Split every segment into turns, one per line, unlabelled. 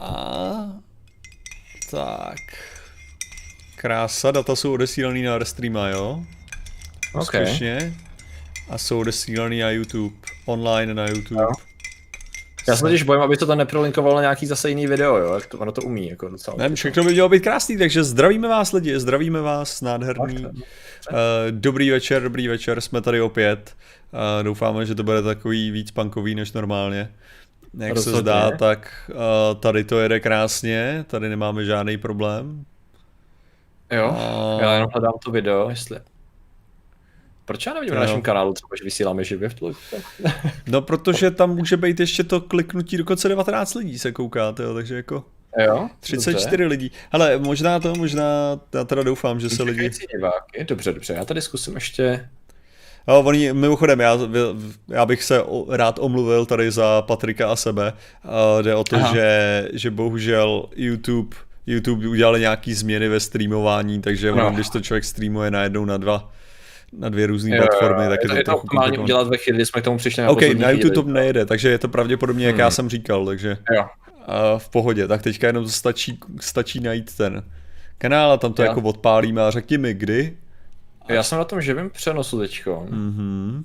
A... Tak. Krása, data jsou odesílaný na Restreama, jo?
OK.
Úspěšně. A jsou odesílaný na YouTube. Online na YouTube.
Jo. Já se totiž bojím, aby to tam neprolinkovalo na nějaký zase jiný video, jo, jak to, ono to umí, jako docela.
Ne, všechno by mělo být krásný, takže zdravíme vás lidi, zdravíme vás, nádherný. Uh, dobrý večer, dobrý večer, jsme tady opět. Uh, doufáme, že to bude takový víc punkový než normálně. Jak se
Rozhodně.
zdá, tak uh, tady to jede krásně, tady nemáme žádný problém.
Jo,
A-
já jenom hledám to video, jestli... Proč já nevidím na
Jo.
našem kanálu třeba, že vysíláme živě v tuhle?
No, protože tam může být ještě to kliknutí, dokonce 19 lidí se koukáte, jo, takže jako
Jo,
34 lidí. Ale možná to, možná, já teda doufám, že se lidi...
Diváky, dobře, dobře, já tady zkusím ještě...
Jo, oni, mimochodem, já, já bych se rád omluvil tady za Patrika a sebe. Uh, jde o to,
Aha.
že, že bohužel YouTube, YouTube udělali nějaký změny ve streamování, takže
No.
když to člověk streamuje najednou na dva, na dvě různé platformy, tak
je
je
to, je to optimálně udělat ve chvíli, kdy jsme k tomu přišli na
OK, na YouTube to nejede, takže je to pravděpodobně, jak já
Hmm.
jsem říkal, takže
Jo,
uh, v pohodě. Tak teďka jenom stačí, stačí najít ten kanál a tam to
Jo.
jako odpálíme a řekni mi kdy.
Já jsem na tom živém přenosu teďko.
Mhm.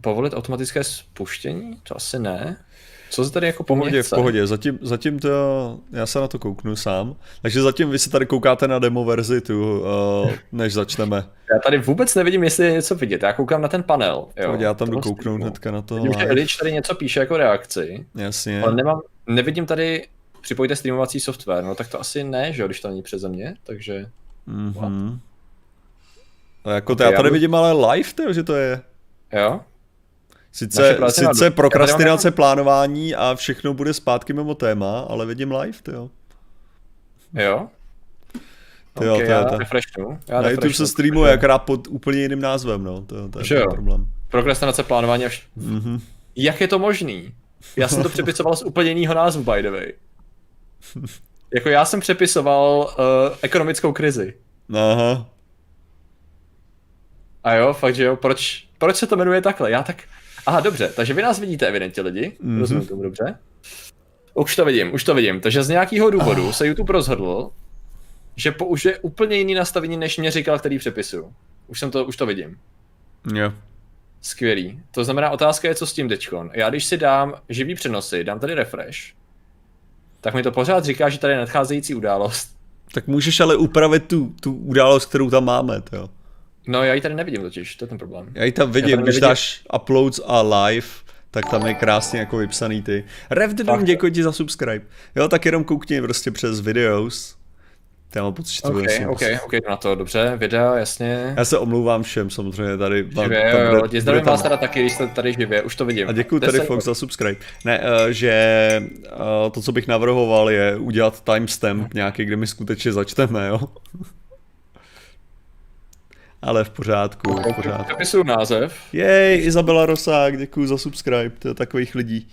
Povolit automatické spuštění? To asi ne. Co se tady jako
V pohodě, v pohodě. Zatím, zatím to, já se na to kouknu sám. Takže zatím vy se tady koukáte na demo verzi tu, uh, než začneme.
Já tady vůbec nevidím, jestli je něco vidět. Já koukám na ten panel. Jo,
Pohodě, já tam jdu
toho
kouknout
streamu.
hnedka na to.
Vidím, že. Elič tady něco píše jako reakci,
Jasně.
ale nemám, nevidím tady připojte streamovací software, no tak to asi ne, že jo, když to není přeze mě, takže
Mhm. A jako to já tady vidím ale live, tyjo, že to je.
jo.
Sice,
na-
sice
já
prokrastinace plánování a všechno bude zpátky mimo téma, ale vidím live, jo.
Jo?
Jo,
Ok,
to je
já
to.
refreshnu. Já
Na YouTube se streamuje akorát pod úplně jiným názvem, no. To, to je
Že jo?
problém.
Prokrastinace plánování až...
Mhm.
Jak je to možný? Já jsem to přepisoval z úplně jiného názvu, by the way. Jako já jsem přepisoval uh, ekonomickou krizi.
Aha.
A jo, fakt, že jo, proč, proč se to jmenuje takhle? Já tak... Aha, dobře, takže vy nás vidíte evidentně lidi,
Mhm.
mm-hmm. rozumím tomu dobře. Už to vidím, už to vidím. Takže z nějakého důvodu se YouTube rozhodl, že použije úplně jiný nastavení, než mě říkal, který přepisuju. Už jsem to, už to vidím.
Jo.
Skvělý. To znamená, otázka je, co s tím teďkon. Já když si dám živý přenosy, dám tady refresh, tak mi to pořád říká, že tady je nadcházející událost.
Tak můžeš ale upravit tu, tu událost, kterou tam máme, jo.
No já ji tady nevidím totiž, to je ten problém.
Já ji tam vidím,
tady
když dáš uploads a live, tak tam je krásně jako vypsaný ty. Revdedum,
Fakt.
děkuji ti za subscribe. Jo, tak jenom koukni prostě přes videos. Já mám pocit, že to
OK,
bude
OK. OK, na to, dobře, videa, jasně.
Já se omlouvám všem, samozřejmě tady.
Živě,
tam
jo,
bude-
jo, zdravím
bude tam-
vás teda taky, když jste tady živě, už to vidím.
A děkuji tady Fox za subscribe. Ne, eh, že eh, to, co bych navrhoval, je udělat timestamp nějaký, kde my skutečně začneme, jo. Ale v pořádku, v pořádku.
Zapisuju název.
Jej, Izabela Rosák, děkuji za subscribe, to je takových lidí.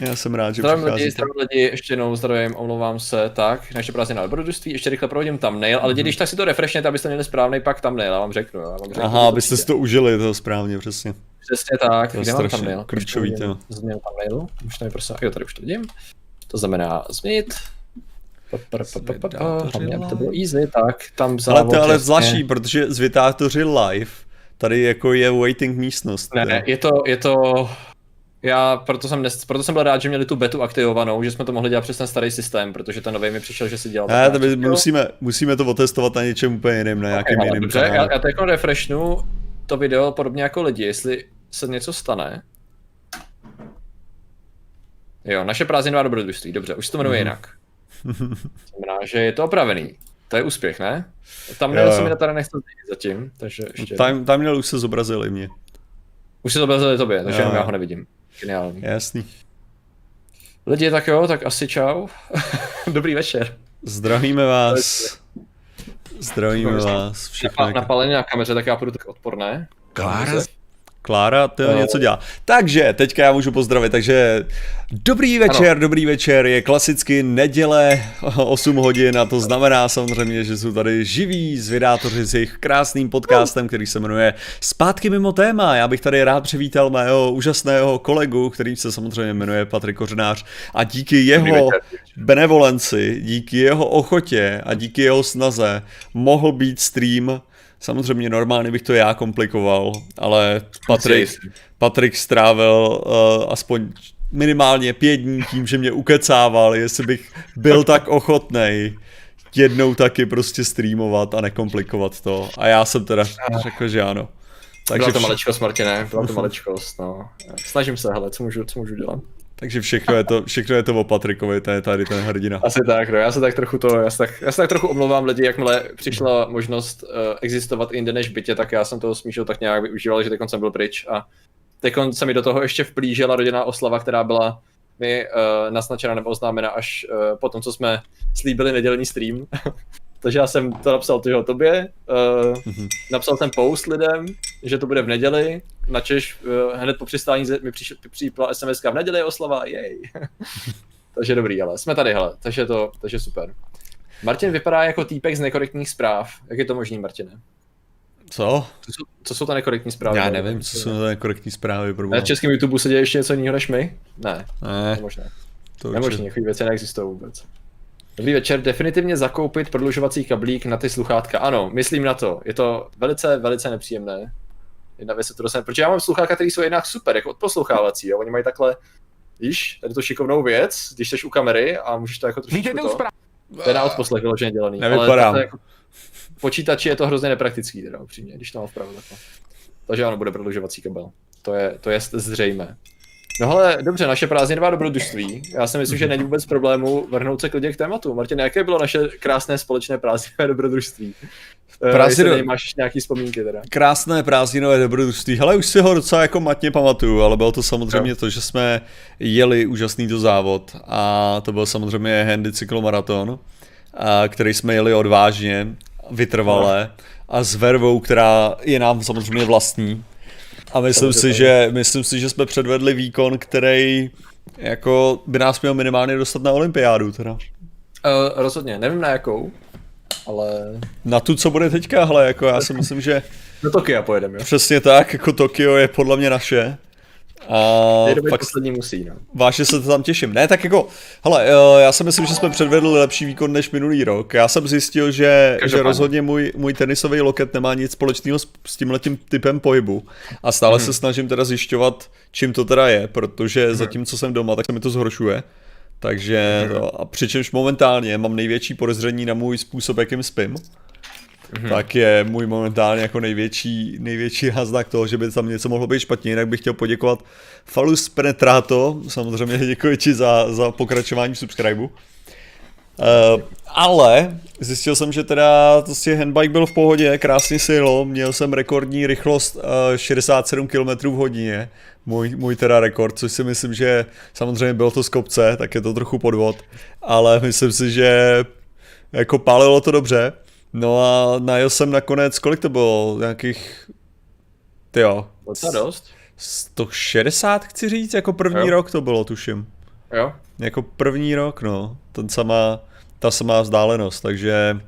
Já jsem rád, že
Zdravím lidi, zdravím lidi, ještě jednou zdravím, omlouvám se, tak, naše prázdnina na dobrodružství, ještě rychle prohodím thumbnail, ale lidi, když tak si to refreshněte, abyste měli správný pak thumbnail, já vám řeknu, já vám řeknu.
Aha, abyste si to užili, to správně, přesně.
Přesně tak,
To je
kde mám thumbnail?
klíčový,
to. Změnu thumbnailu, už mi prosím, jo, tady už to vidím. To znamená změnit. To bylo easy, tak tam
Ale
závod,
to je ale zvláštní, protože zvětátoři live, tady jako je waiting místnost.
Ne,
jo.
je to, je to, já proto jsem, nes, proto jsem byl rád, že měli tu betu aktivovanou, že jsme to mohli dělat přes ten starý systém, protože ten nový mi přišel, že si dělal
Ne, to
nějak.
musíme, musíme to otestovat na něčem úplně jiném, na nějakém
Ale
jiném
Dobře, já, já teď refreshnu to video podobně jako lidi, jestli se něco stane. Jo, naše prázdninová dobrodružství, dobře, už se to jmenuje
Mhm.
jinak. Znamená, že je to opravený. To je úspěch, ne? Tam
Jo,
se mi to tady nechce zatím, takže ještě.
Tam, tam měl už se zobrazili mě.
Už se zobrazili tobě, takže
Jo,
já ho nevidím. Geniální.
Jasný.
Lidi, tak jo, tak asi čau. Dobrý večer.
Zdravíme vás. Zdravíme vás. Všechno
Napa-
jak...
napálení na kameře, tak já půjdu tak odporné.
Klára?
Klára to uh, něco dělá. Takže, teďka já můžu pozdravit, takže dobrý večer, ano. dobrý večer, je klasicky neděle 8 hodin a to znamená samozřejmě, že jsou tady živí zvědátoři s jejich krásným podcastem, který se jmenuje Zpátky mimo téma. Já bych tady rád přivítal mého úžasného kolegu, který se samozřejmě jmenuje Patrik Kořenář a díky jeho benevolenci, díky jeho ochotě a díky jeho snaze mohl být stream Samozřejmě normálně bych to já komplikoval, ale Patrik, Patrik strávil uh, aspoň minimálně pět dní tím, že mě ukecával, jestli bych byl tak ochotnej jednou taky prostě streamovat a nekomplikovat to. A já jsem teda řekl, že ano.
Takže byla to maličkost, Martine, byla to maličkost, no. Snažím se, hele, co můžu, co můžu dělat.
Takže všechno je to, všechno je to o Patrikovi, to je tady ten hrdina.
Asi tak, no, já se tak trochu to, já se tak, já se tak trochu omlouvám lidi, jakmile přišla možnost uh, existovat jinde než bytě, tak já jsem toho smíšil tak nějak využíval, že teď jsem byl pryč a teď se mi do toho ještě vplížila rodinná oslava, která byla mi uh, naznačena nebo oznámena až uh, po tom, co jsme slíbili nedělní stream. Takže já jsem to napsal tyho tobě, uh, mm-hmm. napsal jsem post lidem, že to bude v neděli, načež uh, hned po přistání mi přišla SMS v neděli oslava, jej. takže dobrý, ale jsme tady, hele, takže to, takže super. Martin vypadá jako týpek z nekorektních zpráv. Jak je to možný, Martine?
Co?
Co jsou, co jsou ta nekorektní zprávy?
Já nevím, co jsou ta nekorektní zprávy.
Na českém YouTube se děje ještě něco jiného než my? Ne. Ne. Možné. To Nemožné, věci neexistují vůbec. Dobrý večer, definitivně zakoupit prodlužovací kablík na ty sluchátka. Ano, myslím na to. Je to velice, velice nepříjemné. Jedna věc, kterou jsem, protože já mám sluchátka, které jsou jednak super, jako odposlouchávací, jo. Oni mají takhle, víš, tady to šikovnou věc, když jsi u kamery a můžeš to jako trošičku to. To je na odposlech vyloženě dělaný.
Nevypadám. Ale jako,
počítači je to hrozně nepraktický, teda upřímně, když to mám vpravo takhle. Takže ano, bude prodlužovací kabel. To je, to je zřejmé. No ale dobře, naše prázdninová dobrodružství. Já si myslím, že není vůbec problému vrhnout se klidně k tématu. Martin, jaké bylo naše krásné společné prázdninové dobrodružství? Eh, Prázdnino... máš nějaký vzpomínky teda.
Krásné prázdninové dobrodružství. Hele, už si ho docela jako matně pamatuju, ale bylo to samozřejmě jo. to, že jsme jeli úžasný to závod a to byl samozřejmě handy cyklomaraton, a který jsme jeli odvážně, vytrvalé a s vervou, která je nám samozřejmě vlastní. A myslím si, že, myslím si, že jsme předvedli výkon, který jako by nás měl minimálně dostat na olympiádu teda. Uh,
rozhodně, nevím na jakou, ale...
Na tu, co bude teďka, hele, jako já si myslím, že...
Do Tokia pojedeme, jo?
Přesně tak, jako Tokio je podle mě naše.
A pak poslední musí, no.
Vážně se to tam těším. Ne, tak jako, hele, eh, já si myslím, že jsme předvedli lepší výkon než minulý rok. Já jsem zjistil, že, že rozhodně můj, můj tenisový loket nemá nic společného s, s tímhletím typem pohybu. A stále hmm. se snažím teda zjišťovat, čím to teda je, protože hmm. zatím, co jsem doma, tak se mi to zhoršuje. Takže, hmm. to, a přičemž momentálně mám největší podezření na můj způsob, jakým spím mm-hmm. tak je můj momentálně jako největší, největší náznak toho, že by tam něco mohlo být špatně. Jinak bych chtěl poděkovat Falus Penetrato, samozřejmě děkuji ti za, za pokračování v subscribeu. Uh, ale zjistil jsem, že teda to si handbike byl v pohodě, krásně si jelo, měl jsem rekordní rychlost uh, 67 km v hodině, můj, můj teda rekord, což si myslím, že samozřejmě bylo to z kopce, tak je to trochu podvod, ale myslím si, že jako pálilo to dobře. No a najel jsem nakonec, kolik to bylo, nějakých, jo.
Docela dost.
160 chci říct, jako první jo. rok to bylo, tuším.
Jo.
Jako první rok, no, ten sama, ta samá vzdálenost, takže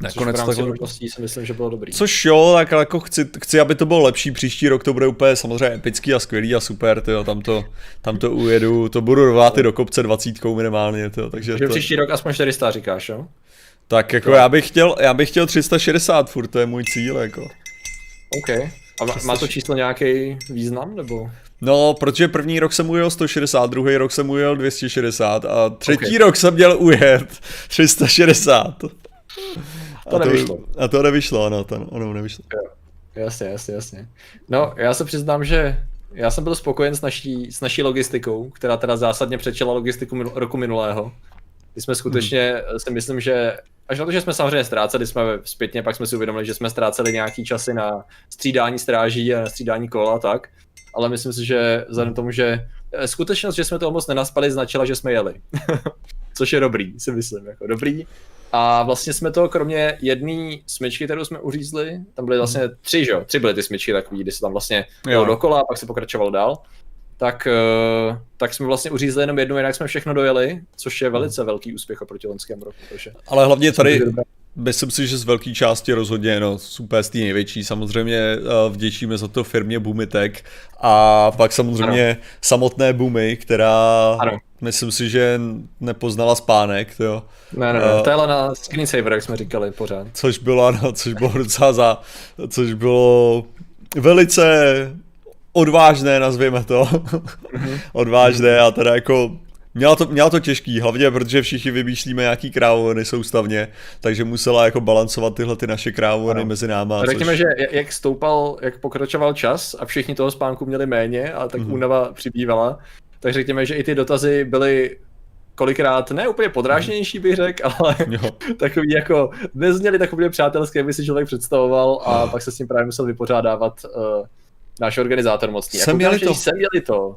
nakonec Což takhle... si myslím, že bylo dobrý.
Což jo, tak jako chci, chci, aby to bylo lepší, příští rok to bude úplně samozřejmě epický a skvělý a super, tyjo, tam to, tam to ujedu, to budu rvát i do kopce dvacítkou minimálně, tyjo, takže
že
to...
příští rok aspoň 400 říkáš, jo?
Tak jako já bych chtěl, já bych chtěl 360 furt, to je můj cíl, jako.
OK. A má, má to číslo nějaký význam, nebo?
No, protože první rok jsem ujel 160, druhý rok jsem ujel 260 a třetí okay. rok jsem měl ujet 360.
To a nevyšlo.
To, a to nevyšlo, ano, to, ono nevyšlo.
Jo. Jasně, jasně, jasně. No, já se přiznám, že já jsem byl spokojen s naší, s naší logistikou, která teda zásadně přečela logistiku roku minulého. My jsme skutečně, hmm. si myslím, že až na to, že jsme samozřejmě ztráceli, jsme zpětně, pak jsme si uvědomili, že jsme ztráceli nějaký časy na střídání stráží a na střídání kola tak, ale myslím si, že vzhledem tomu, že eh, skutečnost, že jsme toho moc nenaspali, značila, že jsme jeli. Což je dobrý, si myslím, jako dobrý. A vlastně jsme to kromě jedné smyčky, kterou jsme uřízli, tam byly vlastně tři, že jo? Tři byly ty smyčky takový, kdy se tam vlastně jo. dokola, pak se pokračovalo dál. Tak, eh, tak jsme vlastně uřízli jenom jednu, jinak jsme všechno dojeli, což je velice velký úspěch oproti loňskému roku. Takže
Ale hlavně tady, myslím si, že z velké části rozhodně, no, super z té největší, samozřejmě eh, vděčíme za to firmě Boomitek a pak samozřejmě ano. samotné Boomy, která ano. myslím si, že nepoznala spánek, to jo.
Ne, ne, ne, uh, na screensaver, jak jsme říkali pořád.
Což bylo, ano, což bylo docela za, což bylo velice odvážné, nazvěme to. Mm-hmm. odvážné a teda jako Měla to, měla to těžký, hlavně protože všichni vymýšlíme nějaký krávony soustavně, takže musela jako balancovat tyhle ty naše krávony ano. mezi náma.
Řekněme, což... že jak stoupal, jak pokračoval čas a všichni toho spánku měli méně a tak mm-hmm. únava přibývala, tak řekněme, že i ty dotazy byly kolikrát ne úplně podrážnější bych řekl, ale jo. takový jako nezněli tak úplně přátelské, by si člověk představoval a oh. pak se s tím právě musel vypořádávat uh, náš organizátor mocný.
Jsem jako, to.
Jsem měli to,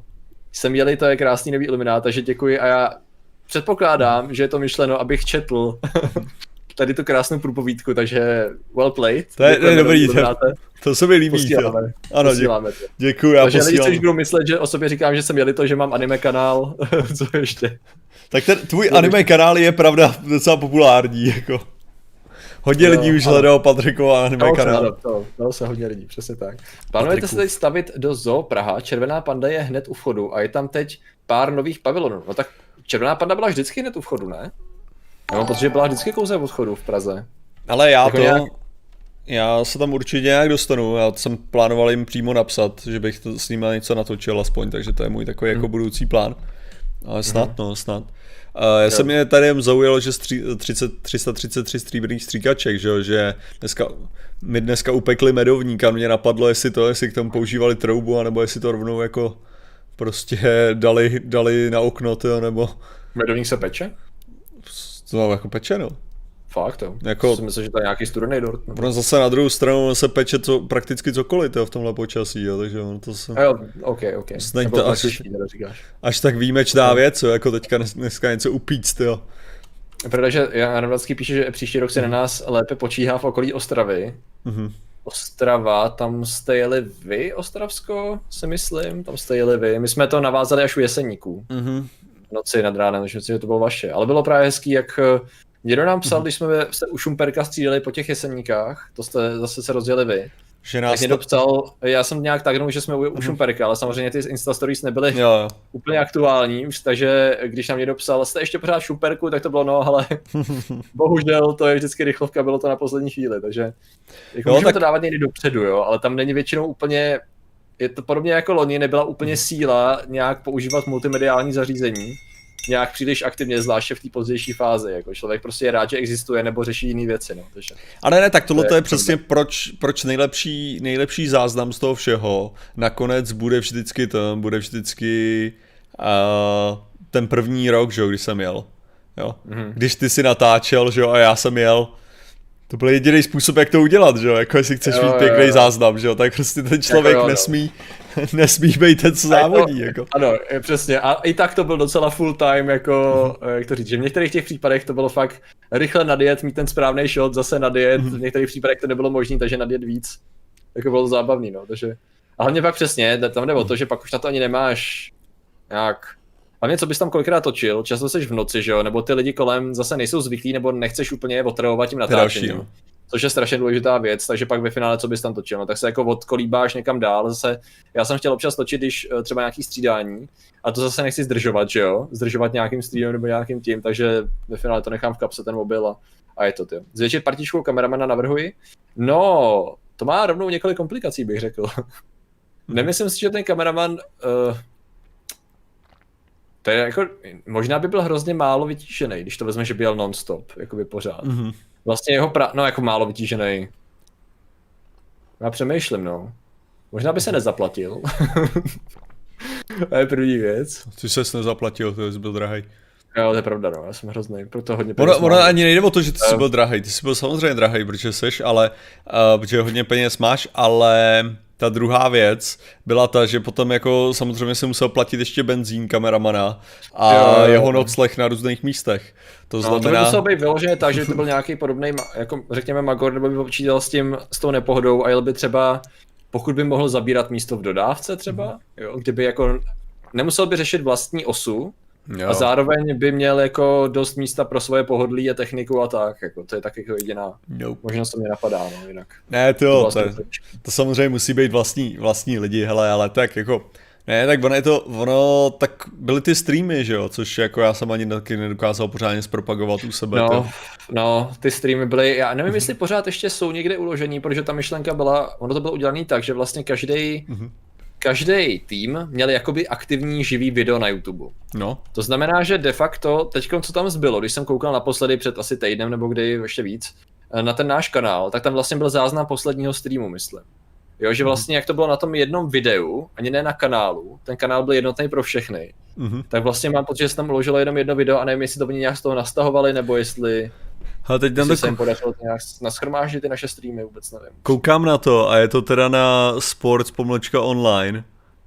jsem měli to je krásný nový iluminát, takže děkuji a já předpokládám, že je to myšleno, abych četl tady tu krásnou průpovídku, takže well played.
To je, je dobrý, to, to se mi líbí. Posíláme,
ano, posíláme
dě, děkuji. Já
takže lidi si budou myslet, že o sobě říkám, že jsem měli to, že mám anime kanál, co ještě.
Tak ten tvůj anime kanál je pravda docela populární, jako. Hodně jo, lidí už hledalo Patrikova anime kanál.
Ano, to, to se hodně lidí, přesně tak. Plánujete se teď stavit do Zoo Praha, Červená panda je hned u vchodu a je tam teď pár nových pavilonů. No tak Červená panda byla vždycky hned u vchodu, ne? Já mám pocit, že byla vždycky kousek od vchodu v Praze.
Ale já jako to, nějak... já se tam určitě nějak dostanu, já jsem plánoval jim přímo napsat, že bych to s nimi něco natočil aspoň, takže to je můj takový hmm. jako budoucí plán. Ale snad, hmm. no, snad. Já jo. jsem mě tady jen zaujalo, že stří, 30, 333 stříbrných stříkaček, že, že dneska, my dneska upekli medovník a mě napadlo, jestli to, jestli k tomu používali troubu, anebo jestli to rovnou jako prostě dali, dali na okno, to, nebo...
Medovník se peče?
To jako peče, no.
Fakt, jo. Jako, si myslím, že to je nějaký studený dort.
No. zase na druhou stranu se peče co, prakticky cokoliv jo, v tomhle počasí, jo, takže ono to se...
Jo, ok, ok.
Není to až, až tak výjimečná věc, jo, jako teďka dneska něco upíct, jo.
Protože Jan Radvacký píše, že příští rok se na nás lépe počíhá v okolí Ostravy. Mm-hmm. Ostrava, tam jste jeli vy, Ostravsko, si myslím, tam jste jeli vy. My jsme to navázali až u Jeseníků. Mm-hmm. Noci nad ránem, myslím si, že to bylo vaše. Ale bylo právě hezký, jak Někdo nám psal, mm-hmm. když jsme se u Šumperka střídali po těch jeseníkách, to jste zase se rozjeli vy. Že nás tak někdo to... psal, já jsem nějak tak že jsme u, mm-hmm. Šumperka, ale samozřejmě ty Insta Stories nebyly jo, jo. úplně aktuální, takže když nám někdo psal, jste ještě pořád v Šumperku, tak to bylo no, ale bohužel to je vždycky rychlovka, bylo to na poslední chvíli, takže jako jo, můžeme tak... to dávat někdy dopředu, jo, ale tam není většinou úplně, je to podobně jako loni, nebyla úplně síla nějak používat multimediální zařízení, nějak příliš aktivně, zvláště v té pozdější fázi. Jako člověk prostě je rád, že existuje nebo řeší jiné věci. No, takže,
Ale ne, tak tohle to je, je přesně proč, proč nejlepší, nejlepší záznam z toho všeho nakonec bude vždycky to, bude vždycky uh, ten první rok, že jo, když jsem jel. Jo? Mm-hmm. Když ty si natáčel, že jo, a já jsem jel, to byl jediný způsob, jak to udělat, že jo, jako jestli chceš jo, mít pěkný jo, jo. záznam, že jo, tak prostě ten člověk jako jo, nesmí, nesmí být ten, co závodí,
to,
jako.
Ano, přesně, a i tak to byl docela full time, jako, mm. jak to říct, že v některých těch případech to bylo fakt rychle nadjet, mít ten správný shot, zase nadjet, mm. v některých případech to nebylo možné, takže nadjet víc, jako bylo to zábavný, no, takže, a hlavně pak přesně, tam jde o to, že pak už na to ani nemáš nějak Hlavně, co bys tam kolikrát točil, často jsi v noci, že jo, nebo ty lidi kolem zase nejsou zvyklí, nebo nechceš úplně otravovat tím natáčením. No. Což je strašně důležitá věc, takže pak ve finále, co bys tam točil, no, tak se jako odkolíbáš někam dál. Zase, já jsem chtěl občas točit, když eh, třeba nějaký střídání, a to zase nechci zdržovat, že jo, zdržovat nějakým střídem nebo nějakým tím, takže ve finále to nechám v kapse ten mobil a, a je to ty. Zvětšit partičku kameramana navrhuji. No, to má rovnou několik komplikací, bych řekl. Nemyslím si, že ten kameraman uh, to je jako, možná by byl hrozně málo vytížený, když to vezme, že byl non-stop, by pořád. Mm-hmm. Vlastně jeho pra... no jako málo vytížený. Já přemýšlím, no. Možná by se nezaplatil. to je první věc.
Ty ses nezaplatil, to je byl drahý.
Jo, to je pravda, no, já jsem hrozný, proto hodně
ono, ono ani nejde o to, že ty jsi byl drahý, ty jsi byl samozřejmě drahý, protože jsi, ale, uh, protože hodně peněz máš, ale ta druhá věc byla ta, že potom jako samozřejmě se musel platit ještě benzín kameramana a jo, jo. jeho nocleh na různých místech. To no, znamená...
To by muselo být vyložené tak, že to byl nějaký podobný, jako řekněme Magor, nebo by počítal s tím, s tou nepohodou a jel by třeba, pokud by mohl zabírat místo v dodávce třeba, mhm. jo, kdyby jako nemusel by řešit vlastní osu, Jo. A zároveň by měl jako dost místa pro svoje pohodlí a techniku a tak, jako to je tak jako jediná nope. možnost, co mě napadá, no, jinak.
Ne, to, jo, to, to, to, samozřejmě musí být vlastní, vlastní lidi, hele, ale tak jako, ne, tak ono je to, ono, tak byly ty streamy, že jo, což jako já jsem ani taky nedokázal pořádně zpropagovat u sebe.
No, to. no, ty streamy byly, já nevím, jestli pořád ještě jsou někde uložení, protože ta myšlenka byla, ono to bylo udělané tak, že vlastně každý mm-hmm každý tým měl jakoby aktivní živý video na YouTube.
No.
To znamená, že de facto, teď co tam zbylo, když jsem koukal naposledy před asi týdnem nebo kdy ještě víc, eh, na ten náš kanál, tak tam vlastně byl záznam posledního streamu, myslím. Jo, že mhm. vlastně jak to bylo na tom jednom videu, ani ne na kanálu, ten kanál byl jednotný pro všechny, mm-hmm. tak vlastně mám pocit, že se tam uložilo jenom jedno video a nevím, jestli to oni nějak z toho nastahovali, nebo jestli
ale teď
jestli se jim podařilo nějak naschromáždit ty naše streamy, vůbec nevím.
Koukám na to a je to teda na sports pomlčka online,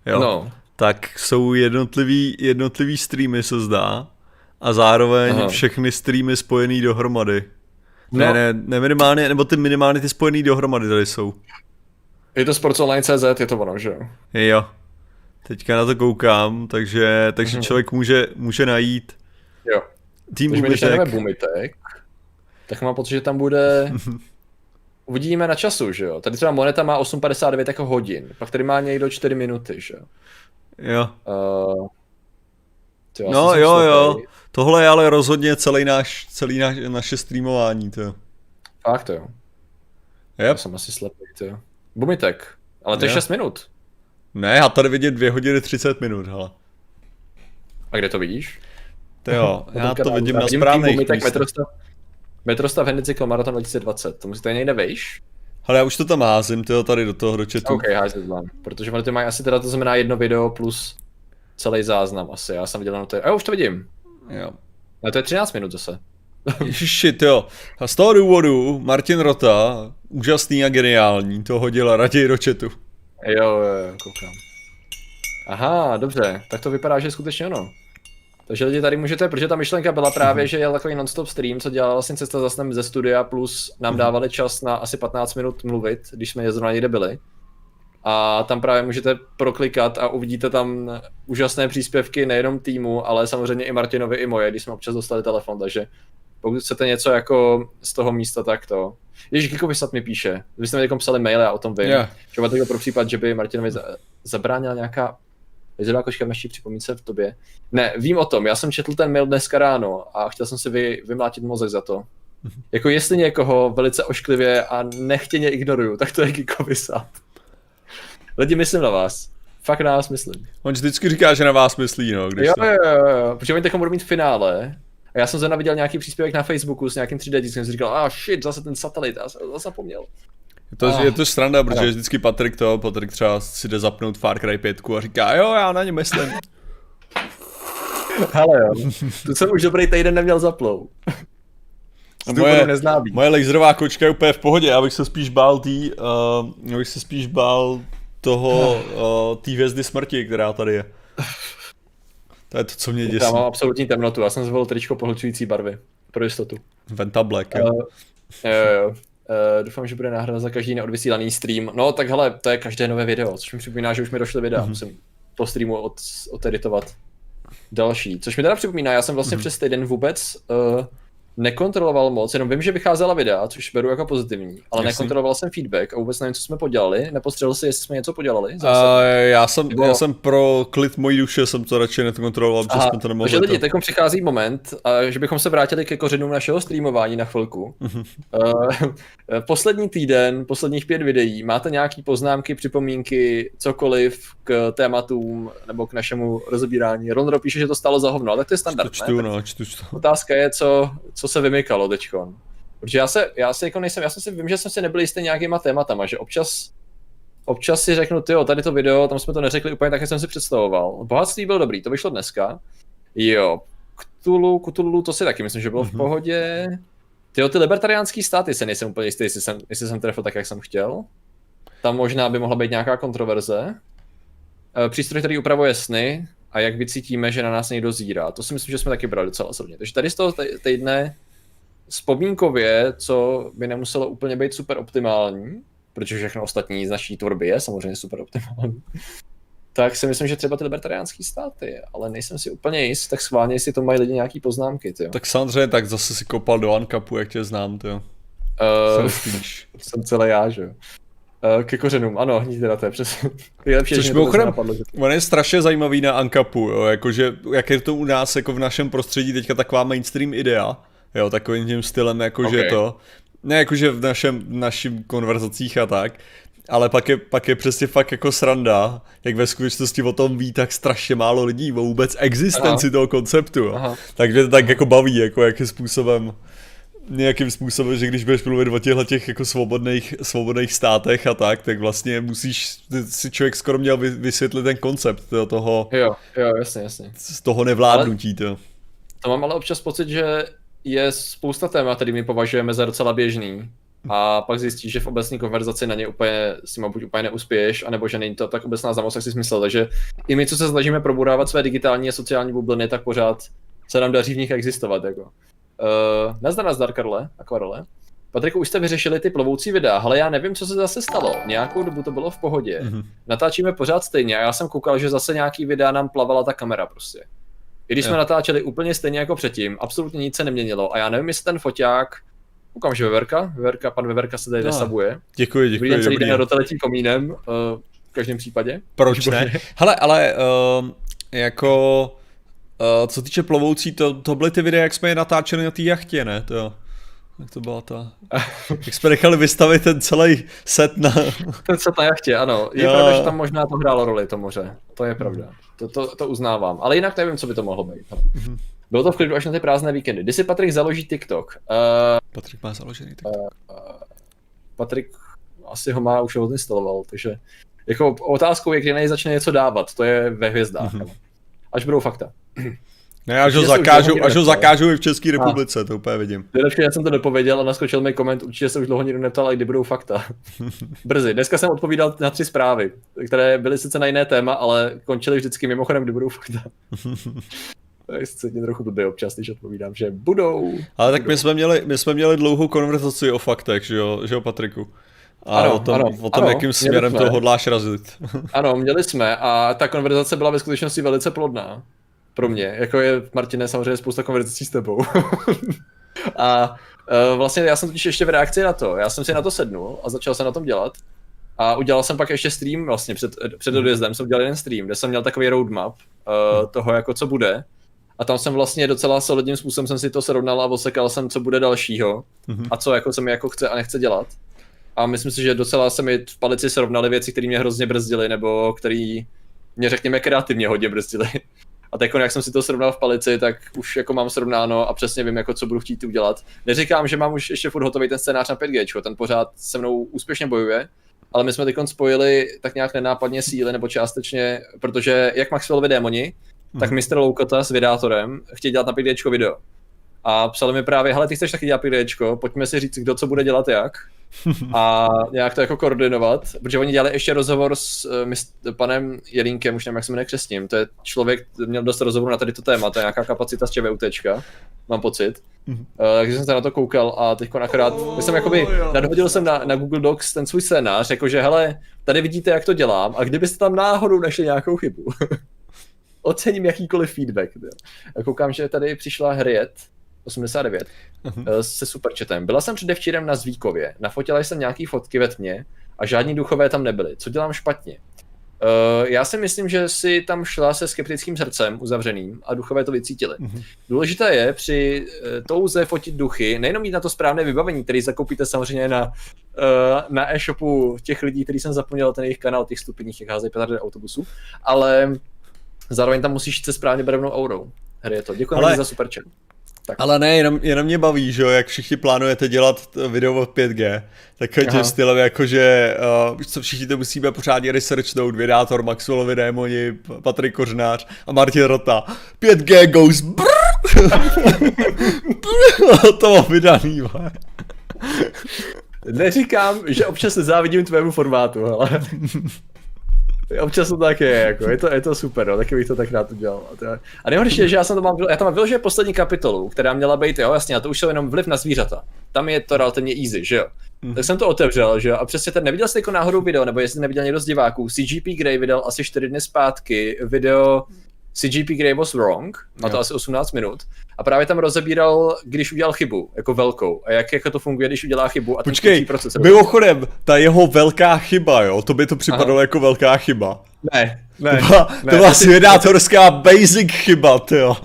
jo. No. Tak jsou jednotlivý, jednotlivý streamy se zdá a zároveň Aha. všechny streamy spojený dohromady. No. Ne, ne, ne minimálně, nebo ty minimálně ty spojený dohromady tady jsou.
Je to sportsonline.cz, je to ono, že jo?
Jo. Teďka na to koukám, takže, takže mm-hmm. člověk může, může najít
jo.
tým Bumitek.
Bumitek tak mám pocit, že tam bude... Uvidíme na času, že jo? Tady třeba Moneta má 8,59 jako hodin, pak tady má někdo 4 minuty, že jo?
Jo. Uh, no jo, jo. Tohle je ale rozhodně celý náš, celý náš, naše streamování, to.
Fakt jo. Yep. Já jsem asi slepý, to. Bumitek. Ale to je 6 minut.
Ne, já tady vidět 2 hodiny 30 minut, hele.
A kde to vidíš?
To jo, já to vidím na správných místech.
Metrostav Henry Marathon 2020, to musíte někde vejš?
Ale já už to tam házím, tyjo, tady do toho, do chatu.
OK, házím vám, protože oni to mají asi teda, to znamená jedno video plus celý záznam asi, já jsem viděl na to, a já už to vidím.
Jo.
Ale to je 13 minut zase.
Ježiši, jo. A z toho důvodu Martin Rota, úžasný a geniální, to hodila raději do chatu.
Jo, jo, jo, koukám. Aha, dobře, tak to vypadá, že skutečně ono. Takže lidi tady můžete, protože ta myšlenka byla právě, že je takový non-stop stream, co dělal vlastně cesta za snem ze studia, plus nám mhm. dávali čas na asi 15 minut mluvit, když jsme zrovna někde byli. A tam právě můžete proklikat a uvidíte tam úžasné příspěvky nejenom týmu, ale samozřejmě i Martinovi, i moje, když jsme občas dostali telefon, takže pokud chcete něco jako z toho místa, tak to. Ježíš, Kiko Vysat mi píše, vy jste mi psali mail, já o tom vím. Yeah. Že pro případ, že by Martinovi zabránila nějaká Vyzerá koška meší připomínce v tobě. Ne, vím o tom, já jsem četl ten mail dneska ráno a chtěl jsem si vy, vymlátit mozek za to. Mhm. Jako jestli někoho velice ošklivě a nechtěně ignoruju, tak to je Kiko Vysat. Lidi, myslím na vás. Fakt na vás myslím.
On vždycky říká, že na vás myslí, no.
Když jo, to... jo, jo, jo, protože oni teď budou mít finále. A já jsem zrovna viděl nějaký příspěvek na Facebooku s nějakým 3D diskem, jsem říkal, ah shit, zase ten satelit, já jsem zapomněl.
Je to, ah. je to sranda, protože no. vždycky Patrik to, Patrik třeba si jde zapnout Far Cry 5 a říká, jo, já na ně myslím.
Hele jo, tu jsem už dobrý týden neměl zaplou.
moje, moje laserová kočka je úplně v pohodě, já bych se spíš bál tý, uh, bych se spíš bál toho, uh, té hvězdy smrti, která tady je. To je to, co mě děsí.
Já mám absolutní temnotu, já jsem zvolil tričko pohlcující barvy, pro jistotu.
Venta Black, jo. Uh,
jo, jo. Uh, doufám, že bude náhrada za každý neodvysílaný stream. No tak hele, to je každé nové video, což mi připomíná, že už mi došly videa, mm-hmm. musím po streamu od, odeditovat další. Což mi teda připomíná, já jsem vlastně mm-hmm. přes týden vůbec uh, nekontroloval moc, jenom vím, že vycházela videa, což beru jako pozitivní, ale Jasný. nekontroloval jsem feedback a vůbec nevím, co jsme podělali. Nepostřelil si, jestli jsme něco podělali?
Uh, já, jsem, Nebo... já jsem pro klid mojí duše jsem to radši nekontroloval, protože jsme to nemohli.
Takže lidi, teď přichází moment, a, že bychom se vrátili ke kořenům našeho streamování na chvilku. Uh, poslední týden, posledních pět videí, máte nějaké poznámky, připomínky, cokoliv k tématům nebo k našemu rozebírání? Ronro píše, že to stalo za hovno, ale to je standard,
čtu, ne? No, čtu, čtu.
Otázka je, co, co se vymykalo teďkon. Protože já se, já se jako nejsem, já jsem si, vím, že jsem si nebyl jistý nějakýma tématama, že občas, občas si řeknu, ty tady to video, tam jsme to neřekli úplně tak, jak jsem si představoval. Bohatství byl dobrý, to vyšlo dneska. Jo, Kutulu, Kutulu, to si taky myslím, že bylo mm-hmm. v mhm. pohodě. Tyjo, ty libertariánský státy se nejsem úplně jistý, jestli jsem, jestli jsem trefil tak, jak jsem chtěl. Tam možná by mohla být nějaká kontroverze. Eh, přístroj, který upravuje sny a jak vycítíme, že na nás někdo zírá. To si myslím, že jsme taky brali docela osobně. Takže tady z toho týdne vzpomínkově, co by nemuselo úplně být super optimální, protože všechno ostatní z naší tvorby je samozřejmě super optimální, tak si myslím, že třeba ty libertariánské státy, ale nejsem si úplně jist, tak schválně, jestli to mají lidi nějaký poznámky. Tyjo.
Tak samozřejmě, tak zase si kopal do Ankapu, jak tě znám, ty.
Uh, jsem celý já, že jo. Uh, ke kořenům, ano, nic teda to je přesně.
Nejlepší, Což mimochodem, on je strašně zajímavý na Ankapu, jo, jakože, jak je to u nás, jako v našem prostředí teďka taková mainstream idea, jo, takovým tím stylem, jakože okay. to, ne jakože v našem, v našim konverzacích a tak, ale pak je, pak je přesně fakt jako sranda, jak ve skutečnosti o tom ví tak strašně málo lidí, o vůbec existenci Aha. toho konceptu, jo. Aha. takže to tak jako baví, jako jakým způsobem nějakým způsobem, že když budeš mluvit o těchto těch jako svobodných, svobodných státech a tak, tak vlastně musíš, si člověk skoro měl vysvětlit ten koncept toho, toho
jo, jo, jasně, jasně.
z toho nevládnutí. To.
to mám ale občas pocit, že je spousta témat, který my považujeme za docela běžný. A pak zjistíš, že v obecní konverzaci na ně úplně, s tím buď úplně neuspěješ, anebo že není to tak obecná znalost, jak jsi myslel. Takže i my, co se snažíme probudávat své digitální a sociální bubliny, tak pořád se nám daří v nich existovat. Jako. Uh, nazdar, nazdar, Karle, akvarele. Patriku, už jste vyřešili ty plovoucí videa, ale já nevím, co se zase stalo. Nějakou dobu to bylo v pohodě. Mm-hmm. Natáčíme pořád stejně a já jsem koukal, že zase nějaký videa nám plavala ta kamera prostě. I když jo. jsme natáčeli úplně stejně jako předtím, absolutně nic se neměnilo a já nevím, jestli ten foťák Koukám, že Veverka, Veverka, pan Veverka se tady no. desabuje.
Děkuji, děkuji. Dobrý den,
celý den roteletím komínem, uh, v každém případě.
Proč ne? Hele, ale uh, jako Uh, co týče plovoucí, to, to byly ty videa, jak jsme je natáčeli na té jachtě, ne? To, jak to byla ta... jak jsme nechali vystavit ten celý set na...
ten set na jachtě, ano. Je jo. pravda, že tam možná to hrálo roli, to moře. To je pravda. To, to, to uznávám. Ale jinak nevím, co by to mohlo být. Mm-hmm. Bylo to v klidu až na ty prázdné víkendy. Kdy si Patrik založí TikTok? Uh,
Patrik má založený TikTok. Uh,
Patrik asi ho má, už ho odinstaloval, takže jako otázkou je, kdy začne něco dávat, to je ve hvězdách. Mm-hmm. Až budou fakta.
Ne, až ho, zakážu, až ho zakážu i v České republice, a. to úplně vidím.
Nejlepší, já jsem to nepověděl a naskočil mi koment, určitě se už dlouho nikdo neptal, a kdy budou fakta. Brzy. Dneska jsem odpovídal na tři zprávy, které byly sice na jiné téma, ale končily vždycky mimochodem, kdy budou fakta. Cítím trochu blbě občas, když odpovídám, že budou.
Ale tak budou. my jsme, měli, my jsme měli dlouhou konverzaci o faktech, že jo, že jo Patriku? A ano, o tom, ano, o tom ano, jakým směrem to hodláš razit.
ano, měli jsme a ta konverzace byla ve skutečnosti velice plodná pro mě, jako je Martine samozřejmě spousta konverzací s tebou. a uh, vlastně já jsem totiž ještě v reakci na to, já jsem si na to sednul a začal jsem na tom dělat. A udělal jsem pak ještě stream vlastně před, před odjezdem, jsem udělal jeden stream, kde jsem měl takový roadmap uh, toho, jako co bude. A tam jsem vlastně docela solidním způsobem jsem si to srovnal a osekal jsem, co bude dalšího mm-hmm. a co jako se mi jako chce a nechce dělat. A myslím si, že docela se mi v palici srovnaly věci, které mě hrozně brzdily, nebo které mě řekněme kreativně hodně brzdily. A teď, jak jsem si to srovnal v palici, tak už jako mám srovnáno a přesně vím, jako co budu chtít udělat. Neříkám, že mám už ještě furt hotový ten scénář na 5G, ten pořád se mnou úspěšně bojuje, ale my jsme teď spojili tak nějak nenápadně síly nebo částečně, protože jak Maxwellovi démoni, hmm. tak Mr. Loukota s vydátorem chtějí dělat na 5G video. A psali mi právě, hele, ty chceš taky dělat 5G, pojďme si říct, kdo co bude dělat jak a nějak to jako koordinovat, protože oni dělali ještě rozhovor s uh, panem Jelínkem, už nevím, jak se jmenuje křesním, to je člověk, měl dost rozhovorů na tady to téma, to je nějaká kapacita z ČVUTčka, mám pocit. Uh, takže jsem se na to koukal a teď akorát, oh, jsem jakoby, nadhodil jsem na, na Google Docs ten svůj scénář, jakože hele, tady vidíte, jak to dělám a kdybyste tam náhodou našli nějakou chybu, ocením jakýkoliv feedback. A koukám, že tady přišla Hriet, 89 uh-huh. se superchatem. Byla jsem předevčírem na Zvíkově, nafotila jsem nějaký fotky ve tmě a žádní duchové tam nebyli. Co dělám špatně? Uh, já si myslím, že si tam šla se skeptickým srdcem uzavřeným a duchové to vycítili. Uh-huh. Důležité je při uh, touze fotit duchy, nejenom mít na to správné vybavení, který zakoupíte samozřejmě na, uh, na e-shopu těch lidí, který jsem zapomněl ten jejich kanál, těch stupních, jak házejí petardy autobusu, ale zároveň tam musíš se správně barevnou aurou. Hry je to. Děkuji ale... za super chat.
Tak. Ale ne, jenom, jenom mě baví, že jo, jak všichni plánujete dělat video v 5G, tak tím stylem jako, že uh, co všichni to musíme pořádně researchnout, vydátor Maxwellovi démoni, Patrik Kořnář a Martin Rota. 5G goes brrr! to mám vydaný.
Neříkám, že občas nezávidím tvému formátu, ale občas to tak je, jako, je to, je to super, no, taky bych to tak rád udělal. A, to, a nejhorší je, že já jsem to mám, já tam mám vyloženě poslední kapitolu, která měla být, jo, jasně, a to už je jenom vliv na zvířata. Tam je to relativně easy, že jo. Mm. Tak jsem to otevřel, že jo, a přesně ten, neviděl jsi jako náhodou video, nebo jestli neviděl někdo z diváků, CGP Grey vydal asi 4 dny zpátky video CGP Grey was wrong, má to jo. asi 18 minut, a právě tam rozebíral, když udělal chybu, jako velkou, a jak jako to funguje, když udělá chybu. A
Počkej, proces mimochodem, ta jeho velká chyba, jo, to by to připadalo Aha. jako velká chyba.
Ne, ne.
To byla,
ne,
to byla svědátorská basic chyba, jo.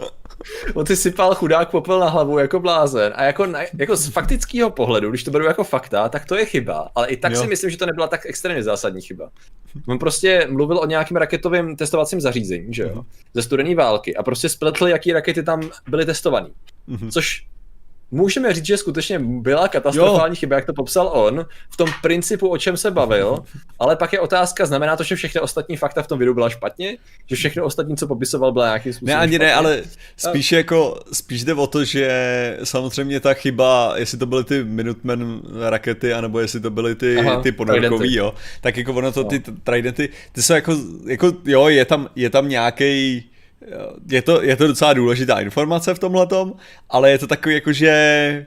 On ty sypal chudák popel na hlavu jako blázen a jako, na, jako z faktického pohledu, když to beru jako fakta, tak to je chyba, ale i tak jo. si myslím, že to nebyla tak extrémně zásadní chyba. On prostě mluvil o nějakým raketovém testovacím zařízení, že jo, mhm. ze studené války a prostě spletl, jaký rakety tam byly testované. Mm-hmm. Což můžeme říct, že skutečně byla katastrofální jo. chyba, jak to popsal on, v tom principu, o čem se bavil, ale pak je otázka, znamená to, že všechny ostatní fakta v tom videu byla špatně? Že všechno ostatní, co popisoval, byla nějaký způsob
Ne, ani špatně? ne, ale spíš jako, spíš jde o to, že samozřejmě ta chyba, jestli to byly ty Minuteman rakety, anebo jestli to byly ty, Aha, ty ponorkový, jo, tak jako ono to, ty no. tridenty, ty jsou jako, jako jo, je tam, je tam nějaký je to, je to docela důležitá informace v tomhletom, ale je to takový jako, že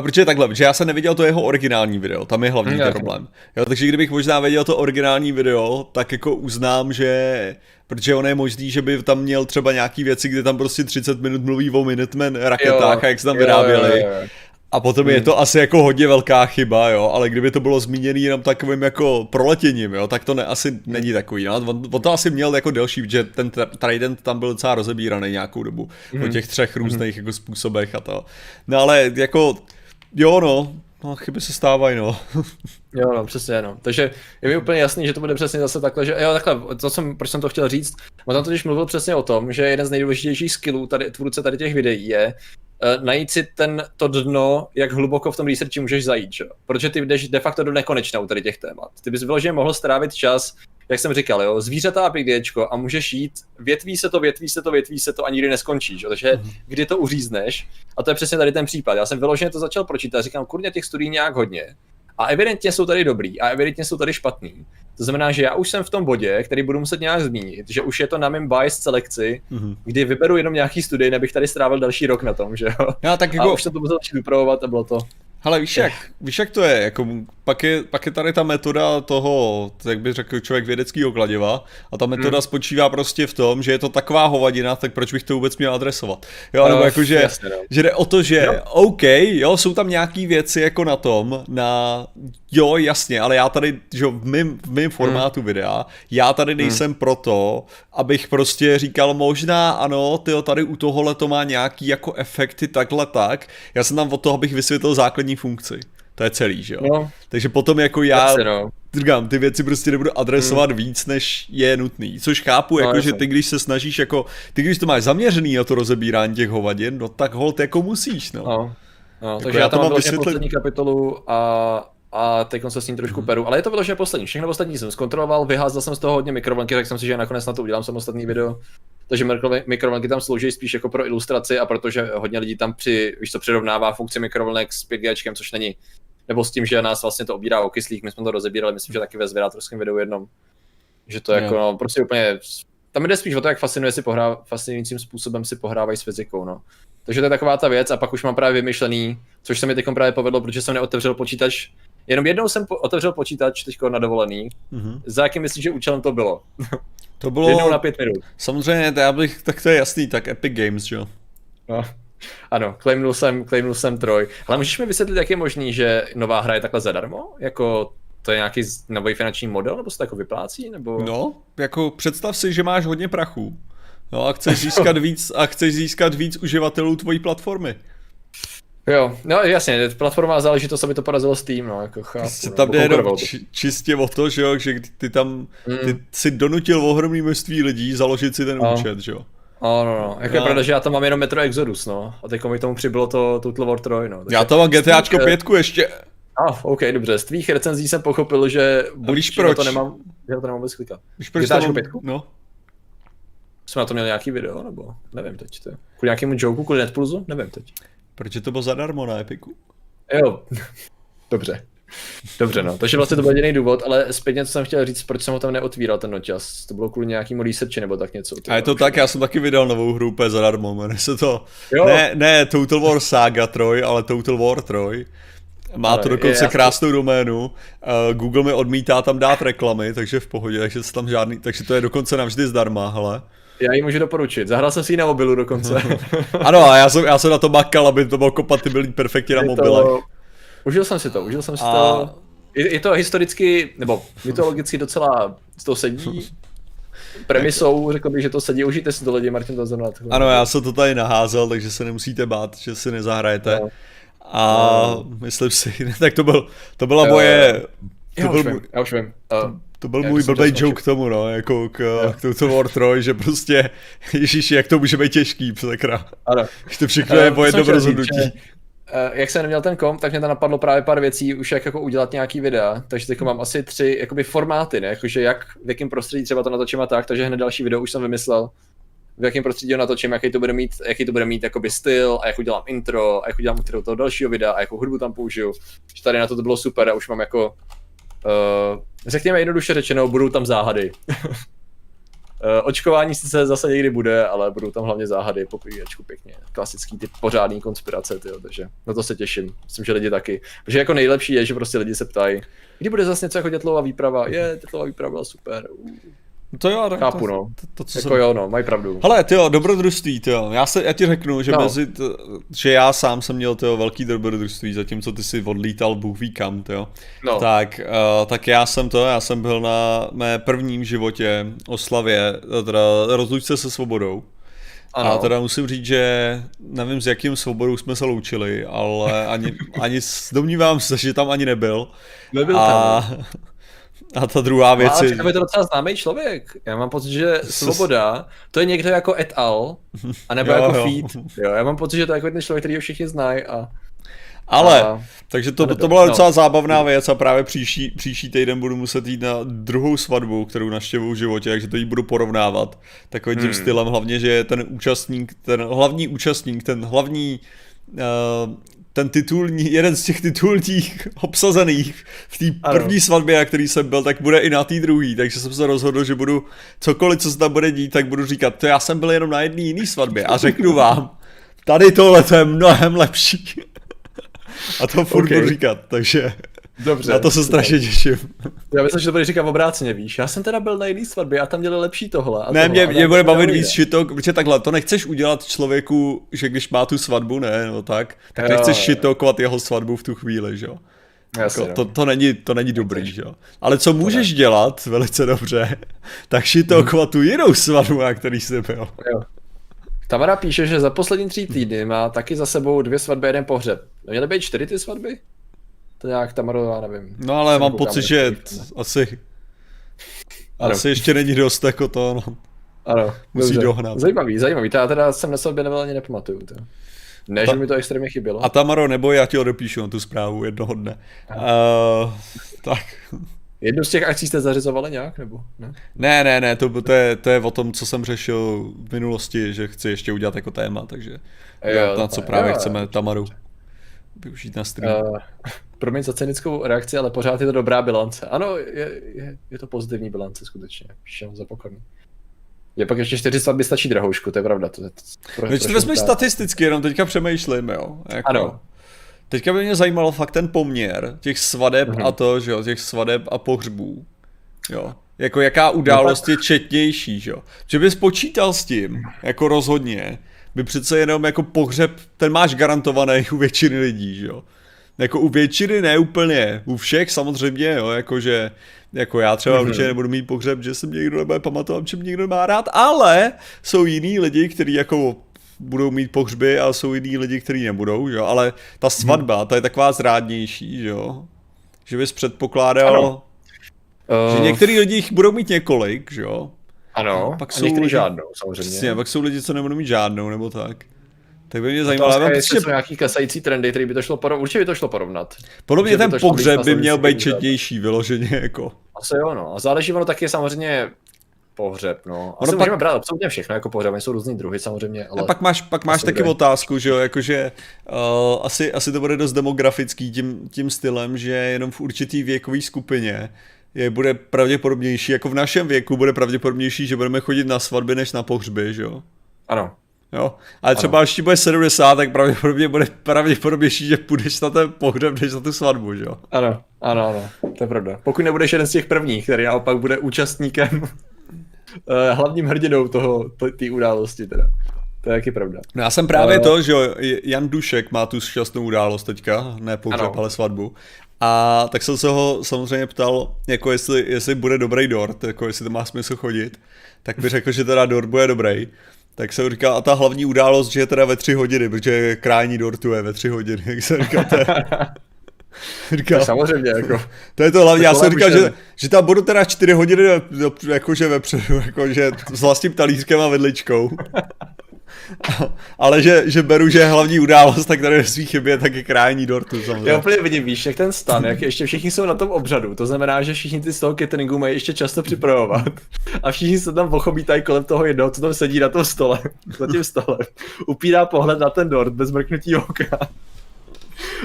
Protože takhle, že já jsem neviděl to jeho originální video, tam je hlavní ten problém. Jo, takže kdybych možná věděl to originální video, tak jako uznám, že protože on je možný, že by tam měl třeba nějaký věci, kde tam prostě 30 minut mluví o Minuteman raketách jo, a jak se tam vyráběli. Jo, jo, jo. A potom hmm. je to asi jako hodně velká chyba, jo, ale kdyby to bylo zmíněný jenom takovým jako proletěním, jo, tak to ne, asi není takový, no. on, on, to asi měl jako delší, že ten Trident tam byl docela rozebíraný nějakou dobu, hmm. po těch třech různých hmm. jako způsobech a to. No ale jako, jo no, No, chyby se stávají, no.
jo, no, přesně, no. Takže je mi úplně jasný, že to bude přesně zase takhle, že jo, takhle, to jsem, proč jsem to chtěl říct, on tam totiž mluvil přesně o tom, že jeden z nejdůležitějších skillů tady, tvůrce tady těch videí je uh, najít si ten, to dno, jak hluboko v tom researchi můžeš zajít, že? Protože ty jdeš de facto do nekonečna u tady těch témat. Ty bys vyloženě mohl strávit čas, jak jsem říkal, jo, zvířata a PDčko a můžeš jít, větví se to, větví se to, větví se to a nikdy neskončí, že? takže mm-hmm. kdy to uřízneš a to je přesně tady ten případ. Já jsem vyloženě to začal pročítat, říkám, kurně těch studií nějak hodně a evidentně jsou tady dobrý a evidentně jsou tady špatný. To znamená, že já už jsem v tom bodě, který budu muset nějak zmínit, že už je to na mém bias selekci, mm-hmm. kdy vyberu jenom nějaký studii, nebych tady strávil další rok na tom, že jo.
Já, tak jako...
A už jsem to musel začít upravovat a bylo to.
Ale víš jak, víš jak to je, jako, pak je, pak je tady ta metoda toho, jak by řekl člověk vědeckého kladiva a ta metoda hmm. spočívá prostě v tom, že je to taková hovadina, tak proč bych to vůbec měl adresovat. Jo, no, nebo jako, že, jasně, no. že jde o to, že no. OK, jo, jsou tam nějaký věci jako na tom, na, jo, jasně, ale já tady, že v mém, v mém formátu hmm. videa, já tady hmm. nejsem hmm. proto, abych prostě říkal možná ano, tyjo, tady u tohohle to má nějaký jako efekty takhle tak, já jsem tam od toho, abych vysvětlil základní funkci. To je celý, že jo? No. Takže potom jako já, se, no. říkám, ty věci prostě nebudu adresovat hmm. víc, než je nutný. Což chápu, no, jako, že ty když se snažíš, jako, ty když to máš zaměřený na to rozebírání těch hovadin, no tak hold jako musíš, no.
no. no jako takže já tam mám vysvětlit... poslední kapitolu a a teď se s ním trošku hmm. peru, ale je to vyloženě poslední. Všechno ostatní jsem zkontroloval, vyházel jsem z toho hodně mikrovlnky, tak jsem si, že nakonec na to udělám samostatný video. Takže mikrovlnky tam slouží spíš jako pro ilustraci a protože hodně lidí tam při, víš co, přirovnává funkci mikrovlnek s 5G, což není nebo s tím, že nás vlastně to obírá o kyslík, my jsme to rozebírali, myslím, že taky ve zvědátorském videu jednom, že to jako, no, prostě úplně, tam jde spíš o to, jak fascinuje si pohrá, fascinujícím způsobem si pohrávají s fyzikou, no. Takže to je taková ta věc a pak už mám právě vymyšlený, což se mi teď právě povedlo, protože jsem neotevřel počítač, jenom jednou jsem po- otevřel počítač teďko na dovolený, mm-hmm. za jakým myslíš, že účelem to bylo?
To bylo...
Jednou na pět minut.
Samozřejmě, to já bych, tak to je jasný, tak Epic Games, jo.
No. Ano, claimnul jsem, claimnul jsem troj. Ale můžeš mi vysvětlit, jak je možný, že nová hra je takhle zadarmo? Jako to je nějaký nový finanční model, nebo se to jako vyplácí? Nebo...
No, jako představ si, že máš hodně prachu. No a chceš získat víc, a chceš získat víc uživatelů tvojí platformy.
Jo, no jasně, platforma záležitost, aby to porazilo Steam, no, jako chápu.
No, tam jde jenom či, čistě o to, že jo, že ty tam, mm. ty si donutil ohromný množství lidí založit si ten účet, že jo.
No, no, no. Jako no. je pravda, že já tam mám jenom Metro Exodus, no. A teď mi tomu přibylo to Total War 3, no.
Takže já to mám GTAčko 5 ještě.
A, ah, OK, dobře. Z tvých recenzí jsem pochopil, že
buď, víš proč?
to nemám, že to nemám vůbec klikat.
Víš proč GTAčko 5? No.
Jsme na to měli nějaký video, nebo nevím teď. To. Kvůli nějakému joku, kvůli Netplusu? Nevím teď.
Protože to bylo zadarmo na Epiku.
Jo, dobře. Dobře, no. Takže vlastně to byl jediný důvod, ale zpětně co jsem chtěl říct, proč jsem ho tam neotvíral ten nočas. To bylo kvůli nějakému researchi nebo tak něco.
A je to tak, já jsem taky vydal novou hru úplně zadarmo, jmenuje se to. Jo. Ne, ne Total War Saga 3, ale Total War 3. Má ale to dokonce je, krásnou doménu. Uh, Google mi odmítá tam dát reklamy, takže v pohodě, takže, tam žádný, takže to je dokonce navždy zdarma, hele.
Já ji můžu doporučit. Zahrál jsem si ji na mobilu dokonce.
ano, a já jsem, já jsem na to makal, aby to bylo kompatibilní perfektně na mobilech. To,
Užil jsem si to, užil jsem si a... to. Je, je to historicky, nebo mytologicky docela to sedí. Premisou, řekl bych, že to sedí, užijte si to lidi, Martin to zrovna.
Ano, já jsem to tady naházel, takže se nemusíte bát, že si nezahrajete. No. A no. myslím si, tak to, byl, to byla moje...
To já, byl, už vím, já už vím. Uh,
to, byl můj blbý joke k tomu, no, jako k, k Total War 3, že prostě, ježíš, jak to může být těžký, sakra. Ano. to všechno je po jednom rozhodnutí. Že,
Uh, jak jsem neměl ten komp, tak mě tam napadlo právě pár věcí, už jak jako udělat nějaký videa, takže teď mám asi tři jakoby formáty, ne? Jakože jak, v jakém prostředí třeba to natočím a tak, takže hned další video už jsem vymyslel, v jakém prostředí ho natočím, jaký to bude mít, jaký to bude mít jakoby styl a jak udělám intro a jak udělám intro toho dalšího videa a jakou hudbu tam použiju. Že tady na to to bylo super a už mám jako, uh, řekněme jednoduše řečeno, budou tam záhady. Uh, očkování sice zase někdy bude, ale budou tam hlavně záhady, poklídečku pěkně. Klasický typ pořádný konspirace, tyjo, takže na to se těším. Myslím, že lidi taky. Protože jako nejlepší je, že prostě lidi se ptají, kdy bude zase něco jako dětlová výprava. Je, dětlová výprava super. Uh.
To jo,
Chápu,
to,
no. To, to, co jako jsem... jo, no, mají pravdu.
Hele, ty jo, dobrodružství, ty jo. Já, se, já ti řeknu, že, no. mezi, t, že já sám jsem měl tyjo, velký dobrodružství, zatímco ty si odlítal Bůh ví kam, tyjo. No. Tak, uh, tak já jsem to, já jsem byl na mé prvním životě oslavě, teda rozlučce se svobodou. Ano. A teda musím říct, že nevím, s jakým svobodou jsme se loučili, ale ani, ani domnívám se, že tam ani nebyl.
Nebyl a, tam.
A ta druhá věc no,
je... je to docela známý člověk. Já mám pocit, že Svoboda, to je někdo jako et al, anebo jo, jako jo. feed. Jo, já mám pocit, že to je jako ten člověk, který ho všichni znají a...
Ale, a... takže to, to byla no. docela no. zábavná věc a právě příští, příští týden budu muset jít na druhou svatbu, kterou naštěvuju v životě, takže to jí budu porovnávat. Takovým tím hmm. stylem, hlavně, že ten účastník, ten hlavní účastník, ten hlavní uh, ten titulní, jeden z těch titulních obsazených v té první svatbě, na který jsem byl, tak bude i na té druhé, takže jsem se rozhodl, že budu cokoliv, co se tam bude dít, tak budu říkat, to já jsem byl jenom na jedné jiné svatbě a řeknu vám, tady tohle to je mnohem lepší. a to furt okay. budu říkat, takže Dobře. Na to se strašně těším.
Já myslím, že to bude říkat obráceně, víš. Já jsem teda byl na jiný svatbě a tam dělali lepší tohle. A
ne,
tohle,
mě, mě bude bavit víc, to, protože takhle, to nechceš udělat člověku, že když má tu svatbu, ne, no tak, tak jo, nechceš šitokovat jeho svatbu v tu chvíli, že jo. Jasně, jako, to, to, není, to není dobrý, že jo. Ale co můžeš dělat velice dobře, tak šitokovat tu jinou svatbu, na který jsi byl. Jo.
Tamara píše, že za poslední tři týdny má taky za sebou dvě svatby a jeden pohřeb. Měly být čtyři ty svatby? To nějak Tamaro, já nevím.
No ale mám pocit, že asi, ano. asi ještě není dost jako to, no.
Ano,
musí dobře. dohnat.
Zajímavý, zajímavý. To já teda jsem na sobě nevel ani nepamatuju. To. Ne, Ta... že mi to extrémně chybělo.
A Tamaro, nebo já ti odepíšu na tu zprávu jednoho dne. Uh, tak.
Jednu z těch akcí jste zařizovali nějak, nebo ne?
Ne, ne, ne, to, to, je, to je o tom, co jsem řešil v minulosti, že chci ještě udělat jako téma, takže jo, na co právě jo, chceme Tamaru využít na stream. Uh,
promiň za cynickou reakci, ale pořád je to dobrá bilance. Ano, je, je, je to pozitivní bilance skutečně, píšem za pokorný. Je pak ještě čtyři svatby stačí drahoušku, to je pravda. To,
to, to, Když to vezmeš statisticky, jenom teďka přemýšlím, jo. Jako, ano. Teďka by mě zajímalo fakt ten poměr těch svadeb mm-hmm. a to, že jo, těch svadeb a pohřbů. Jo. Jako jaká událost no je četnější, že jo. Že bys počítal s tím, jako rozhodně, by přece jenom jako pohřeb, ten máš garantovaný u většiny lidí, že jo. Jako u většiny ne úplně, u všech samozřejmě, jo, jakože jako já třeba mm-hmm. určitě nebudu mít pohřeb, že se mě někdo nebude pamatovat, že mě někdo má rád, ale jsou jiní lidi, kteří jako budou mít pohřby a jsou jiní lidi, kteří nebudou, jo? ale ta svatba, ta je taková zrádnější, že jo, že bys předpokládal, ano. že uh... některý lidi jich budou mít několik, že jo,
ano, a pak a jsou lidi, žádnou, samozřejmě.
Přesně, pak jsou lidi, co nebudou mít žádnou, nebo tak. Tak by mě
zajímalo. Ale jestli jsou nějaký klesající trendy, který by to šlo porovnat. Určitě by to šlo porovnat.
Podle mě ten pohřeb by měl být četnější, vyloženě jako.
Asi jo, no. A záleží ono taky samozřejmě pohřeb, no. Asi ono můžeme pak... brát absolutně všechno jako pohřeb, jsou různý druhy samozřejmě, ale...
A pak máš, pak máš taky jde. otázku, že jo, jakože uh, asi, asi to bude dost demografický tím, tím stylem, že jenom v určitý věkové skupině je, bude pravděpodobnější, jako v našem věku bude pravděpodobnější, že budeme chodit na svatby než na pohřby, že jo?
Ano.
Jo, ale třeba až ti bude 70, tak pravděpodobně bude pravděpodobnější, že půjdeš na ten pohřeb, než na tu svatbu, že jo?
Ano, ano, ano, to je pravda. Pokud nebudeš jeden z těch prvních, který naopak bude účastníkem, eh, hlavním hrdinou toho, té události teda. To je taky pravda.
No já jsem právě uh, to, že Jan Dušek má tu šťastnou událost teďka, ne pohřeb, ale svatbu. A tak jsem se ho samozřejmě ptal, jako jestli, jestli bude dobrý dort, jako jestli to má smysl chodit. Tak mi řekl, že teda dort bude dobrý. Tak jsem říkal, a ta hlavní událost, že je teda ve tři hodiny, protože krání dortu je ve tři hodiny, jak jsem říkal, to je...
Říkal, samozřejmě, jako.
To je to hlavní, já jsem říkal, že, že tam budu teda čtyři hodiny jakože vepředu, jakože s vlastním talířkem a vedličkou. ale že, že beru, že je hlavní událost, tak tady ve svých chybě taky krání dortu
samozřejmě. Já úplně vidím, víš, jak ten stan, jak ještě všichni jsou na tom obřadu, to znamená, že všichni ty z toho cateringu mají ještě často připravovat. A všichni se tam pochobítají kolem toho jednoho, co tam sedí na tom stole, za tím stolem, upírá pohled na ten dort bez mrknutí oka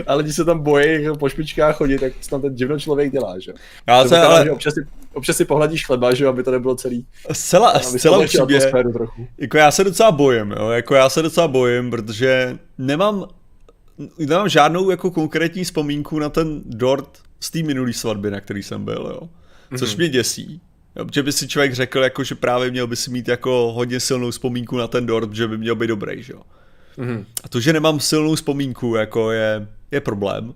a lidi se tam bojí po špičkách chodit, tak to tam ten divno člověk dělá, že? Já se, ale... že občas si, občas si pohladíš chleba, že aby to nebylo celý.
Zcela, zcela upřímně, jako já se docela bojím, jo, jako já se docela bojím, protože nemám, nemám žádnou jako konkrétní vzpomínku na ten dort z té minulý svatby, na který jsem byl, jo. Což mm-hmm. mě děsí. Jo, že by si člověk řekl, jako, že právě měl by si mít jako hodně silnou vzpomínku na ten dort, že by měl být dobrý, že jo. Mm-hmm. A to, že nemám silnou vzpomínku, jako je, je problém.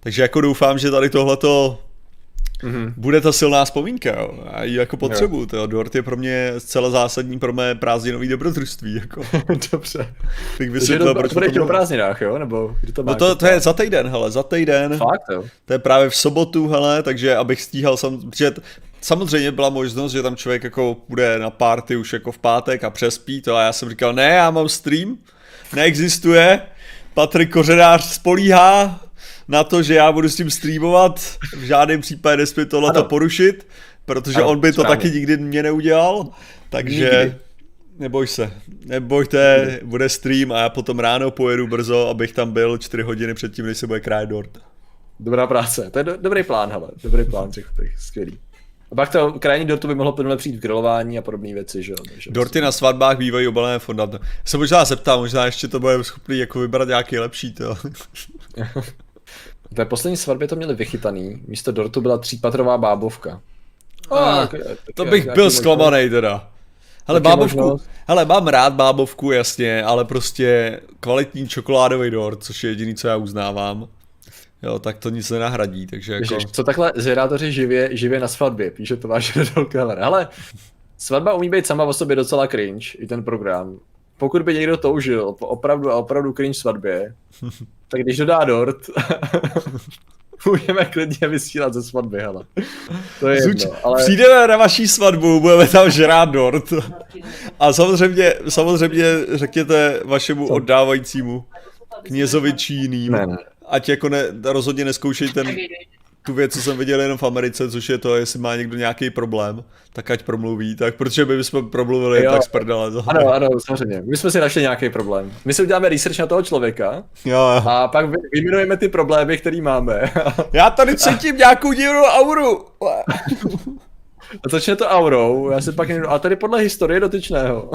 Takže jako doufám, že tady tohleto mm-hmm. bude ta silná vzpomínka, jo. A ji jako potřebuju, to Dort je pro mě zcela zásadní pro mé prázdninový dobrodružství, jako.
Dobře. Tak vysvětlil, proč to bude o prázdninách, jo? Nebo kdy
to No to, to je za týden, hele, za týden.
Fakt, jo?
To je právě v sobotu, hele, takže abych stíhal sam, že Samozřejmě byla možnost, že tam člověk jako bude na party už jako v pátek a přespí to a já jsem říkal, ne, já mám stream, neexistuje. Patrik Kořenář spolíhá na to, že já budu s tím streamovat. V žádném případě nesmí tohle porušit, protože ano, on by to správně. taky nikdy mě neudělal. Takže nikdy. neboj se, nebojte, nikdy. bude stream a já potom ráno pojedu brzo, abych tam byl 4 hodiny předtím, než se bude krát dort.
Dobrá práce, to je do, dobrý plán, hele, dobrý plán, řekl bych, skvělý. A pak to krajní dortu by mohlo plynule přijít v grilování a podobné věci, že jo.
Dorty na svatbách bývají obalené fondantem. Se možná zeptám, možná ještě to bude schopný jako vybrat nějaký lepší, to.
Ve poslední svatbě to měli vychytaný, místo dortu byla třípatrová bábovka.
A, tak, to bych jak, byl zklamaný teda. Hele, bábovku, hele, mám rád bábovku, jasně, ale prostě kvalitní čokoládový dort, což je jediný, co já uznávám. Jo, tak to nic nenahradí, takže jako...
Ježiš, co takhle zvědátoři živě, živě na svatbě, píše Tomáš Redol Keller. Ale svatba umí být sama o sobě docela cringe, i ten program. Pokud by někdo toužil po opravdu a opravdu cringe svatbě, tak když dodá dort, můžeme klidně vysílat ze svatby, hele. To je jedno, ale...
Přijdeme na vaší svatbu, budeme tam žrát dort. A samozřejmě, samozřejmě řekněte vašemu oddávajícímu knězovi či jiným. Ne, ne ať jako ne, rozhodně neskoušej ten, tu věc, co jsem viděl jenom v Americe, což je to, jestli má někdo nějaký problém, tak ať promluví, tak protože by jsme promluvili jo. tak z prdele.
Ano, ano, samozřejmě. My jsme si našli nějaký problém. My si uděláme research na toho člověka jo, jo. a pak vyjmenujeme ty problémy, které máme.
Já tady cítím nějakou divnou auru.
A začne to aurou, já se pak a tady podle historie dotyčného.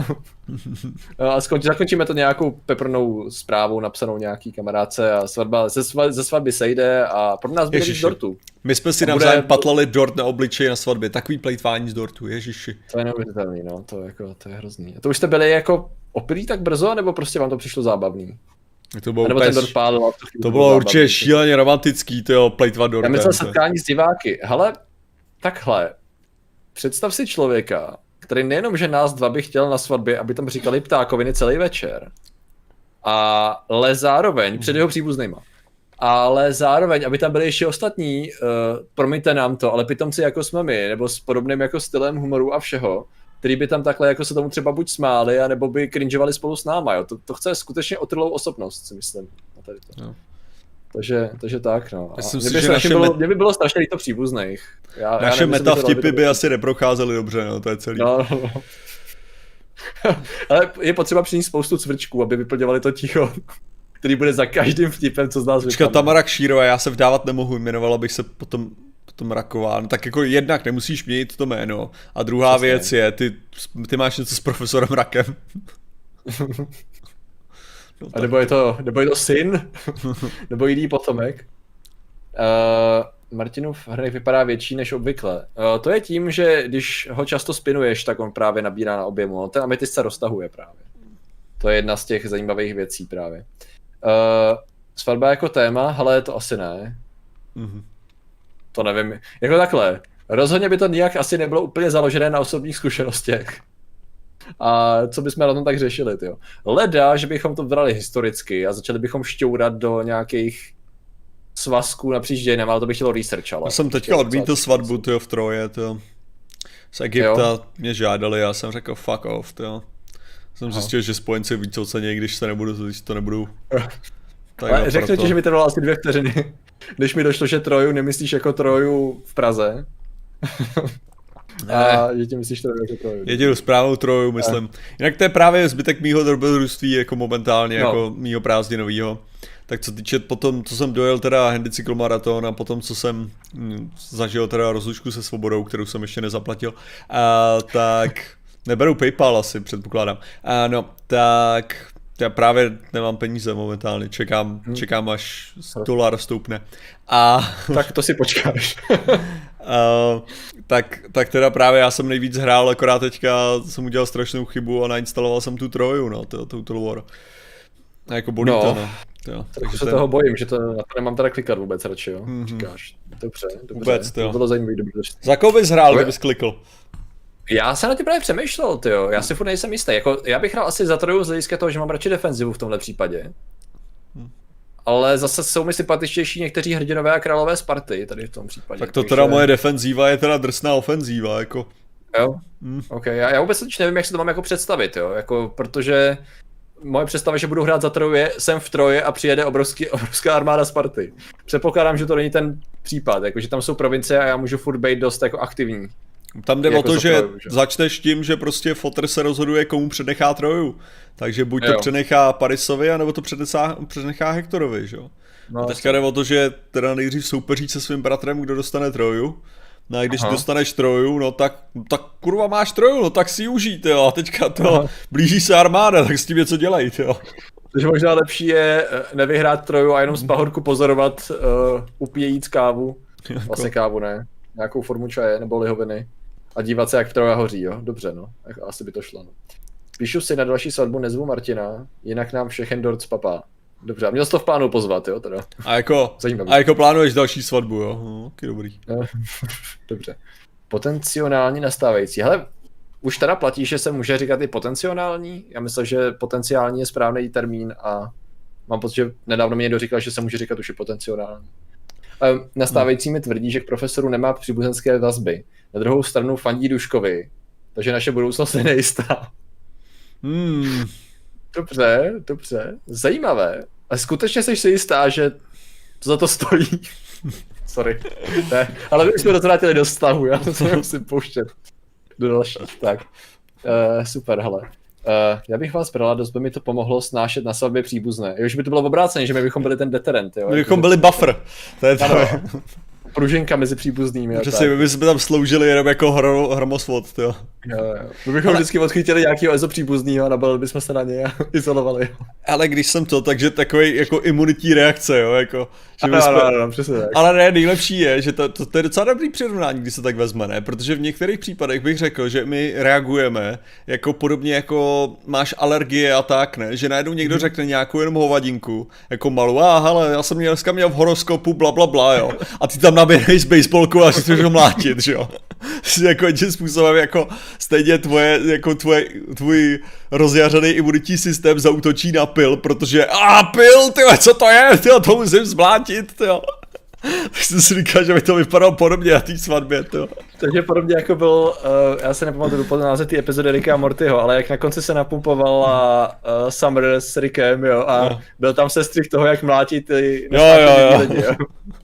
a skončí, zakončíme to nějakou peprnou zprávou napsanou nějaký kamarádce a svatba, ze, sva, ze svatby sejde a pro nás bude dortu.
My jsme si navzájem bude... patlali dort na obličeji na svatbě, takový plejtvání z dortu, ježiši.
To je neuvěřitelný, no, to, jako, to je hrozný. A to už jste byli jako opilí tak brzo, nebo prostě vám to přišlo zábavný?
To bylo, úplně, ten pádl, to, to bylo určitě šíleně romantický, to plejtvat dortem.
Já myslel setkání s diváky. Hele, takhle, představ si člověka, který nejenom, že nás dva by chtěl na svatbě, aby tam říkali ptákoviny celý večer, ale zároveň, před jeho příbuznýma, ale zároveň, aby tam byli ještě ostatní, uh, promiňte nám to, ale pitomci jako jsme my, nebo s podobným jako stylem humoru a všeho, který by tam takhle jako se tomu třeba buď smáli, anebo by cringeovali spolu s náma, jo. To, to chce skutečně otrlou osobnost, si myslím. Na tady to. No. Takže, takže tak, no.
Myslím
mě,
si,
by
že
strašně
naše
bylo,
met-
mě by bylo strašně líto příbuzných. Já,
Naše
já
meta vtipy by asi neprocházely dobře, no, to je celý.
No, no. Ale je potřeba přinést spoustu cvrčků, aby vyplňovali to ticho, který bude za každým vtipem, co z nás
Počkat,
vypadne.
Tamara Kšírová, já se vdávat nemohu, jmenovala bych se potom, potom Raková. No, tak jako jednak nemusíš měnit to jméno. A druhá
Přesně.
věc je, ty, ty máš něco s profesorem Rakem. No,
A nebo je to, nebo je to syn, nebo jiný potomek. Uh, Martinův hrnek vypadá větší než obvykle. Uh, to je tím, že když ho často spinuješ, tak on právě nabírá na objemu. No, ten ametist se roztahuje právě. To je jedna z těch zajímavých věcí právě. Uh, svatba jako téma, ale to asi ne.
mhm.
To nevím. Jako takhle. Rozhodně by to nijak asi nebylo úplně založené na osobních zkušenostech. A co bychom na tom tak řešili, jo? Leda, že bychom to brali historicky a začali bychom šťourat do nějakých svazků napříč dějinama, ale to bych chtělo research, ale...
Já jsem teďka odmítl svatbu, tyjo, v Troje, tyjo. Z Egypta
Jo.
mě žádali, já jsem řekl fuck off, tyjo. Jsem
Aha.
zjistil, že spojenci víc ocenějí, když se nebudu, když to nebudu. Tak
Ale řeknu
proto.
ti, že mi to trvalo asi dvě vteřiny, než mi došlo, že Troju nemyslíš jako Troju v Praze. A že ti myslíš Troju jako Troju.
Jedinou správnou troju, myslím. Jinak to je právě zbytek mýho dobrodružství jako momentálně,
No.
jako mýho prázdninovýho. Tak co týče potom, co jsem dojel teda handicyklomaraton a potom, co jsem hm, zažil teda rozlučku se svobodou, kterou jsem ještě nezaplatil, a, tak neberu PayPal asi, předpokládám. A, no, tak já právě nemám peníze momentálně, čekám,
Hmm.
čekám až dolar stoupne. A
Tak to si počkáš.
Uh, tak, tak teda právě já jsem nejvíc hrál, akorát teďka jsem udělal strašnou chybu a nainstaloval jsem tu troju, no, to, Total War. A jako bolí
No.
to, no. Jo,
Takže se toho bojím, že to, na to nemám teda klikat vůbec radši, jo?
Mhm.
Mm-hmm. Říkáš. Dobře, dobře.
Vůbec, to jo.
to bylo zajímavý, dobře.
Za koho bys hrál, kdybys klikl?
Já jsem na ty právě přemýšlel, ty jo. Já si furt nejsem jistý. Jako, já bych hrál asi za troju z hlediska toho, že mám radši defenzivu v tomhle případě.
Hm.
Ale zase jsou mi sympatičtější někteří hrdinové a králové Sparty tady v tom případě.
Tak to
takže-
teda moje defenzíva je teda drsná ofenzíva, jako.
Jo,
Hm.
ok. Já, já vůbec totiž nevím, jak se to mám jako představit, jo. Jako, protože moje představa, že budu hrát za troju, je, jsem v troje a přijede obrovský, obrovská armáda Sparty. Předpokládám, že to není ten případ, jako, že tam jsou provincie a já můžu furt být dost jako aktivní.
Tam jde
Jako
o to, že
troju, že?
začneš tím, že prostě fotr se rozhoduje, komu přednechá troju. Takže buď to
Jo.
přenechá Parisovi, anebo to předesá, přednechá Hektorovi, že jo.
No,
A teďka jde o to, že teda nejdřív soupeří se svým bratrem, kdo dostane troju. No a když
Aha.
dostaneš troju, no tak, tak kurva máš troju, no tak si ji užijte, jo. A teďka to,
Aha.
blíží se armáda, tak s tím něco dělají, jo.
Takže možná lepší je eh, nevyhrát troju a jenom z pahorku pozorovat uh, upíjejíc kávu. Vlastně kávu ne. Nějakou formu čaje nebo lihoviny. A dívat se, jak troja hoří, jo? Dobře, no. Asi by to šlo, no. Píšu si na další svatbu nezvu Martina, jinak nám všechen dort spapá. Dobře, a měl jsi to v plánu pozvat, jo, teda.
A jako,
Zajímavý.
a jako plánuješ další svatbu, jo. No, taky dobrý.
Dobře. Potenciální nastávající. Hele, už teda platí, že se může říkat i potenciální? Já myslím, že potenciální je správný termín a mám pocit, že nedávno mi někdo říkal, že se může říkat už i potenciální. Um, nastávající mi tvrdí, že k profesoru nemá příbuzenské vazby. Na druhou stranu fandí Duškovi, takže naše budoucnost je nejistá.
Hmm,
Dobře, dobře, zajímavé. A skutečně jsi si jistá, že to za to stojí? Sorry. Ne, ale my už jsme dotrátili do stavu, já to se musím pouštět do dalších. Tak, uh, super, hele. Uh, já bych vás brala, dost by mi to pomohlo snášet na svatbě příbuzné. Jo, že by to bylo obráceně, že my bychom byli ten deterent, jo.
my bychom byli buffer. To je to.
Ano. Pružinka mezi příbuznými.
Přesně,
tak.
my bychom tam sloužili jenom jako hro, hromosvod, jo.
Jo, jo. My bychom vždycky odchytili nějakého EZO příbuzného a nabalili bychom se na něj a izolovali.
Ale když jsem to, takže takový jako imunitní reakce, jo, jako. Že
Ano,
jsme,
ano, ano, přesně tak.
Ale ne, nejlepší je, že to, to, to je docela dobrý přirovnání, když se tak vezme, ne? Protože v některých případech bych řekl, že my reagujeme jako podobně jako máš alergie a tak, ne? Že najednou někdo řekne nějakou jenom hovadinku, jako malou, a hele, já jsem měl, dneska měl v horoskopu, bla, bla, bla, jo. A ty tam naběhneš s baseballkou a chceš ho mlátit, že jo. jako tím způsobem, jako stejně tvoje, jako tvoje, tvůj rozjařený imunitní systém zautočí na pil, protože a pil, ty co to je, ty to musím zmlátit, ty tak jsem si říkal, že by to vypadalo podobně na té svatbě, to.
Takže podobně jako byl, uh, já se nepamatuju úplně název té epizody Ricka a Mortyho, ale jak na konci se napumpovala uh, Summer s Rickem, jo, a no. byl tam sestřih toho, jak mlátí ty
jo, jo, jo. lidi, jo.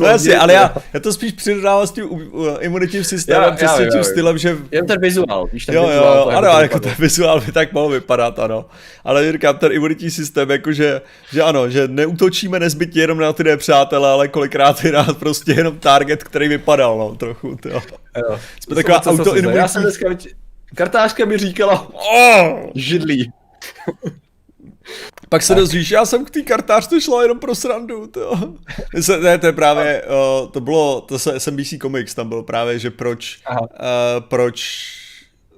No jasně, ale já, já to spíš přirovnávám s tím uh, imunitním systémem, já, přesně já, tím stylem, že...
Jen ten vizuál, víš, ten
jo,
vizuál.
Jo, jo, ano, jako ten vizuál by tak mohl vypadat, ano. Ale říkám, ten imunitní systém, jakože, že ano, že neútočíme nezbytně jenom na ty nepřátelé, ale kolikrát je nás prostě jenom target, který vypadal, no, trochu, to. Jo. Jsme taková autoimunitní...
Já jsem dneska, kartářka mi říkala, oh, židlí.
Pak se dozvíš, já jsem k té kartářce šla jenom pro srandu, to. ne, to je právě, uh, to bylo, to se SMBC Comics, tam bylo právě, že proč, uh, proč,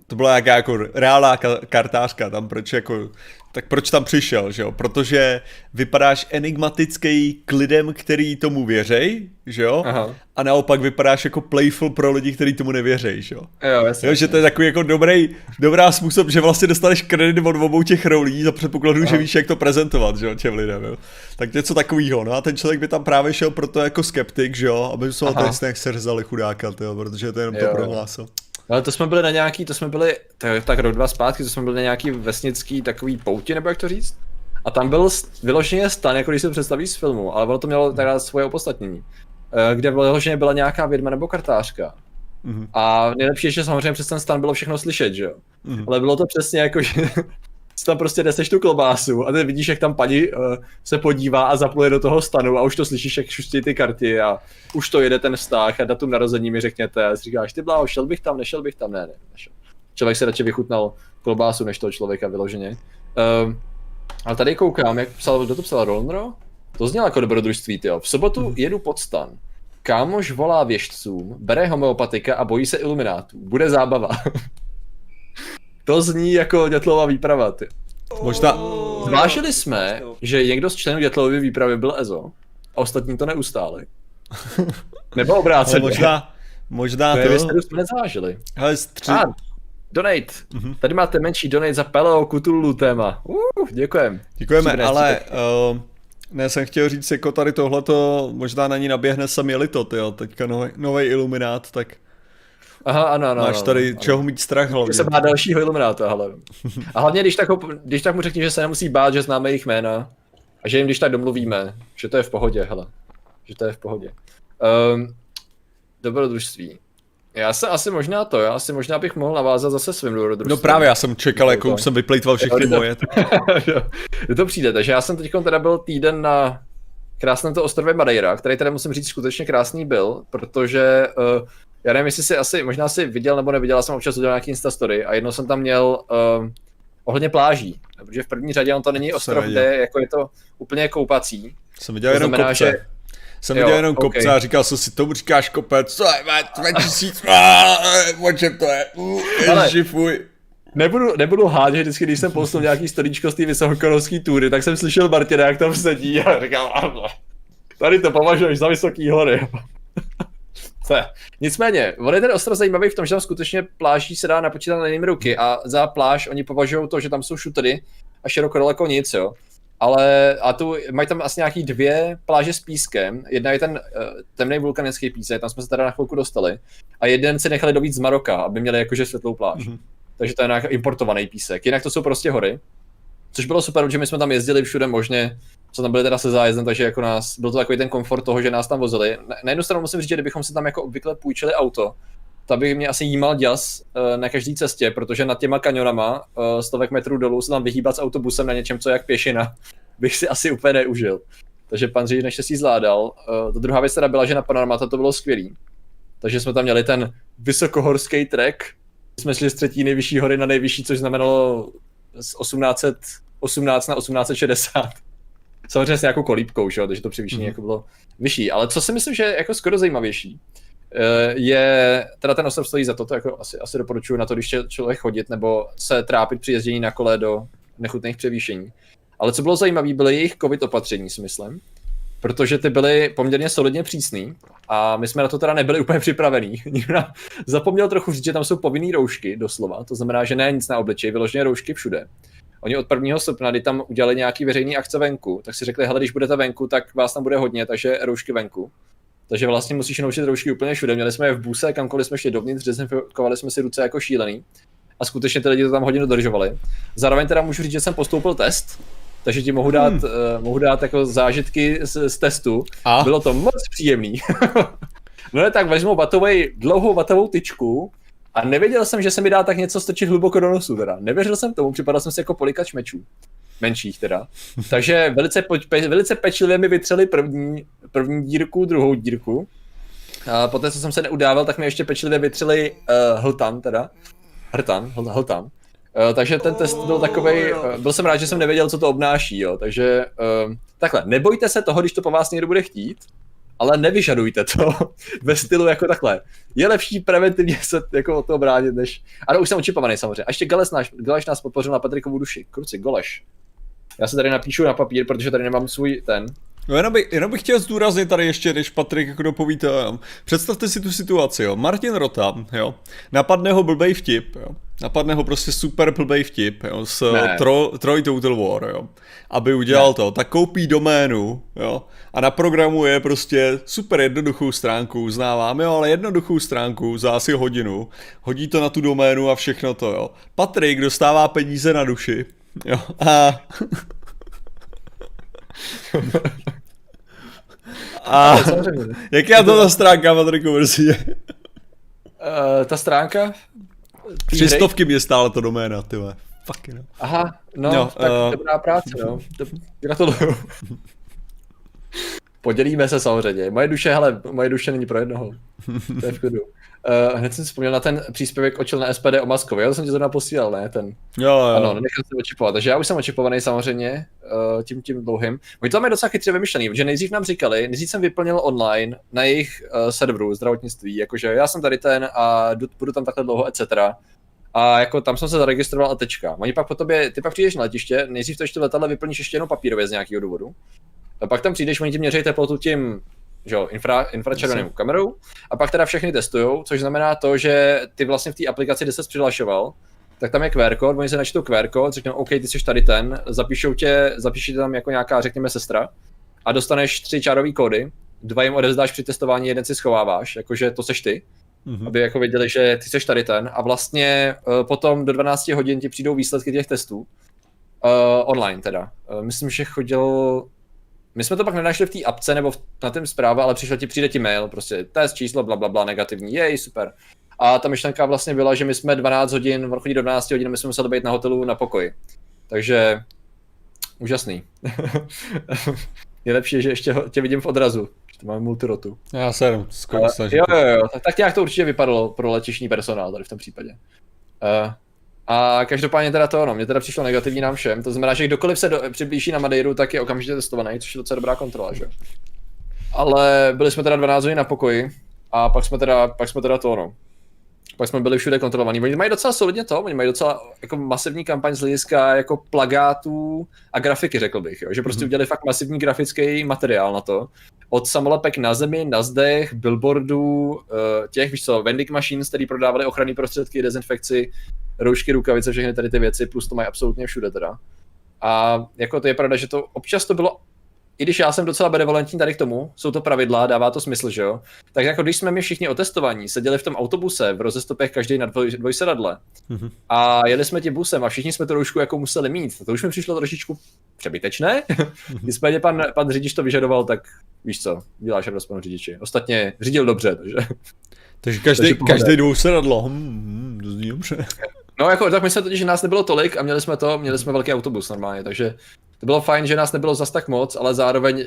to byla jaká jako reálná kartářka, tam proč jako tak proč tam přišel, že jo? Protože vypadáš enigmatický k lidem, který tomu věřej, že jo? Aha. A naopak vypadáš jako playful pro lidi, kteří tomu nevěřej, že jo?
Jo, jasně.
jo, že to je takový jako dobrý, dobrá způsob, že vlastně dostaneš kredit od obou těch rolí za předpokladu, Aha. že víš, jak to prezentovat, že jo, těm lidem, jo? Tak něco takového, no a ten člověk by tam právě šel proto jako skeptik, že jo? Aby se ten sneh serzali chudáka, tyjo, protože to jenom jo. to prohlásil.
Ale to jsme byli na nějaký, to jsme byli, tak, tak rok dva zpátky, to jsme byli na nějaký vesnický takový pouti, nebo jak to říct? A tam byl vyloženě stan, jako když se představí z filmu, ale ono to mělo teda svoje opodstatnění. Eh, kde vyloženě byla nějaká vědma nebo kartářka. Mm-hmm. A nejlepší je, že samozřejmě přes ten stan bylo všechno slyšet, že jo? Mm-hmm. Ale bylo to přesně jako, že tam prostě neseš tu klobásu a ty vidíš, jak tam paní uh, se podívá a zapluje do toho stanu a už to slyšíš, jak šustí ty karty a už to jede ten vztah a datum narození mi řekněte a říkáš, ty bláho, šel bych tam, nešel bych tam, ne, ne, nešel. Člověk se radši vychutnal klobásu než toho člověka vyloženě. Uh, ale tady koukám, jak psal, kdo to psal, Rolnro? To znělo jako dobrodružství, jo. V sobotu hmm. jedu pod stan. Kámoš volá věžcům, bere homeopatika a bojí se iluminátů. Bude zábava. To zní jako Dětlová výprava, ty.
Možná...
Zvážili jsme, že někdo z členů Dětlovy výpravy byl Ezo a ostatní to neustáli. Nebo obráceně.
možná, možná
to... Je to... jsme nezvážili.
Ale stři...
Ah, donate. Mm-hmm. Tady máte menší donate za Peleo Cthulhu téma. Uh, děkujem.
Děkujeme, ale uh, ne, jsem chtěl říct, jako tady tohleto možná na ní naběhne sami to, jo, teďka nový iluminát, tak
Aha, ano, ano.
Máš tady
ano.
čeho mít strach hlavně.
Se bát dalšího ilumináta, hele. A hlavně, když tak, ho, když tak mu řekni, že se nemusí bát, že známe jejich jména. A že jim když tak domluvíme, že to je v pohodě, hele. Že to je v pohodě. Um, dobrodružství. Já se asi možná to, já asi možná bych mohl navázat zase svým dobrodružstvím.
No právě, já jsem čekal, jako už jsem vyplejtval všechny jo, moje.
To, to přijde, takže já jsem teď teda byl týden na krásném to ostrově Madeira, který teda musím říct skutečně krásný byl, protože uh, já nevím, jestli si asi, možná si viděl nebo neviděl, já jsem občas udělal nějaký Instastory a jednou jsem tam měl uh, ohledně pláží, protože v první řadě on to není ostrov, kde jako je to úplně koupací.
Jsem viděl to jenom znamená, kopce. Že... Jsem viděl jenom okay. kopce a říkal jsem si, tomu říkáš kopec, co je, 2000, o čem to je, ježi, fuj.
Nebudu, nebudu hádět, vždycky, když jsem postal nějaký storíčko z té vysokokorovské tury, tak jsem slyšel Martina, jak tam sedí a říkal, tady to považuješ za vysoký hory. Nicméně, on je ten ostrov zajímavý v tom, že tam skutečně pláží se dá napočítat na ruky a za pláž oni považují to, že tam jsou šutery a široko daleko nic, jo. Ale a tu mají tam asi nějaký dvě pláže s pískem. Jedna je ten uh, temný vulkanický písek, tam jsme se teda na chvilku dostali. A jeden se nechali dovít z Maroka, aby měli jakože světlou pláž. Mm-hmm. Takže to je nějaký importovaný písek. Jinak to jsou prostě hory. Což bylo super, protože my jsme tam jezdili všude možně, co tam byli teda se zájezdem, takže jako nás, byl to takový ten komfort toho, že nás tam vozili. Na jednu stranu musím říct, že kdybychom si tam jako obvykle půjčili auto, tak by mě asi jímal děs uh, na každé cestě, protože nad těma kanionama uh, stovek metrů dolů se tam vyhýbat s autobusem na něčem, co je jak pěšina, bych si asi úplně neužil. Takže pan řidič si zvládal. Uh, ta druhá věc teda byla, že na panoramata to bylo skvělý. Takže jsme tam měli ten vysokohorský trek, jsme šli z třetí nejvyšší hory na nejvyšší, což znamenalo z 1818 na 1860 samozřejmě s nějakou kolíbkou, že? takže to převýšení mm. jako bylo vyšší. Ale co si myslím, že je jako skoro zajímavější, eh, je, teda ten ostrov stojí za to, to jako asi, asi doporučuji na to, když člověk chodit nebo se trápit při jezdění na kole do nechutných převýšení. Ale co bylo zajímavé, byly jejich covid opatření, si myslím, protože ty byly poměrně solidně přísný a my jsme na to teda nebyli úplně připravení. Zapomněl trochu říct, že tam jsou povinné roušky, doslova, to znamená, že ne nic na obličeji, vyloženě roušky všude. Oni od 1. srpna, kdy tam udělali nějaký veřejný akce venku, tak si řekli, hele, když budete venku, tak vás tam bude hodně, takže roušky venku. takže vlastně musíš nosit roušky úplně všude. Měli jsme je v buse, kamkoliv jsme šli dovnitř, dezinfikovali jsme si ruce jako šílený. A skutečně ty lidi to tam hodinu dodržovali. Zároveň teda můžu říct, že jsem postoupil test, takže ti mohu dát, hmm. uh, mohu dát jako zážitky z, z testu. A? Bylo to moc příjemný. no ne, tak vezmu vatovej, dlouhou vatovou tyčku a nevěděl jsem, že se mi dá tak něco strčit hluboko do nosu teda. Nevěřil jsem tomu, připadal jsem si jako polikač mečů. Menších teda. Takže velice, pe, velice pečlivě mi vytřeli první, první dírku, druhou dírku. A poté, co jsem se neudával, tak mi ještě pečlivě vytřeli uh, hltan teda. Hrtan, hltan. Uh, takže ten test byl takový. Uh, byl jsem rád, že jsem nevěděl, co to obnáší, jo. Takže uh, takhle, nebojte se toho, když to po vás někdo bude chtít, ale nevyžadujte to ve stylu jako takhle. Je lepší preventivně se jako o to bránit, než... Ano, už jsem očipovaný samozřejmě. A ještě Gales, náš, Gales nás podpořil na Patrikovu duši. Kruci, Goleš. Já se tady napíšu na papír, protože tady nemám svůj ten.
No jenom, by, jenom bych chtěl zdůraznit tady ještě, když Patrik jako dopoví to, představte si tu situaci, jo, Martin Rota, jo, napadne ho blbej vtip, jo, napadne ho prostě super blbej vtip, jo, s tro, Troy Total War, jo, aby udělal ne. to, tak koupí doménu, jo, a naprogramuje prostě super jednoduchou stránku, uznávám, jo, ale jednoduchou stránku za asi hodinu, hodí to na tu doménu a všechno to, jo. Patrik dostává peníze na duši, jo, a... A jak je to ta stránka, Patriku, mrzí?
Uh, ta stránka?
Tři stovky mě stála to doména, ty Fucking
no. Aha, no, no tak uh... dobrá práce, no. Gratuluju. Podělíme se samozřejmě. Moje duše, hele, moje duše není pro jednoho. To je v klidu. Uh, hned jsem si vzpomněl na ten příspěvek očil na SPD o Maskovi, já jsem ti to naposílal, ne? Ten...
Jo, jo.
Ano, nechal jsem očipovat, takže já už jsem očipovaný samozřejmě uh, tím tím dlouhým. Oni to mají docela chytře vymyšlený, protože nejdřív nám říkali, nejdřív jsem vyplnil online na jejich uh, serveru zdravotnictví, jakože já jsem tady ten a budu tam takhle dlouho, etc. A jako tam jsem se zaregistroval a tečka. Oni pak po tobě, ty pak přijdeš na letiště, nejdřív to ještě letadle vyplníš ještě jenom papírově z nějakého důvodu. A pak tam přijdeš, oni ti měří teplotu tím že jo, infra, infračervenou kamerou a pak teda všechny testujou, což znamená to, že ty vlastně v té aplikaci, kde se přihlašoval, tak tam je QR kód, oni se načtou QR kód, řeknou, OK, ty jsi tady ten, zapíšou tě, zapíši tě tam jako nějaká, řekněme, sestra a dostaneš tři čárový kódy, dva jim odezdáš při testování, jeden si schováváš, jakože to seš ty, mm-hmm. aby jako věděli, že ty jsi tady ten a vlastně uh, potom do 12 hodin ti přijdou výsledky těch testů, uh, online teda. Uh, myslím, že chodil my jsme to pak nenašli v té apce nebo v, na tém zpráva, ale přišel ti, přijde ti mail, prostě test, číslo, bla, bla, bla, negativní, jej, super. A ta myšlenka vlastně byla, že my jsme 12 hodin, chodí do 12 hodin, my jsme museli být na hotelu na pokoji. Takže úžasný. je lepší, že ještě tě vidím v odrazu, že to máme multirotu.
Já jsem skoro
Jo, jo, jo, tak, tak nějak to určitě vypadalo pro letišní personál tady v tom případě. Uh, a každopádně teda to, no, mě teda přišlo negativní nám všem, to znamená, že kdokoliv se do, přiblíží na Madeiru, tak je okamžitě testovaný, což je docela dobrá kontrola, že? Ale byli jsme teda 12 hodin na pokoji a pak jsme teda, pak jsme teda to, no. Pak jsme byli všude kontrolovaní. Oni mají docela solidně to, oni mají docela jako masivní kampaň z hlediska jako plagátů a grafiky, řekl bych, jo? že prostě mm-hmm. udělali fakt masivní grafický materiál na to. Od samolepek na zemi, na zdech, billboardů, eh, těch, víš co, vending machines, který prodávali ochranné prostředky, dezinfekci, roušky, rukavice, všechny tady ty věci, plus to mají absolutně všude teda. A jako to je pravda, že to občas to bylo i když já jsem docela benevolentní tady k tomu, jsou to pravidla, dává to smysl, že jo? Tak jako když jsme my všichni otestovaní, seděli v tom autobuse, v rozestopech každý na dvoj, dvojsedadle mm-hmm. a jeli jsme tím busem a všichni jsme to roušku jako museli mít, to už mi přišlo trošičku přebytečné. Mm-hmm. Nicméně pan, pan řidič to vyžadoval, tak víš co, děláš radost panu řidiči. Ostatně řídil dobře, takže...
Takže každý, takže každý dvousedadlo, hmm, hmm, to zní dobře.
No jako, tak myslím totiž, že nás nebylo tolik a měli jsme to, měli jsme velký autobus normálně, takže to bylo fajn, že nás nebylo zas tak moc, ale zároveň uh,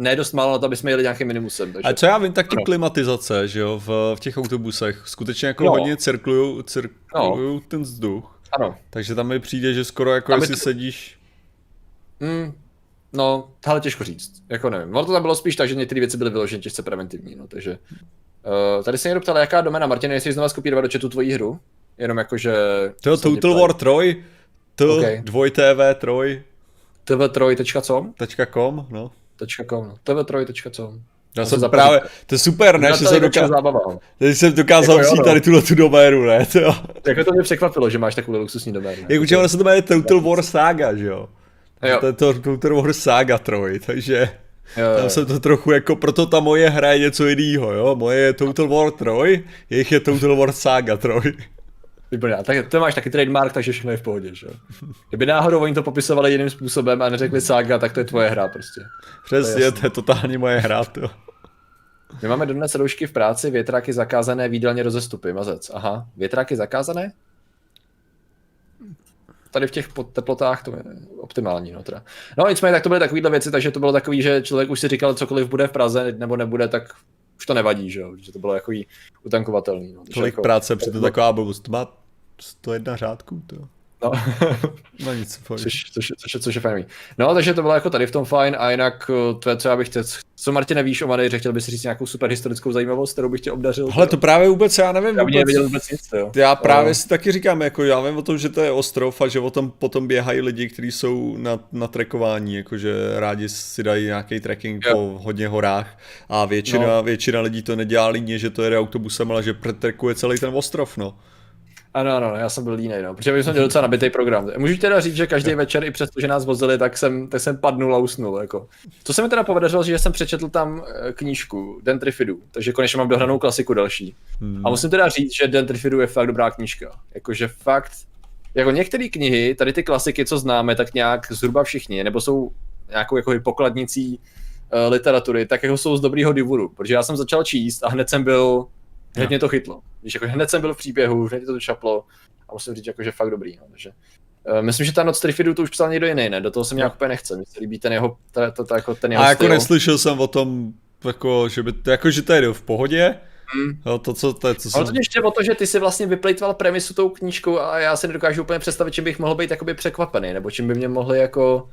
ne dost málo na to, aby jsme jeli nějakým minimusem. Takže...
A co já vím, tak ty klimatizace, že jo, v, v těch autobusech skutečně jako no. hodně cirkulují cirkulují no. ten vzduch.
Ano.
Takže tam mi přijde, že skoro jako tam jestli to... sedíš...
Mm, no, tohle těžko říct, jako nevím. Ono to tam bylo spíš tak, že některé věci byly vyloženě těžce preventivní, no, takže... Uh, tady se někdo ptal, jaká domena, Martin, jestli znovu skopírovat do chatu tvoji hru? Jenom jakože...
To Total War 3, t, okay. dvoj TV 3.
tv3.com?
.com, no.
.com, no. tv3.com.
Já jsem právě, to je super, ne, že jsem dokázal, teď jsem dokázal
jako
vzít no. tady tuhle tu doménu, ne, to jo.
Jako to mě překvapilo, že máš takovou luxusní doménu.
Jak určitě ono se to jmenuje Total War Saga, že jo. jo. To je to Total War Saga 3, takže... Jo, Tam se to trochu jako, proto ta moje hra je něco jiného, jo. Moje je Total War 3, jejich je Total War Saga 3.
Vypadá, tak to máš taky trademark, takže všechno je v pohodě, že Kdyby náhodou oni to popisovali jiným způsobem a neřekli Saga, tak to je tvoje hra prostě.
Přesně, to je, to je totálně moje hra, to.
My máme dodnes roušky v práci, větráky zakázané, výdelně rozestupy, mazec. Aha, větráky zakázané? Tady v těch teplotách to je optimální, no teda. No nicméně, tak to byly takovéhle věci, takže to bylo takový, že člověk už si říkal, cokoliv bude v Praze nebo nebude, tak už to nevadí, že jo, že to bylo jako utankovatelný. No.
Tolik jako, práce, přitom taková blbost. Má 101 řádků, to.
No.
no nic,
což, což, což, což je fajn. No, takže to bylo jako tady v tom fajn a jinak eh, to je, co já bych teď, co Martin nevíš o Madejře, chtěl bys říct nějakou super historickou zajímavost, kterou bych tě obdařil?
Ale to právě vůbec já nevím.
Já vůbec, vůbec nic, jo.
Já právě no. si taky říkám, jako já vím o tom, že to je ostrov a že o tom potom běhají lidi, kteří jsou na, na trekování, jakože rádi si dají nějaký trekking jo. po hodně horách a většina, no. většina lidí to nedělá líně, že to jede autobusem, ale že pretrekuje celý ten ostrov, no.
Ano, ano, já jsem byl línej, no, protože jsme měli docela nabitý program. Můžu teda říct, že každý večer, i přesto, že nás vozili, tak jsem, tak jsem padnul a usnul. Jako. Co se mi teda podařilo, že jsem přečetl tam eh, knížku Dentrifidu, takže konečně mám dohranou klasiku další. Hmm. A musím teda říct, že Dentrifidu je fakt dobrá knížka. Jakože fakt, jako některé knihy, tady ty klasiky, co známe, tak nějak zhruba všichni, nebo jsou nějakou jako pokladnicí uh, literatury, tak jako jsou z dobrýho důvodu. Protože já jsem začal číst a hned jsem byl Hned no. mě to chytlo. Víš, jako hned jsem byl v příběhu, hned to čaplo a musím říct, jako, že fakt dobrý. No, takže, uh, myslím, že ta noc Trifidu to už psal někdo jiný, ne? Do toho se mi no. úplně nechce. Mně se líbí ten jeho, ta, ta, ta, jako ten jeho
A jako styl. neslyšel jsem o tom, jako, že, by, jako, že to je v pohodě, Hmm. No, to, co, to, je, co
Ale jsem... to ještě o to, že ty si vlastně vyplejtval premisu tou knížkou a já si nedokážu úplně představit, čím bych mohl být jakoby překvapený, nebo čím by mě mohli jako...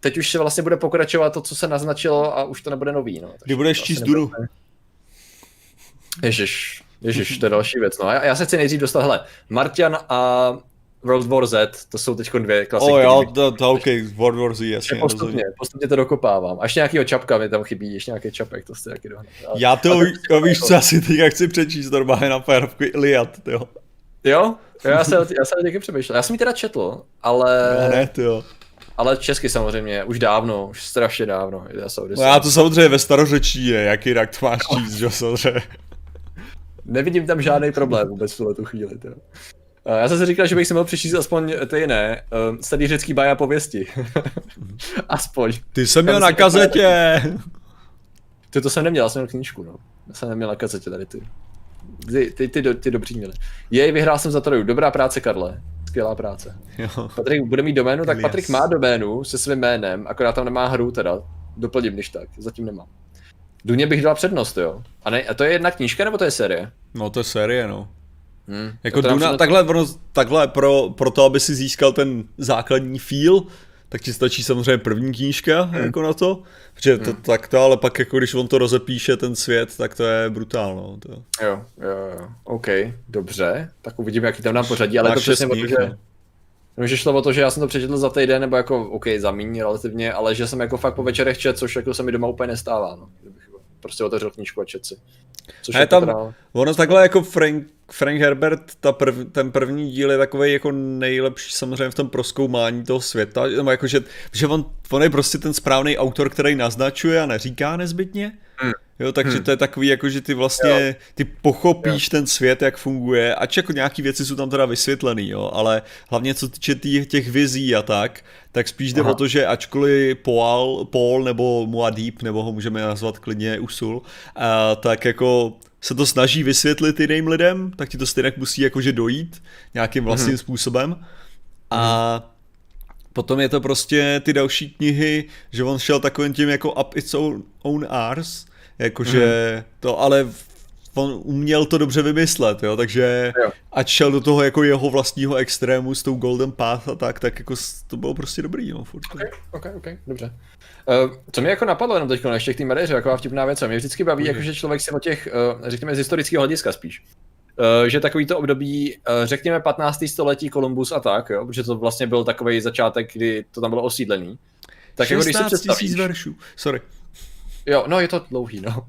Teď už se vlastně bude pokračovat to, co se naznačilo a už to nebude nový. No.
Kdy budeš číst Duru?
Ježiš, Ježiš, to je další věc. No, já, já se chci nejdřív dostat, hele, Martian a World War Z, to jsou teď dvě klasiky.
Oh jo, to, to OK, World War Z, jasně.
Postupně, rozumím. postupně to dokopávám. Až nějakýho čapka mi tam chybí, ještě nějaký čapek, to jste taky dohnat.
Já to, ví, to víš, co asi teď chci přečíst normálně na Firefoxu Iliad, jo.
Jo? Já jsem, já jsem taky přemýšlel. Já jsem ji teda četl, ale...
Já ne, jo.
Ale česky samozřejmě, už dávno, už strašně dávno.
Já, no já to samozřejmě ve starořečí je, jaký jinak to máš číst, že samozřejmě
nevidím tam žádný problém vůbec v tuhle tu chvíli. To. Já jsem si říkal, že bych si mohl přečíst aspoň ty jiné, uh, starý řecký baja pověsti. aspoň.
Ty jsem měl na kazetě.
Ty to jsem neměl, já jsem měl knížku, no. Já jsem neměl na kazetě tady ty. Ty, ty, ty, ty, ty dobří měli. Jej, vyhrál jsem za to. Dobrá práce, Karle. Skvělá práce. Jo. Patrik bude mít doménu, tak Patrik má doménu se svým jménem, akorát tam nemá hru teda. Doplním, když tak, zatím nemám. Duně bych dal přednost, jo. A, ne, a to je jedna knížka, nebo to je série?
No to je série, no. Hmm, jako Duna, přednost... takhle, takhle pro, pro to, aby si získal ten základní feel, tak ti stačí samozřejmě první knížka hmm. jako na to, protože to, hmm. tak to, ale pak jako když on to rozepíše ten svět, tak to je brutálno. No, to.
Jo, jo, jo, OK, dobře, tak uvidíme, jaký tam nám pořadí, ale Máš to přesně o to, že... No, že šlo o to, že já jsem to přečetl za týden, nebo jako, OK, za míň relativně, ale že jsem jako fakt po večerech čet, což jako se mi doma úplně nestává, no prostě otevřel knížku a čet si.
Což a je tam, teda... ono takhle jako Frank, Frank Herbert, ta prv, ten první díl je takový jako nejlepší samozřejmě v tom proskoumání toho světa, jako, že, že on, on je prostě ten správný autor, který naznačuje a neříká nezbytně. Jo, takže hmm. to je takový, jako že ty vlastně, ty pochopíš jo. ten svět, jak funguje, ač jako nějaký věci jsou tam teda vysvětlený, jo, ale hlavně co týče tý, těch vizí a tak, tak spíš jde Aha. o to, že ačkoliv Paul, Paul nebo Muad'Dib, nebo ho můžeme nazvat klidně Usul, a, tak jako se to snaží vysvětlit jiným lidem, tak ti to stejně musí jakože dojít nějakým mhm. vlastním hmm. způsobem. A hmm. Potom je to prostě ty další knihy, že on šel takovým tím jako up its own, own arse, Jakože mm. to ale on uměl to dobře vymyslet, jo, takže jo. ať šel do toho jako jeho vlastního extrému s tou Golden Path a tak, tak jako to bylo prostě dobrý, no, furt.
Ok, ok, ok, dobře. Uh, co mě jako napadlo jenom teď ještě k té Madeře, jako vtipná věc, mě vždycky baví, mm. jako, že člověk si o těch, uh, řekněme, z historického hlediska spíš, že takový to období, uh, řekněme 15. století Kolumbus a tak, jo, protože to vlastně byl takový začátek, kdy to tam bylo osídlený.
Tak 16 jako když si představíš, veršů, sorry.
Jo, no je to dlouhý, no.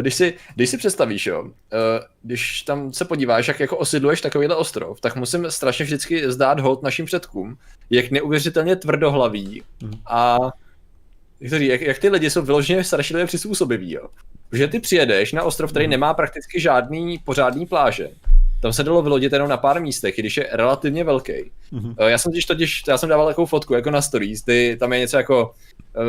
Když si, když si představíš, jo, eh, když tam se podíváš, jak jako osidluješ takovýhle ostrov, tak musím strašně vždycky zdát hold našim předkům, jak neuvěřitelně tvrdohlaví mhm. a jak, to jak, jak ty lidi jsou vyloženě strašlivě přizpůsobiví, jo. Že ty přijedeš na ostrov, který nemá prakticky žádný pořádný pláže. Tam se dalo vylodit jenom na pár místech, i když je relativně velký. Mm-hmm. Já jsem totiž, totiž, já jsem dával takovou fotku jako na stories, kdy tam je něco jako,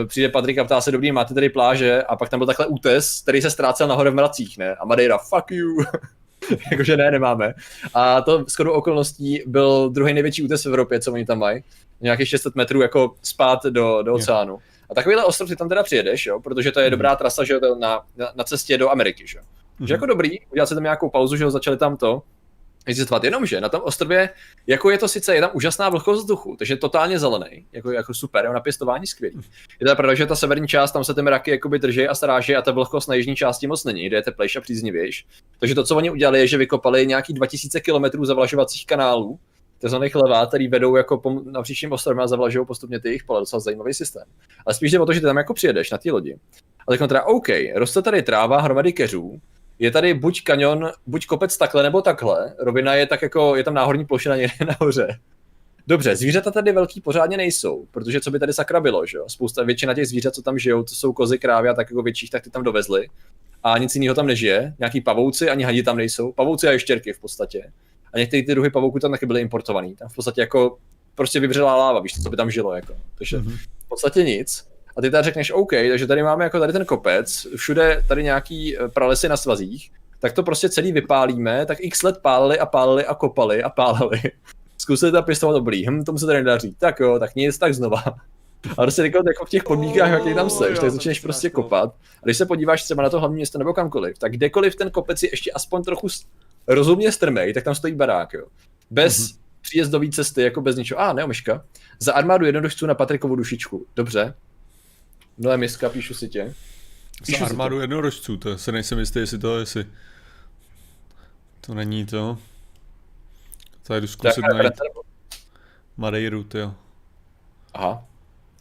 eh, přijde Patrik a ptá se, dobrý, máte tady pláže, a pak tam byl takhle útes, který se ztrácel nahoře v mracích, ne? A Madeira, fuck you. Jakože ne, nemáme. A to skoro okolností byl druhý největší útes v Evropě, co oni tam mají. Nějakých 600 metrů jako spát do, do oceánu. Yeah. A takovýhle ostrov si tam teda přijedeš, jo, protože to je mm. dobrá trasa, že jo, na, na, na cestě do Ameriky, že jo. Mm. Že jako dobrý, udělat si tam nějakou pauzu, že jo, začali tam to existovat. Jenomže na tom ostrově, jako je to sice, je tam úžasná vlhkost vzduchu, takže totálně zelený, jako, jako super, na pěstování skvělý. Je to pravda, že ta severní část, tam se ty mraky jakoby drží a stráží a ta vlhkost na jižní části moc není, kde je teplejší a příznivější. Takže to, co oni udělali, je, že vykopali nějaký 2000 km zavlažovacích kanálů, takzvaných levá, který vedou jako po, na příštím ostrově a zavlažují postupně ty jejich pole, docela zajímavý systém. Ale spíš jde o to, že ty tam jako přijedeš na ty lodi. A tak teda OK, roste tady tráva, hromady keřů, je tady buď kanion, buď kopec takhle nebo takhle, rovina je tak jako, je tam náhorní plošina někde nahoře. Dobře, zvířata tady velký pořádně nejsou, protože co by tady sakra bylo, že jo? Spousta, většina těch zvířat, co tam žijou, to jsou kozy, krávy a tak jako větších, tak ty tam dovezli. A nic jiného tam nežije. Nějaký pavouci, ani hadi tam nejsou. Pavouci a ještěrky v podstatě. A některé ty druhy pavouků tam taky byly importovaný. Tam v podstatě jako prostě vybřela láva, víš, co by tam žilo, jako. Takže mm-hmm. v podstatě nic. A ty tady řekneš OK, takže tady máme jako tady ten kopec, všude tady nějaký eh, pralesy na svazích, tak to prostě celý vypálíme, tak x let pálili a pálili a kopali a pálili. Zkusili tam pěstovat oblí, hm, tomu se tady nedaří. Tak jo, tak nic, tak znova. A prostě jako, jako v těch podmínkách, jak tam seš, tak začneš prostě kopat. A když se podíváš třeba na to hlavní město nebo kamkoliv, tak kdekoliv ten kopec je ještě aspoň trochu rozumně strmej, tak tam stojí barák, jo. Bez mm-hmm. příjezdové cesty, jako bez ničeho. A, ne, myška. Za armádu jednoduchců na Patrikovu dušičku. Dobře, Milé miska, píšu si tě.
Píšu Za armádu jednorožců, to se nejsem jistý, jestli to, jestli to není to. Tady jdu zkusit najít Madeiru, jo.
Aha.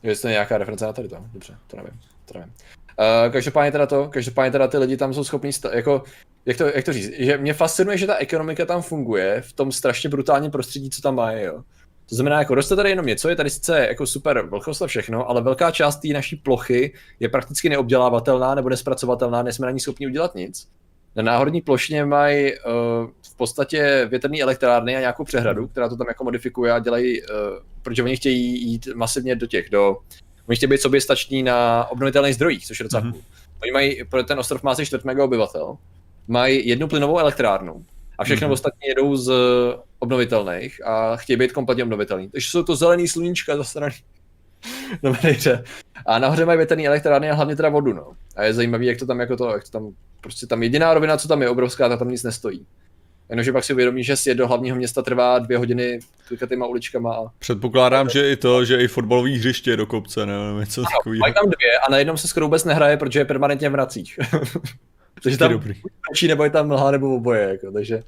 Je to nějaká reference na tady to? Dobře, to nevím. To nevím. Uh, každopádně teda to, každopádně teda ty lidi tam jsou schopní, jako, jak to, jak to říct, že mě fascinuje, že ta ekonomika tam funguje v tom strašně brutálním prostředí, co tam má, jo. To znamená, jako roste tady jenom něco, je tady sice jako super vlhkost a všechno, ale velká část té naší plochy je prakticky neobdělávatelná nebo nespracovatelná, nejsme na ní schopni udělat nic. Na náhorní plošině mají uh, v podstatě větrné elektrárny a nějakou přehradu, která to tam jako modifikuje a dělají, uh, protože oni chtějí jít masivně do těch, do, oni chtějí být soběstační na obnovitelných zdrojích, což je docela mm-hmm. cool. Oni mají, pro ten ostrov má asi čtvrt mega obyvatel, mají jednu plynovou elektrárnu, a všechno mm-hmm. ostatní jedou z obnovitelných a chtějí být kompletně obnovitelný. Takže jsou to zelený sluníčka za strany. No. A nahoře mají větrné elektrárny a hlavně teda vodu, no. A je zajímavý, jak to tam jako to, jak to tam, prostě tam jediná rovina, co tam je obrovská, ta tam nic nestojí. Jenomže pak si uvědomí, že si do hlavního města trvá dvě hodiny klikatýma uličkama. A...
Předpokládám, že i to, že i fotbalový hřiště do kopce, nebo něco takového.
Mají tam dvě a na jednom se skoro vůbec nehraje, protože je permanentně v mracích. takže tam dobrý. nebo je tam mlha nebo oboje, jako, takže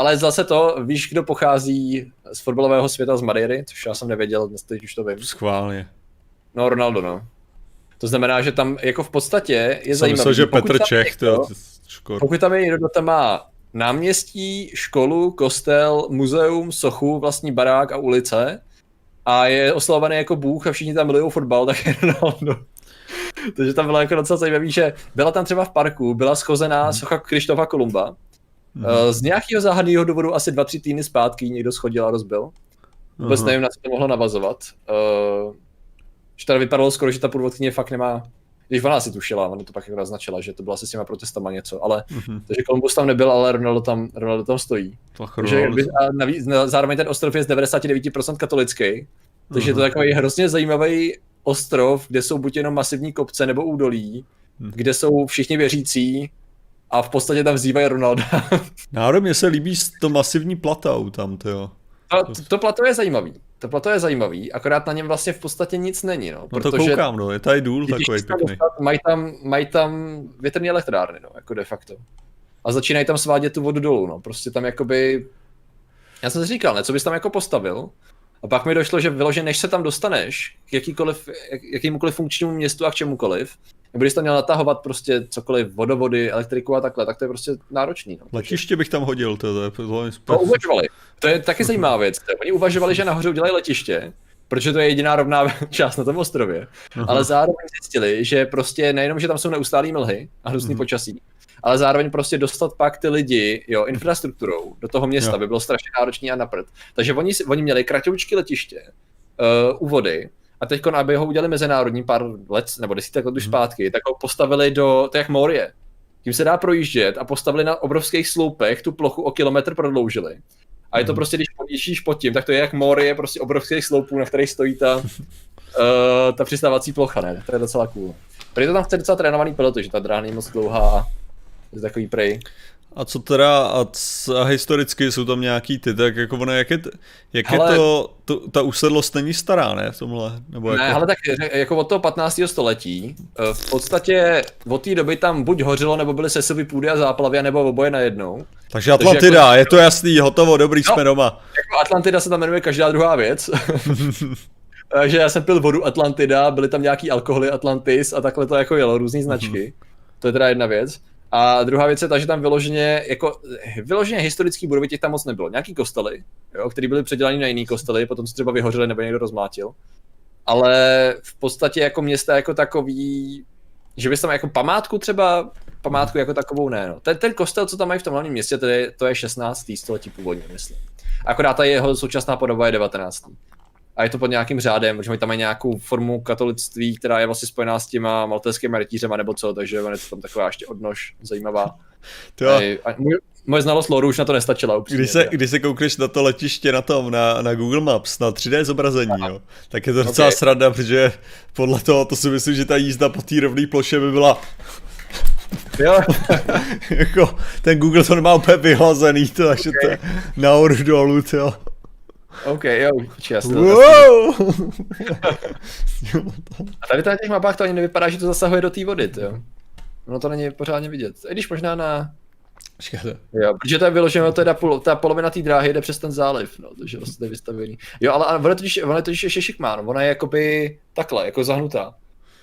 ale zase to, víš, kdo pochází z fotbalového světa z Madeiry, což já jsem nevěděl, dnes teď už to vím.
Schválně.
No, Ronaldo, no. To znamená, že tam jako v podstatě je zajímavé.
Myslím, že Petr Čech, to,
škod. Pokud tam je někdo, kdo tam má náměstí, školu, kostel, muzeum, sochu, vlastní barák a ulice a je oslavovaný jako bůh a všichni tam milují fotbal, tak je Ronaldo. Takže tam bylo jako docela zajímavé, že byla tam třeba v parku, byla schozená hmm. socha Krištofa Kolumba, Mm. Z nějakého záhadného důvodu asi dva, tři týdny zpátky někdo schodil a rozbil. Vůbec uh-huh. nevím, na co to mohlo navazovat. Uh, že tady vypadalo skoro, že ta průvodkyně fakt nemá když ona si tušila, ona to pak jako naznačila, že to bylo asi s těma protestama něco, ale uh-huh. takže Columbus tam nebyl, ale Ronaldo tam, Ronaldo tam stojí. Takže, a navíc, zároveň ten ostrov je z 99% katolický, takže uh-huh. to je takový hrozně zajímavý ostrov, kde jsou buď jenom masivní kopce nebo údolí, uh-huh. kde jsou všichni věřící, a v podstatě tam vzývají Ronalda.
Náhodou mně se líbí to masivní platou tam, to jo.
To, to plato je zajímavý. To plato je zajímavý, akorát na něm vlastně v podstatě nic není, no.
No to koukám, no, je tady důl takový pěkný. Dostat,
mají tam, mají tam větrné elektrárny, no, jako de facto. A začínají tam svádět tu vodu dolů, no. Prostě tam jakoby... Já jsem si říkal, ne, co bys tam jako postavil? A pak mi došlo, že vyloženě, než se tam dostaneš k jakýkoliv, jak, jakýmukoliv funkčnímu městu a k čemukoliv, nebo když tam měl natahovat prostě cokoliv, vodovody, elektriku a takhle, tak to je prostě náročný. No.
Letiště bych tam hodil, to, to,
to uvažovali. To je taky zajímavá věc. Oni uvažovali, že nahoře udělají letiště, protože to je jediná rovná část na tom ostrově. Aha. Ale zároveň zjistili, že prostě nejenom, že tam jsou neustálý mlhy a hnusný uh-huh. počasí, ale zároveň prostě dostat pak ty lidi, jo, infrastrukturou do toho města jo. by bylo strašně náročný a naprt. Takže oni, oni měli kratoučky letiště, uh, u vody, a teď, aby ho udělali mezinárodní pár let, nebo desítek let už hmm. zpátky, tak ho postavili do, to jak Morie. Tím se dá projíždět a postavili na obrovských sloupech, tu plochu o kilometr prodloužili. A je to hmm. prostě, když podíšíš pod tím, tak to je jak Morie, prostě obrovských sloupů, na kterých stojí ta, uh, ta přistávací plocha, ne? To je docela cool. Proto tam chce docela trénovaný pilot, že ta dráha není moc dlouhá je takový prej.
A co teda, a, c, a historicky jsou tam nějaký ty, tak jako ono, jak je, jak Hele, je to, to, ta usedlost není stará, ne, v tomhle?
Nebo ne, jako... ale tak jako od toho 15. století, eh, v podstatě od té doby tam buď hořilo, nebo byly sesovy půdy a záplavy, nebo oboje najednou.
Takže Atlantida, Takže jako, je to jasný, hotovo, dobrý, no, jsme doma.
Jako Atlantida se tam jmenuje každá druhá věc. Takže já jsem pil vodu Atlantida, byly tam nějaký alkoholy Atlantis a takhle to jako jelo, různé značky. Mm-hmm. To je teda jedna věc. A druhá věc je ta, že tam vyloženě, jako vyloženě historický budovy těch tam moc nebylo. Nějaký kostely, jo, které byly předělány na jiný kostely, potom se třeba vyhořely nebo někdo rozmátil. Ale v podstatě jako města jako takový, že bys tam jako památku třeba, památku jako takovou ne. No. Ten, ten kostel, co tam mají v tom hlavním městě, je, to je 16. století původně, myslím. Akorát ta jeho současná podoba je 19 a je to pod nějakým řádem, protože tam mají nějakou formu katolictví, která je vlastně spojená s těma maltéskými rytířema nebo co, takže je to tam taková ještě odnož zajímavá. To a, a můj, moje znalost loru už na to nestačila
upřímně. Když se, když se koukneš na to letiště na tom, na, na Google Maps, na 3D zobrazení, jo, tak je to docela okay. sranda, protože podle toho, to si myslím, že ta jízda po té rovné ploše by byla
Jo.
jako, ten Google to nemá úplně vyhlazený, to, takže okay. to je nahoru dolů, jo.
OK, jo, já wow! A tady na těch mapách to ani nevypadá, že to zasahuje do té vody, jo. Ono to není pořádně vidět. I když možná na... Jo, protože to je vyloženo, teda pol, ta polovina té dráhy jde přes ten záliv, no, takže vlastně je vystavený. Jo, ale ono totiž, je totiž ještě šikmá, no, ona je jakoby takhle, jako zahnutá.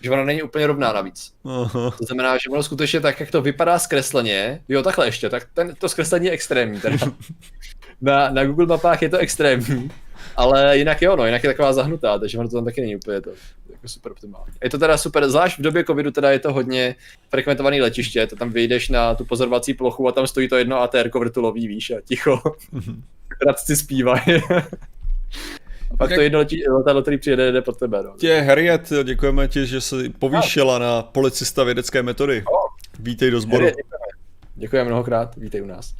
Že ona není úplně rovná navíc. Aha. To znamená, že ono skutečně tak, jak to vypadá zkresleně, jo, takhle ještě, tak ten, to zkreslení je extrémní teda. na, na Google mapách je to extrémní, ale jinak jo, no, jinak je taková zahnutá, takže ono to tam taky není úplně to jako super optimální. Je to teda super, zvlášť v době covidu teda je to hodně frekventovaný letiště, to tam vyjdeš na tu pozorovací plochu a tam stojí to jedno ATR vrtulový, víš, a ticho. Radci zpívají. A pak to jedno letadlo, který přijede, jde pod tebe. No.
Tě, Harriet, děkujeme ti, že se povýšila na policista vědecké metody. Vítej do sboru.
děkujeme. děkujeme mnohokrát, vítej u nás.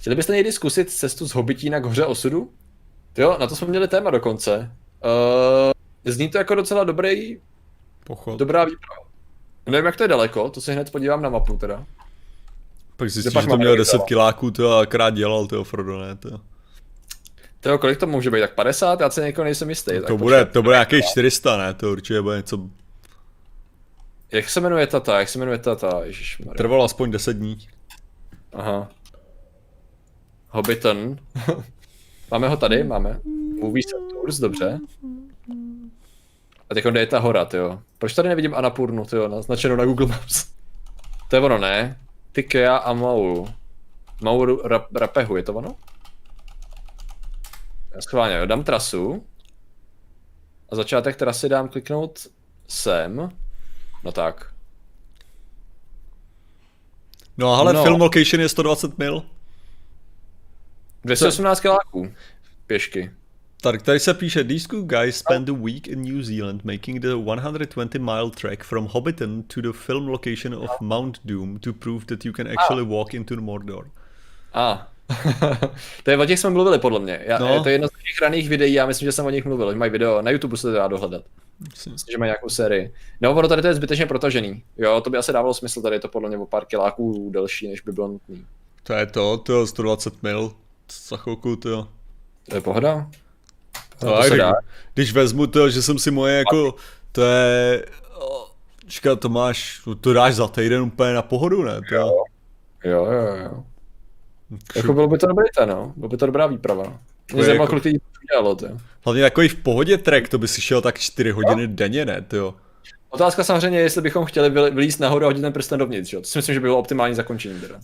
Chtěli byste někdy zkusit cestu z Hobitína k hoře osudu? Jo, na to jsme měli téma dokonce. Uh, zní to jako docela dobrý,
Pochod.
dobrá výprava. Nevím, jak to je daleko, to se hned podívám na mapu teda.
Pak zjistíš, že to mělo 10 kiláků, to a krát dělal, to Frodo, ne, to.
To kolik to může být, tak 50? Já se někoho nejsem jistý.
To tak bude, to bude nějakých 400, ne, to určitě bude něco...
Jak se jmenuje tata, jak se jmenuje tata, Ježišmarja.
Trvalo aspoň 10 dní.
Aha. Hobbiton. máme ho tady, máme. Movies and Tours, dobře. A teď kde je ta hora, jo. Proč tady nevidím Anapurnu, jo, naznačenou na Google Maps? To je ono, ne? Tikea a Mauru. Mauru rap, Rapehu, je to ono? Já schválně, jo, dám trasu. A začátek trasy dám kliknout sem. No tak.
No ale no. film location je 120 mil.
218 kiláků pěšky.
Tak tady se píše, these two guys spent a week in New Zealand making the 120 mile trek from Hobbiton to the film location of Mount Doom to prove that you can actually ah. walk into Mordor.
A, ah. to je o těch jsme mluvili podle mě. Já, no. To je jedno z těch raných videí, já myslím, že jsem o nich mluvil. Mají video, na YouTube se to dá dohledat. Myslím, že mají nějakou sérii. No, ono tady to je zbytečně protažený. Jo, to by asi dávalo smysl, tady je to podle mě o pár kiláků delší, než by bylo nutný.
To je to, to je 120 mil za chvilku, to
To je pohoda.
To, to se dá. Když vezmu to, že jsem si moje jako, to je, čeká, to máš, to dáš za týden úplně na pohodu, ne? To...
Jo, jo, jo. jo. Jako bylo by to dobré, no. Bylo by to dobrá výprava. Mě zajímá, jako... kolik lidí to dělalo, to.
Hlavně jako i v pohodě track, to by si šel tak 4 hodiny no. denně, ne, to
Otázka samozřejmě, jestli bychom chtěli vylíst nahoru a hodit ten prsten dovnitř, jo. To si myslím, že by bylo optimální zakončení teda.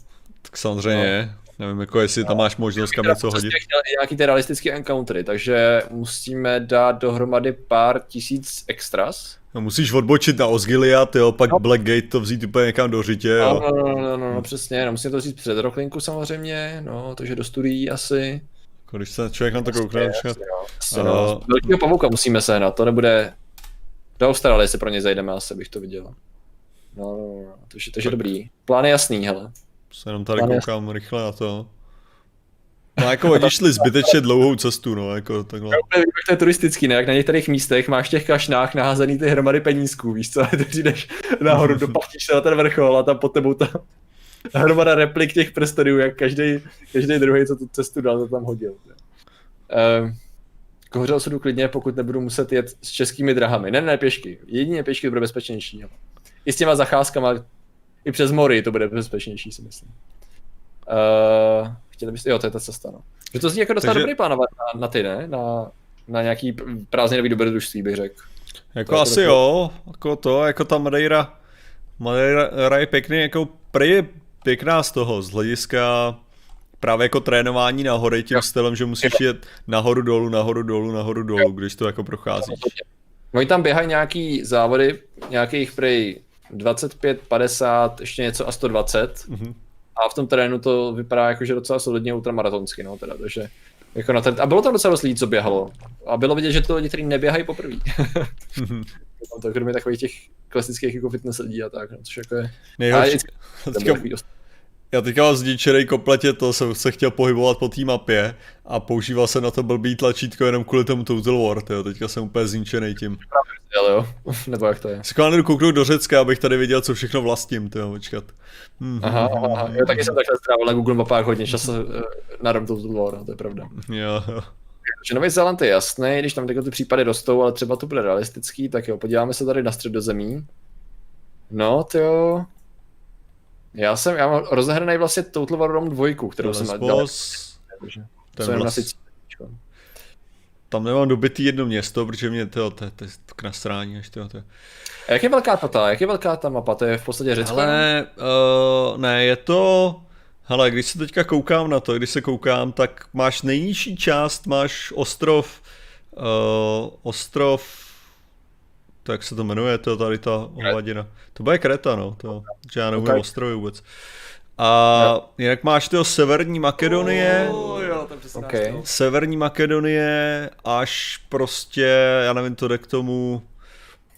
Tak samozřejmě. No. Nevím, jako jestli tam máš možnost kam něco hodit.
Nějaký ty realistické encountery, takže musíme dát dohromady pár tisíc extras.
No, musíš odbočit na Osgiliath, jo, pak no. Blackgate to vzít úplně někam do řitě, jo.
No, no, no, no, no, no přesně, no, musím to vzít před Rocklinku samozřejmě, no, takže do studií asi.
Jako když se člověk na to koukne,
no. no. Velkého pavouka musíme se na to nebude do Austrálie se pro ně zajdeme, asi bych to viděl. No, no, no, takže, takže tak. dobrý. Plán je jasný, hele.
Se jenom tady Plán koukám jasný. rychle na to. No jako oni šli zbytečně dlouhou cestu, no, jako takhle.
No, to je turistický, ne? Jak na některých místech máš v těch kašnách naházený ty hromady penízků, víš co? Ty jdeš nahoru, dopatíš se na ten vrchol a tam pod tebou ta hromada replik těch prstodů, jak každý, každý druhý, co tu cestu dal, to tam hodil. Uh, k hoře osudu klidně, pokud nebudu muset jet s českými drahami. Ne, ne, pěšky. Jedině pěšky to bude bezpečnější. I s těma zacházkama, i přes mory to bude bezpečnější, si myslím. Uh, chtěli byste, jo, to je ta cesta, no. Že to zní jako docela Takže... dobrý plán na, na, ty, ne? Na, na nějaký prázdninový dobrodružství, bych řekl.
Jako asi jako jo, jako to, jako ta Madeira, Madeira je pěkný, jako prý je pěkná z toho, z hlediska právě jako trénování na hory tím jo. stylem, že musíš jet nahoru dolů, nahoru dolů, nahoru dolů, jo. když to jako procházíš.
Oni tam běhají nějaký závody, nějakých prej 25, 50, ještě něco a 120. Mm-hmm. A v tom terénu to vypadá jako, že docela solidně ultramaratonsky, no teda, takže jako na ten, a bylo tam docela dost lidí, co běhalo. A bylo vidět, že to lidi, kteří neběhají poprvé. mm-hmm. tam to kromě takových těch klasických jako fitness lidí a tak, no, což jako je...
Nejhorší, já teďka mám zničený kompletě to, jsem se chtěl pohybovat po té mapě a používal jsem na to blbý tlačítko jenom kvůli tomu Total War, tyjo. teďka jsem úplně zničený tím.
Ale jo, nebo jak to je.
Si jdu kouknout do Řecka, abych tady viděl, co všechno vlastním, tyjo, počkat.
Hmm, aha, aha, já taky jsem takhle strávil na Google mapách hodně času eh, na Rom Total War, to je pravda.
Jo, jo.
Že Nový Zéland je jasný, když tam ty případy rostou, ale třeba to bude realistický, tak jo, podíváme se tady na středozemí. No, to jo, já jsem, já mám rozehraný vlastně Total War Rome 2, kterou jsem dal. Ten vlast...
Tam nemám dobitý jedno město, protože mě to, to, to, to k nasrání až to, to.
A jak je velká ta, jak je velká ta mapa, to je v podstatě Řecko?
Ale, uh, ne, je to, hele, když se teďka koukám na to, když se koukám, tak máš nejnižší část, máš ostrov, uh, ostrov to jak se to jmenuje, to tady ta hladina. To bude Kreta, no, to, že já nevím okay. ostrovy vůbec. A jinak máš toho Severní Makedonie,
oh, jo, to okay.
Severní Makedonie až prostě, já nevím, to jde k tomu,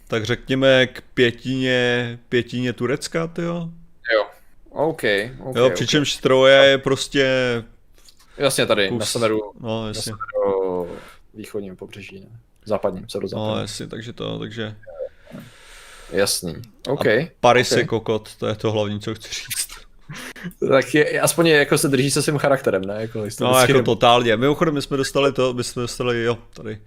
tak řekněme k pětině, pětině Turecka, ty jo?
Jo, OK. okay
jo, přičemž okay. Troje je prostě...
Jasně tady, kus, na severu, no, jasně. na severu východním pobřeží, ne? Západním, severozápadním.
No jasně, takže to, takže...
Jasný, OK.
A Paris okay. je kokot, to je to hlavní, co chci říct.
tak je, aspoň je, jako se drží se svým charakterem, ne? Jako
no jako nebo... totálně. Mimochodem, my jsme dostali to, my jsme dostali, jo, tady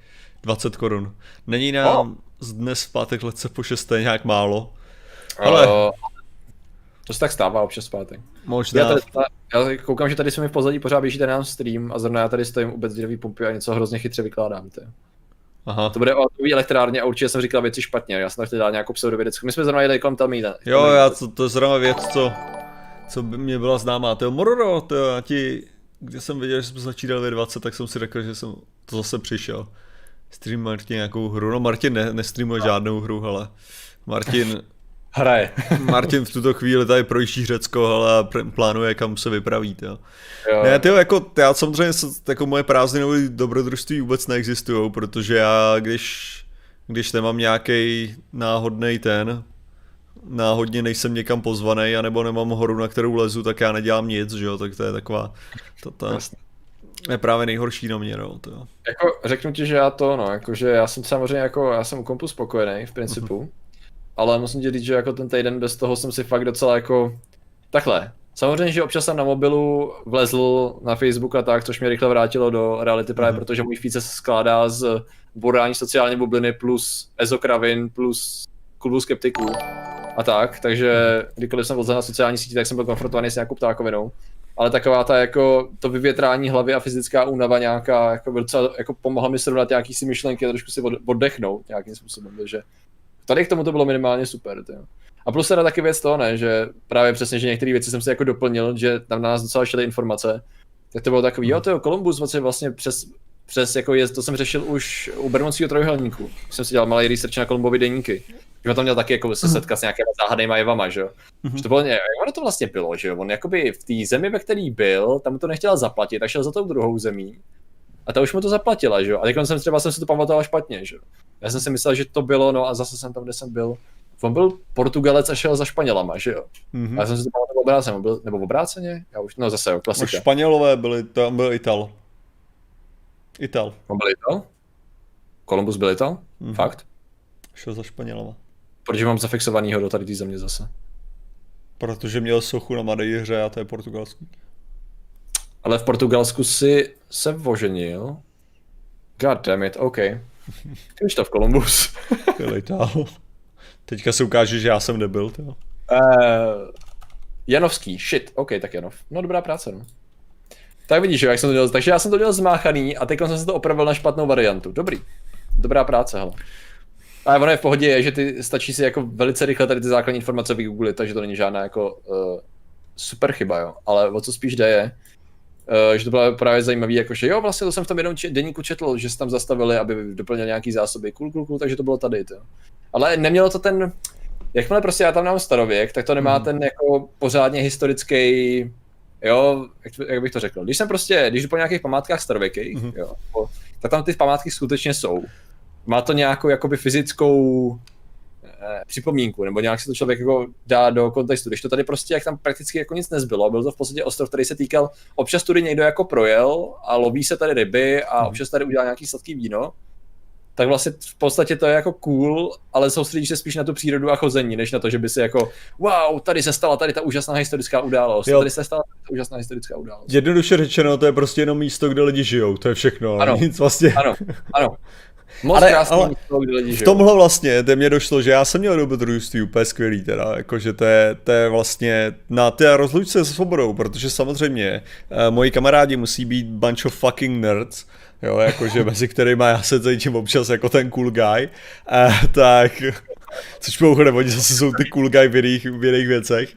20 korun. Není nám oh. dnes v pátek letce po šesté nějak málo. Ale... Uh,
to se tak stává občas v pátek.
Možná.
Já, tady, já koukám, že tady se mi v pozadí pořád běží ten nám stream a zrovna já tady stojím u bezdělový pumpy a něco hrozně chytře vykládám. Tě.
Aha.
To bude o atomové elektrárně a určitě jsem říkal věci špatně. Já jsem chtěl dát nějakou pseudovědeckou. My jsme zrovna jeli kolem tam míle.
Jo, já to, to je zrovna věc, co, co by mě byla známá. To je Mororo, to já ti, když jsem viděl, že jsme začínali ve 20, tak jsem si řekl, že jsem to zase přišel. Stream Martin nějakou hru, no Martin ne, nestreamuje no. žádnou hru, ale Martin
hraje.
Martin v tuto chvíli tady projíždí Řecko ale plánuje, kam se vypraví. Jo. Jo. Ne, tyjo, jako, já samozřejmě, jako moje prázdninové dobrodružství vůbec neexistují, protože já, když, když nemám nějaký náhodný ten, náhodně nejsem někam pozvaný, anebo nemám horu, na kterou lezu, tak já nedělám nic, že jo, tak to je taková, to, to je právě nejhorší na mě, no, to
Jako, řeknu ti, že já to, no, jakože já jsem samozřejmě jako, já jsem u kompu spokojený v principu, uh-huh ale musím ti říct, že jako ten týden bez toho jsem si fakt docela jako takhle. Samozřejmě, že občas jsem na mobilu vlezl na Facebook a tak, což mě rychle vrátilo do reality právě, mm. protože můj feed se skládá z borání sociální bubliny plus ezokravin plus klubu skeptiků a tak, takže kdykoliv jsem vlezl na sociální síti, tak jsem byl konfrontovaný s nějakou ptákovinou. Ale taková ta jako to vyvětrání hlavy a fyzická únava nějaká, jako docela, jako pomohla mi srovnat nějaký si myšlenky a trošku si oddechnout nějakým způsobem, takže Tady k tomu to bylo minimálně super. Tě. A plus teda taky věc toho, ne, že právě přesně, že některé věci jsem si jako doplnil, že tam na nás docela šly informace, tak to bylo takový, jo, to je Columbus vlastně, vlastně přes, přes jako je, to jsem řešil už u Bermudského trojuhelníku. Jsem si dělal malý research na Kolumbovi deníky. Že tam měl taky jako se setkat s nějakými záhadnými jevama, že jo. Mm-hmm. Že to bylo, jak ono to vlastně bylo, že jo. On jakoby v té zemi, ve které byl, tam to nechtěl zaplatit, tak šel za tou druhou zemí. A ta už mu to zaplatila, že jo. A teď jsem třeba jsem si to pamatoval špatně, že jo. Já jsem si myslel, že to bylo, no a zase jsem tam, kde jsem byl. On byl Portugalec a šel za Španělama, že jo. Mm-hmm. A já jsem si to pamatoval obráceně, byl, nebo obráceně? Já už, no zase, jo, klasika. No,
Španělové byli, tam byl Ital. Ital.
On byl Ital? Kolumbus byl Ital? Mm-hmm. Fakt?
Šel za Španělama.
Protože mám zafixovanýho do tady té země zase.
Protože měl sochu na Madejře a to je portugalský.
Ale v Portugalsku si se voženil. God damn it, OK. To v Kolumbus.
Teďka se ukáže, že já jsem nebyl.
Uh, Janovský, shit, OK, tak Janov. No dobrá práce, no. Tak vidíš, jak jsem to dělal. Takže já jsem to dělal zmáchaný a teď jsem se to opravil na špatnou variantu. Dobrý. Dobrá práce, hele. A ono je v pohodě, je, že ty stačí si jako velice rychle tady ty základní informace vygooglit, takže to není žádná jako uh, super chyba, jo. Ale o co spíš jde je, že to bylo právě zajímavé, jako že jo, vlastně to jsem v tom jednom deníku četl, že se tam zastavili, aby doplnili nějaký zásoby, cool, cool, cool, takže to bylo tady, to. Ale nemělo to ten, jakmile prostě já tam mám starověk, tak to nemá hmm. ten jako pořádně historický, jo, jak, jak bych to řekl, když jsem prostě, když jdu po nějakých památkách starověkých, hmm. jo, tak tam ty památky skutečně jsou. Má to nějakou jakoby fyzickou eh, připomínku, nebo nějak se to člověk jako dá do kontextu. Když to tady prostě, jak tam prakticky jako nic nezbylo, byl to v podstatě ostrov, který se týkal, občas tudy někdo jako projel a loví se tady ryby a hmm. občas tady udělá nějaký sladký víno, tak vlastně v podstatě to je jako cool, ale soustředíš se spíš na tu přírodu a chození, než na to, že by si jako wow, tady se stala tady ta úžasná historická událost, jo. tady se stala ta úžasná historická událost.
Jednoduše řečeno, to je prostě jenom místo, kde lidi žijou, to je všechno, ano, nic vlastně.
Ano, ano.
Moc ale, ale místo, kde lidi v tomhle vlastně, to mě došlo, že já jsem měl dobrodružství úplně skvělý teda, jakože to je, to je vlastně na té rozlučce se svobodou, protože samozřejmě uh, moji kamarádi musí být bunch of fucking nerds, jo, jakože mezi kterými já se cítím občas jako ten cool guy, uh, tak, což mimochodem, oni zase jsou ty cool guy v jiných, v jiných věcech,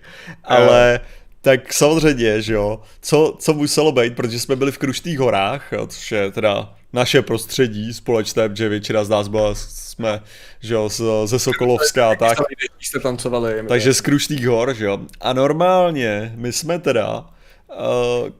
ale tak samozřejmě, že jo, co, co muselo být, protože jsme byli v Kruštých horách, jo, což je teda naše prostředí společné, že většina z nás byla, jsme, že jo, ze Sokolovská a tak.
Jste tancovali.
Takže z Kruštých hor, že jo. A normálně, my jsme teda, uh,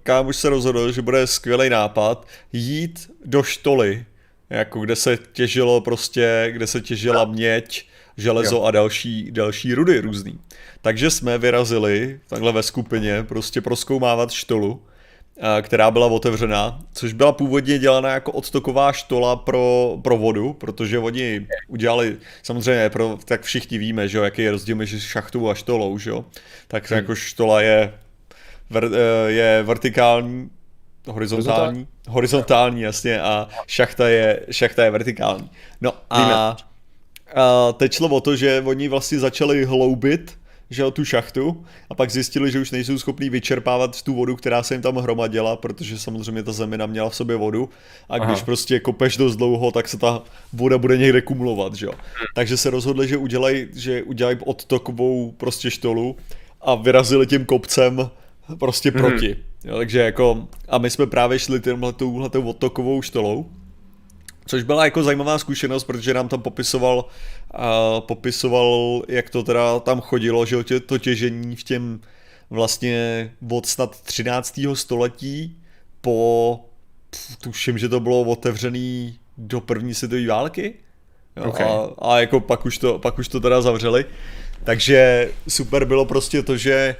kam už se rozhodl, že bude skvělý nápad jít do štoly, jako kde se těžilo prostě, kde se těžila měď, železo jo. a další, další rudy různý. Takže jsme vyrazili takhle ve skupině prostě proskoumávat štolu, která byla otevřená, což byla původně dělaná jako odtoková štola pro, pro vodu, protože oni udělali, samozřejmě, pro, tak všichni víme, že jo, jaký je rozdíl mezi šachtou a štolou, že jo, tak hmm. jako štola je ver, eh, je vertikální, horizontální, horizontální, jasně, a šachta je, šachta je vertikální. No a, a teď šlo o to, že oni vlastně začali hloubit že tu šachtu a pak zjistili, že už nejsou schopní vyčerpávat tu vodu, která se jim tam hromadila, protože samozřejmě ta zemina měla v sobě vodu a když Aha. prostě kopeš dost dlouho, tak se ta voda bude někde kumulovat, že jo. Takže se rozhodli, že udělají, že udělají odtokovou prostě štolu a vyrazili tím kopcem prostě mhm. proti. Mm-hmm. Jo, takže jako, a my jsme právě šli tímhle touhletou odtokovou štolou, což byla jako zajímavá zkušenost, protože nám tam popisoval, uh, popisoval, jak to teda tam chodilo, že tě, to těžení v těm vlastně od snad 13. století po, tuším, že to bylo otevřený do první světové války. Jo, okay. a, a jako pak už, to, pak už to teda zavřeli. Takže super bylo prostě to, že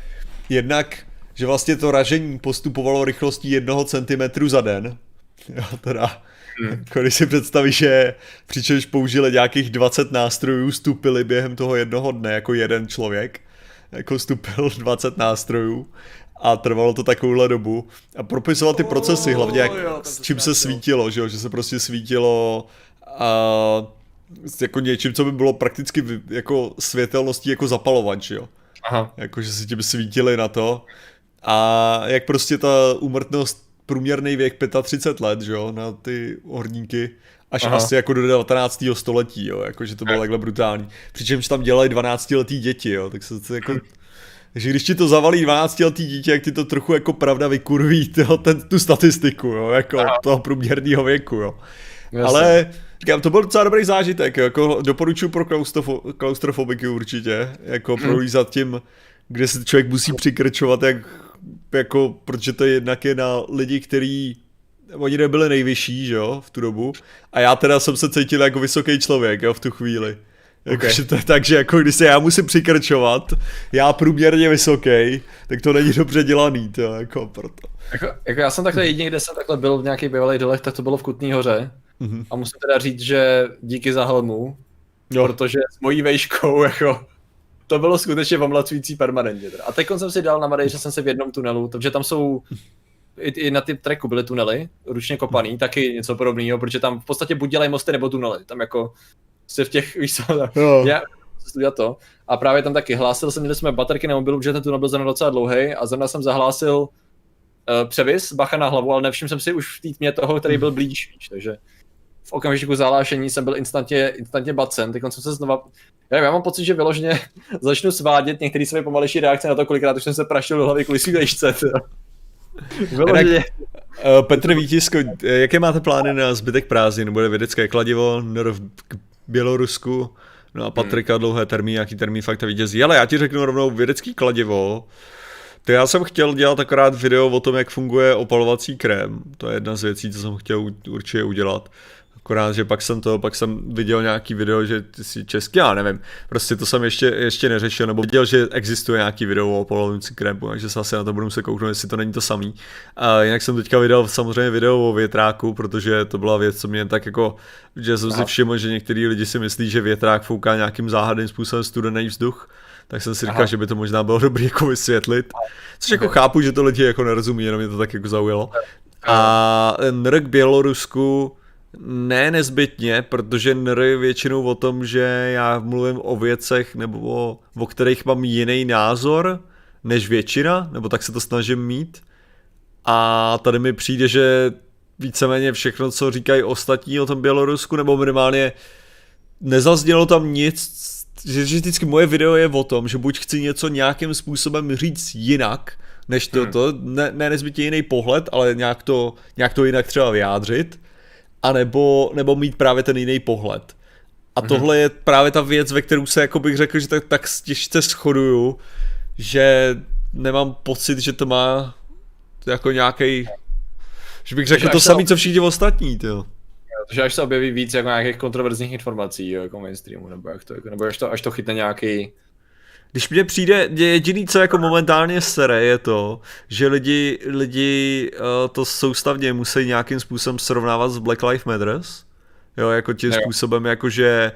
jednak že vlastně to ražení postupovalo rychlostí jednoho centimetru za den. Jo, teda, hmm. když si představíš, že přičemž použili nějakých 20 nástrojů, stupili během toho jednoho dne jako jeden člověk, jako stupil 20 nástrojů a trvalo to takovouhle dobu a propisoval ty procesy, hlavně jak, s čím se svítilo, že, jo? že se prostě svítilo a jako něčím, co by bylo prakticky jako světelností jako zapalovač, jo. Aha. Jako, že si tím svítili na to a jak prostě ta úmrtnost, průměrný věk 35 let, že jo, na ty horníky až Aha. asi jako do 19. století, jo, jako, že to bylo takhle brutální. Přičemž tam dělali 12 letý děti, jo, tak se to jako... Takže když ti to zavalí 12 letý dítě, jak ti to trochu jako pravda vykurví tyho, ten, tu statistiku, jo, jako Aha. toho průměrného věku, jo. Jasně. Ale říkám, to byl docela dobrý zážitek, jo, jako doporučuji pro klaustrofo- klaustrofobiky určitě, jako hmm. prolízat tím, kde se člověk musí přikrčovat, jak, jako, protože to je jednak je na lidi, kteří oni nebyli nejvyšší, že jo, v tu dobu. A já teda jsem se cítil jako vysoký člověk, jo, v tu chvíli. Jako, okay. to je tak, že jako když se já musím přikrčovat, já průměrně vysoký, tak to není dobře dělaný, to jako proto.
Jako, jako já jsem takhle jediný, kde jsem takhle byl v nějakých bývalých dolech, tak to bylo v Kutný hoře. Mm-hmm. A musím teda říct, že díky za helmu, jo. protože s mojí vejškou, jako, to bylo skutečně omlacující permanentně. A teď jsem si dal na Madejře, jsem se v jednom tunelu, protože tam jsou i, i na ty tracku byly tunely, ručně kopaný, taky něco podobného, protože tam v podstatě buď dělají mosty nebo tunely. Tam jako se v těch, víš co, no. já, studia to. A právě tam taky hlásil jsem, měli jsme baterky na mobilu, že ten tunel byl zrovna docela dlouhý a zrovna jsem zahlásil uh, převis, bacha na hlavu, ale nevšiml jsem si už v té tmě toho, který byl blíž, takže v okamžiku zahlášení jsem byl instantně, instantně bacen, teď jsem se znova, já, já mám pocit, že vyloženě začnu svádět některé své pomalejší reakce na to, kolikrát už jsem se prašil do hlavy kvůli svým
Vyloženě. Uh, Petr Vítisko, jaké máte plány na zbytek prázdnin? Bude vědecké kladivo v Bělorusku? No a Patrika hmm. dlouhé termíny, jaký termín fakt vítězí. Ale já ti řeknu rovnou vědecký kladivo. To já jsem chtěl dělat akorát video o tom, jak funguje opalovací krém. To je jedna z věcí, co jsem chtěl určitě udělat. Akorát, že pak jsem to, pak jsem viděl nějaký video, že ty jsi český, já nevím, prostě to jsem ještě, ještě neřešil, nebo viděl, že existuje nějaký video o polovici krému, takže se asi na to budu se kouknout, jestli to není to samý. A jinak jsem teďka vydal samozřejmě video o větráku, protože to byla věc, co mě tak jako, že jsem si všiml, že některý lidi si myslí, že větrák fouká nějakým záhadným způsobem studený vzduch, tak jsem si říkal, Aha. že by to možná bylo dobré jako vysvětlit. Což jako chápu, že to lidi jako nerozumí, jenom mě to tak jako zaujalo. A NRK Bělorusku, ne nezbytně, protože NR je většinou o tom, že já mluvím o věcech nebo o, o kterých mám jiný názor než většina, nebo tak se to snažím mít. A tady mi přijde, že víceméně všechno, co říkají ostatní o tom Bělorusku, nebo minimálně nezaznělo tam nic, že, vždycky moje video je o tom, že buď chci něco nějakým způsobem říct jinak, než to, hmm. to ne, ne nezbytně jiný pohled, ale nějak to, nějak to jinak třeba vyjádřit, anebo, nebo mít právě ten jiný pohled. A mm-hmm. tohle je právě ta věc, ve kterou se, jako bych řekl, že tak, tak těžce shoduju, že nemám pocit, že to má jako nějaký, že bych řekl to samé, co všichni ostatní, jo.
Takže až se objeví víc jako nějakých kontroverzních informací, jo, jako mainstreamu, nebo jak to, jako, nebo až to, až to chytne nějaký
když mně přijde, jediný, co jako momentálně sere, je to, že lidi, lidi uh, to soustavně musí nějakým způsobem srovnávat s Black Lives Matters. Jo, jako tím způsobem, jakože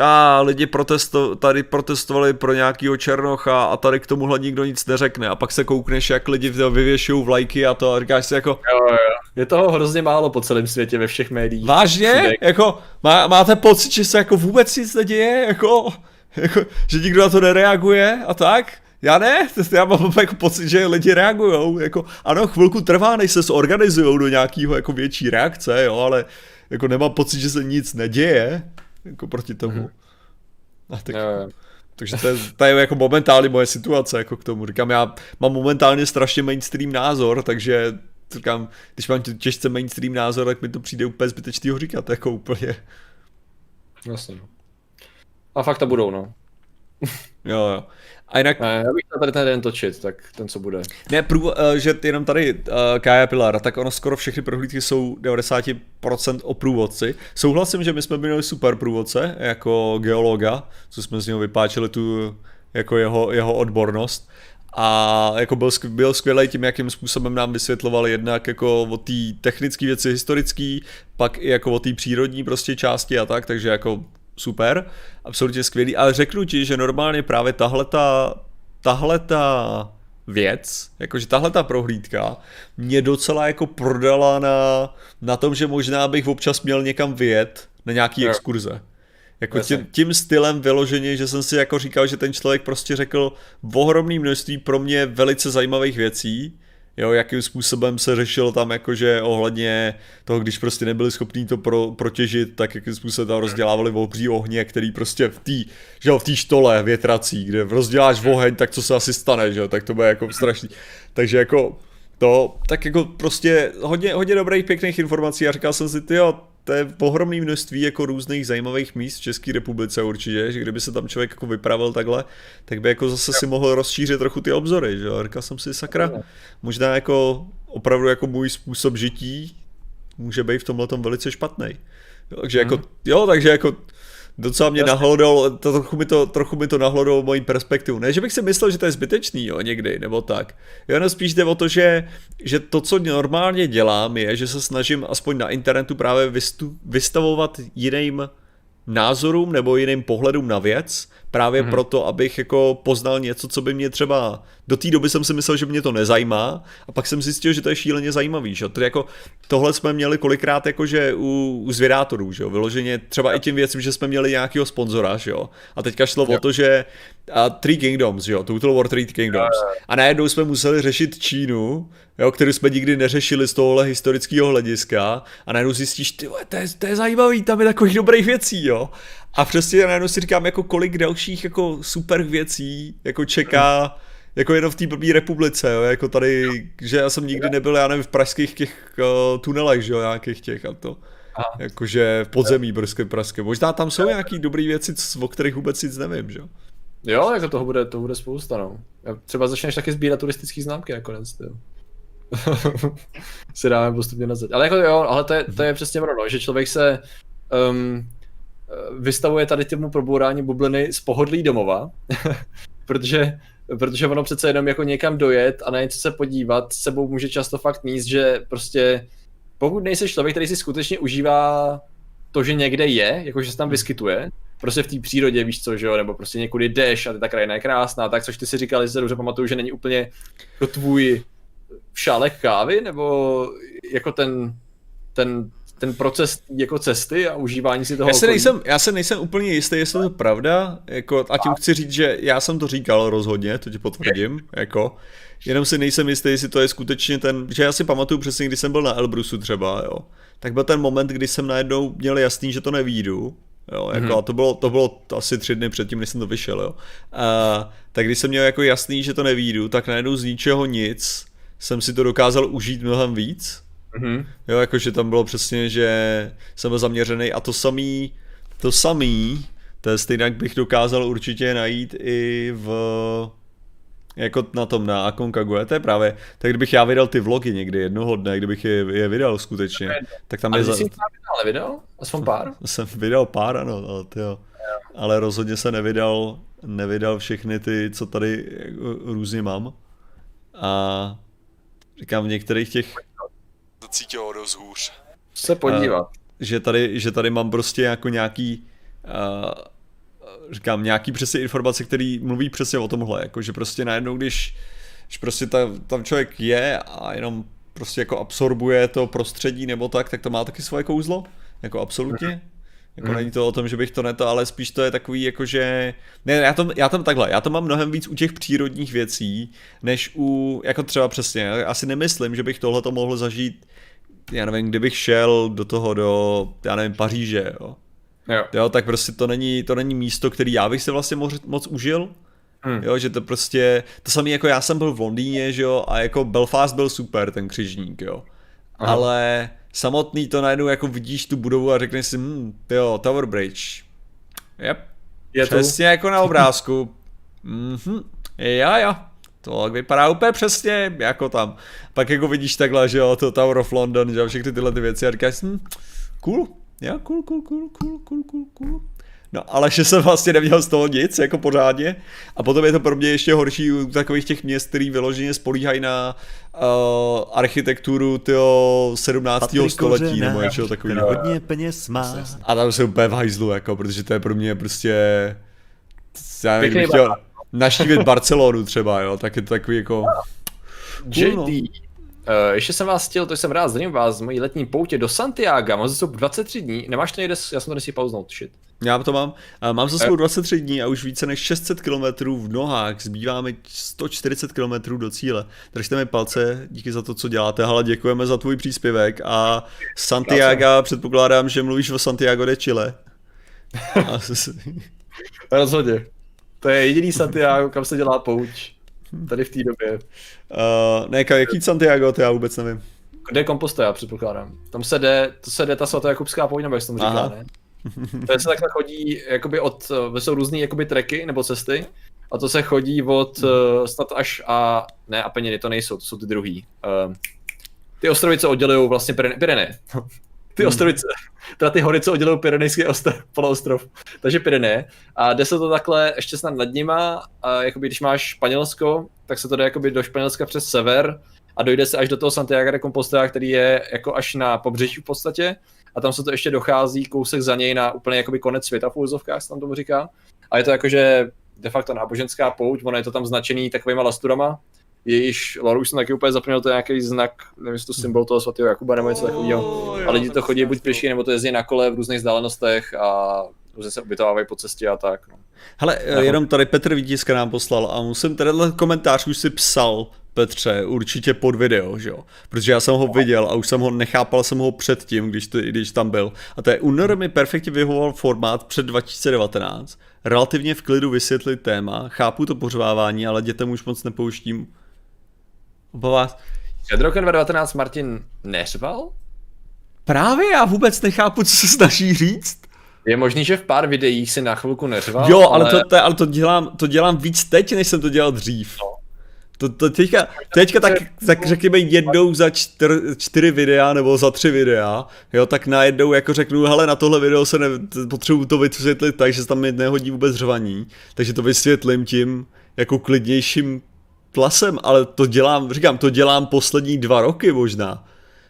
a lidi protesto, tady protestovali pro nějakýho černocha a tady k tomuhle nikdo nic neřekne a pak se koukneš, jak lidi vyvěšují vlajky a to a říkáš si jako...
Jo, jo. Je toho hrozně málo po celém světě ve všech médiích.
Vážně? Jako, má, máte pocit, že se jako vůbec nic neděje? Jako... Jako, že nikdo na to nereaguje a tak. Já ne, já mám jako pocit, že lidi reagují. Jako, ano, chvilku trvá, než se zorganizují do nějakého jako větší reakce, jo, ale jako nemám pocit, že se nic neděje jako proti tomu. Mm-hmm. A tak, jo, jo. Takže to je, to je jako momentálně moje situace jako k tomu. Říkám, já mám momentálně strašně mainstream názor, takže říkám, když mám těžce mainstream názor, tak mi to přijde úplně zbytečný ho říkat, jako úplně.
Jasně. No. A fakt to budou, no.
jo, jo. A jinak...
Ne, já bych tady ten den točit, tak ten co bude.
Ne, prů, uh, že jenom tady uh, Kaja Pilar, tak ono skoro všechny prohlídky jsou 90% o průvodci. Souhlasím, že my jsme měli super průvodce, jako geologa, co jsme z něho vypáčili tu jako jeho, jeho odbornost. A jako byl, byl skvělý tím, jakým způsobem nám vysvětloval jednak jako o té technické věci historické, pak i jako o té přírodní prostě části a tak, takže jako super, absolutně skvělý, ale řeknu ti, že normálně právě tahle tahle ta věc, jakože tahle ta prohlídka mě docela jako prodala na, na tom, že možná bych občas měl někam vyjet na nějaký no. exkurze. Jako tím, tím stylem vyloženě, že jsem si jako říkal, že ten člověk prostě řekl ohromný množství pro mě velice zajímavých věcí, jo, jakým způsobem se řešilo tam jakože ohledně toho, když prostě nebyli schopní to pro, protěžit, tak jakým způsobem tam rozdělávali obří ohně, který prostě v té, že jo, v té štole větrací, kde rozděláš oheň, tak co se asi stane, že jo, tak to bude jako strašný. Takže jako to, tak jako prostě hodně, hodně dobrých, pěkných informací a říkal jsem si, ty jo, to je ohromné množství jako různých zajímavých míst v České republice určitě, že kdyby se tam člověk jako vypravil takhle, tak by jako zase si mohl rozšířit trochu ty obzory, že jo, říkal jsem si, sakra, možná jako opravdu jako můj způsob žití může být v tomhle velice špatný. Takže jako, jo, takže jako docela mě nahlodol, to, trochu, mi to, trochu mi to nahlodol mojí perspektivu. Ne, že bych si myslel, že to je zbytečný, jo, někdy, nebo tak. Jo, jenom spíš jde o to, že, že to, co normálně dělám, je, že se snažím aspoň na internetu právě vystu, vystavovat jiným názorům nebo jiným pohledům na věc, právě mm-hmm. proto, abych jako poznal něco, co by mě třeba, do té doby jsem si myslel, že mě to nezajímá a pak jsem zjistil, že to je šíleně zajímavý, že Tedy jako tohle jsme měli kolikrát jakože u, u zvědátorů, že jo, vyloženě třeba i tím věcem, že jsme měli nějakého sponzora, že jo, a teďka šlo jo. o to, že a Three Kingdoms, že jo, Total War Three Kingdoms. A najednou jsme museli řešit Čínu, jo, kterou jsme nikdy neřešili z tohohle historického hlediska a najednou zjistíš, ty to je, to je zajímavý, tam je takových dobrých věcí, jo. A přesně najednou si říkám, jako kolik dalších jako super věcí jako čeká jako jenom v té blbý republice, jo, jako tady, že já jsem nikdy nebyl, já nevím, v pražských těch uh, tunelech, že jo, nějakých těch a to. Jakože v podzemí brzké pražské. Možná tam jsou nějaký dobré věci, o kterých vůbec nic nevím, že jo.
Jo, jako toho bude, toho bude spousta, no. Třeba začneš taky sbírat turistické známky nakonec, jo. si dáme postupně na zeď. Ale jako jo, ale to je, to je přesně ono, no, že člověk se um, vystavuje tady tomu probourání bubliny z pohodlí domova, protože, protože ono přece jenom jako někam dojet a na něco se podívat sebou může často fakt míst, že prostě pokud nejsi člověk, který si skutečně užívá to, že někde je, jakože se tam vyskytuje, prostě v té přírodě, víš co, že jo, nebo prostě někudy jdeš a ta krajina je krásná, tak což ty si říkal, že se dobře pamatuju, že není úplně to tvůj šálek kávy, nebo jako ten, ten, ten proces jako cesty a užívání si toho
já se, nejsem, já se nejsem úplně jistý, jestli to pravda, jako, a tím chci říct, že já jsem to říkal rozhodně, to ti potvrdím, jako, jenom si nejsem jistý, jestli to je skutečně ten, že já si pamatuju přesně, když jsem byl na Elbrusu třeba, jo, tak byl ten moment, kdy jsem najednou měl jasný, že to nevídu, Jo, jako, mm-hmm. a to bylo, to bylo asi tři dny předtím, než jsem to vyšel, jo. A, tak když jsem měl jako jasný, že to nevídu, tak najednou z ničeho nic jsem si to dokázal užít mnohem víc. Mm-hmm. Jo, jakože tam bylo přesně, že jsem byl zaměřený a to samý, to samý, to je stejně, bych dokázal určitě najít i v jako na tom na Akonkagu, to je právě, tak kdybych já vydal ty vlogy někdy jednoho dne, kdybych je, je vydal skutečně, tak tam
ale
je...
Ale za... jsi vydal? Aspoň pár?
Jsem vydal pár, ano, ale tyjo. Ale rozhodně se nevydal, nevydal všechny ty, co tady různě mám. A říkám, v některých těch...
To cítilo dost hůř.
Se podívat. A,
že, tady, že tady mám prostě jako nějaký... Uh, říkám, nějaký přesně informace, který mluví přesně o tomhle, jako že prostě najednou, když, když prostě ta, tam člověk je a jenom prostě jako absorbuje to prostředí nebo tak, tak to má taky svoje kouzlo, jako absolutně. Jako mm. není to o tom, že bych to neto, ale spíš to je takový jako, že... Ne, já, to, já tam takhle, já to mám mnohem víc u těch přírodních věcí, než u, jako třeba přesně, asi nemyslím, že bych tohle to mohl zažít, já nevím, kdybych šel do toho, do, já nevím, Paříže, jo. Jo. jo. tak prostě to není, to není místo, který já bych si vlastně moc, moc užil. Hmm. Jo, že to prostě, to samé jako já jsem byl v Londýně, že jo, a jako Belfast byl super, ten křižník, jo. Aha. Ale samotný to najednou jako vidíš tu budovu a řekneš si, hm, jo, Tower Bridge. Yep. Je přesně tu? jako na obrázku. mhm, jo, jo. To vypadá úplně přesně jako tam. Pak jako vidíš takhle, že jo, to Tower of London, že jo, všechny tyhle ty věci a říkáš, hm, cool, jo, cool, cool, cool, cool, cool, cool, cool. No ale že jsem vlastně neměl z toho nic, jako pořádně. A potom je to pro mě ještě horší u takových těch měst, který vyloženě spolíhají na uh, architekturu tyho 17. Patrik století Kořena, nebo něčeho takového.
Hodně peněz má.
A tam jsem úplně v hajzlu, jako, protože to je pro mě prostě... Já nevím, bych chtěl naštívit Barcelonu třeba, jo, tak je to takový jako...
Cool, no. Uh, ještě jsem vás chtěl, to jsem rád, zdravím vás z mojí letní poutě do Santiago, mám zase 23 dní, nemáš to někde, já jsem to nesmí pauznout, shit.
Já to mám. Mám za sebou 23 dní a už více než 600 km v nohách. Zbývá mi 140 km do cíle. Držte mi palce, díky za to, co děláte. Hala, děkujeme za tvůj příspěvek. A Santiago, předpokládám, že mluvíš o Santiago de Chile.
Rozhodně. To je jediný Santiago, kam se dělá pouč. Tady v té době.
Uh, ne, jaký Santiago, to já vůbec nevím.
Kde komposto, já předpokládám. Tam se jde, to se jde ta svatojakubská nebo jak se tomu říká, Aha. ne? To se takhle chodí, jakoby od, jsou různý jakoby treky nebo cesty, a to se chodí od uh, snad až a, ne Apeniny, to nejsou, to jsou ty druhý. Uh, ty ostrovy, co oddělují vlastně Pyreneje. ty hmm. ostrovy, teda ty hory, co oddělují Pyrenejský ostrov, poloostrov. Takže Pyreneje. A jde se to takhle ještě snad nad nima, a jakoby když máš Španělsko, tak se to jde jakoby do Španělska přes sever a dojde se až do toho Santiago de Compostela, který je jako až na pobřeží v podstatě a tam se to ještě dochází kousek za něj na úplně jakoby konec světa v úzovkách, se tam tomu říká. A je to jakože de facto náboženská pouť, ono je to tam značený takovýma lasturama, jejíž loru už jsem taky úplně zapomněl, to je nějaký znak, nevím, jestli to symbol toho svatého Jakuba nebo něco takového. A lidi to chodí buď pěší, nebo to jezdí na kole v různých vzdálenostech a různě se ubytovávají po cestě a tak. No.
Hele, jenom tady Petr Vítiska nám poslal a musím tenhle komentář už si psal Petře, určitě pod video, že jo? Protože já jsem ho viděl a už jsem ho nechápal jsem ho předtím, když, to, když tam byl. A to je UNR mi perfektně vyhovoval formát před 2019. Relativně v klidu vysvětlit téma, chápu to pořvávání, ale dětem už moc nepouštím.
Obava. Před rokem 2019 Martin neřval?
Právě já vůbec nechápu, co se snaží říct.
Je možný, že v pár videích si na chvilku neřval,
Jo, ale, ale... To, to, ale to, dělám, to dělám víc teď, než jsem to dělal dřív. No. To, to teďka, teďka tak, tak řekněme jednou za čtyř, čtyři videa nebo za tři videa, jo, tak najednou jako řeknu, hele na tohle video se ne, potřebuji to vysvětlit tak, že se tam mi nehodí vůbec řvaní, takže to vysvětlím tím jako klidnějším plasem, ale to dělám, říkám, to dělám poslední dva roky možná.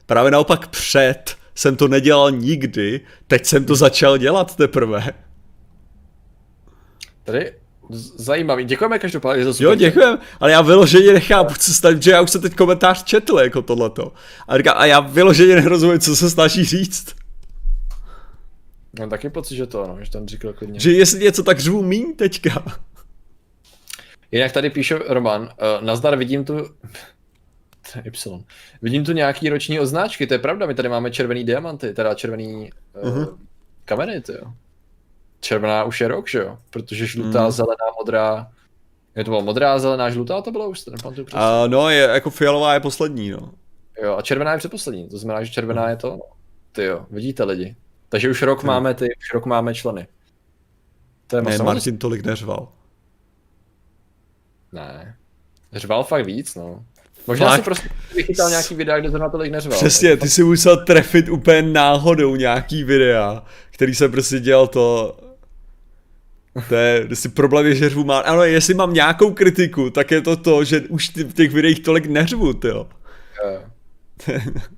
Právě naopak před jsem to nedělal nikdy, teď jsem to začal dělat teprve.
Tady Zajímavý, děkujeme každopádně
za Jo, děkujeme, ale já vyloženě nechápu, co se že já už jsem teď komentář četl jako tohleto. A, říká, a já vyloženě nerozumím, co se snaží říct.
Mám taky pocit, že to, no, že tam říkal klidně.
Že jestli něco, tak řvu míň teďka.
Jinak tady píše Roman, uh, nazdar vidím tu... Y. Vidím tu nějaký roční označky, to je pravda, my tady máme červený diamanty, teda červený uh, uh-huh. kameny, to jo červená už je rok, že jo? Protože žlutá, hmm. zelená, modrá, je to bylo modrá, zelená, žlutá, to bylo už, to nepamatuju
přesně. Uh, no, je, jako fialová je poslední, no.
Jo, a červená je předposlední, to znamená, že červená hmm. je to. Ty jo, vidíte lidi. Takže už rok hmm. máme ty, už rok máme členy.
To je ne, Martin tolik neřval.
Ne. Řval fakt víc, no. Možná fakt? si prostě vychytal nějaký videa, kde zrovna tolik neřval.
Přesně, ty si musel trefit úplně náhodou nějaký videa, který se prostě dělal to, to je, si problém je, že řvu má. Ano, jestli mám nějakou kritiku, tak je to to, že už v těch videích tolik neřvu, jo.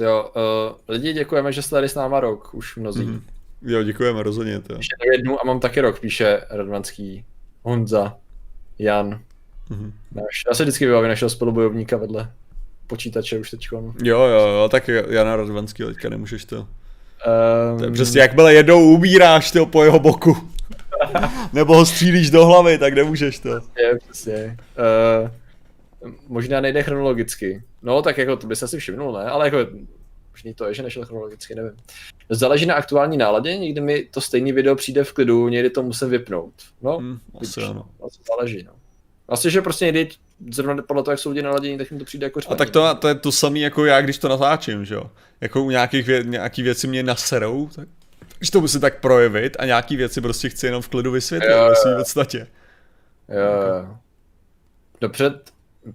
Jo, uh, lidi děkujeme, že jste tady s náma rok, už mnozí. Mm.
Jo, děkujeme, rozhodně. To.
Ještě jednu a mám taky rok, píše Radvanský, Honza, Jan. Mm-hmm. Náš, já se vždycky vybavím našeho spolubojovníka vedle počítače už teď.
Jo, jo, jo, tak Jana Radvanský teďka nemůžeš to. Um... Přesně jakmile jednou umíráš to po jeho boku. Nebo ho střílíš do hlavy, tak nemůžeš to.
Přesně, přesně. Uh, možná nejde chronologicky. No, tak jako to by se asi všimnul, ne? Ale jako možný to je, že nešel chronologicky, nevím. Záleží na aktuální náladě, někdy mi to stejný video přijde v klidu, někdy to musím vypnout. No, hmm,
asi ano.
záleží, no. Vlastně, že prostě někdy zrovna podle toho, jak jsou lidi naladění, tak mi to přijde jako
řvaní. A tak to, to je to samé jako já, když to natáčím, že jo. Jako u nějakých vě, nějaký věci mě naserou, tak když to musím tak projevit a nějaký věci prostě chci jenom v klidu vysvětlit jo, ve svým podstatě.
Jo, jo. před,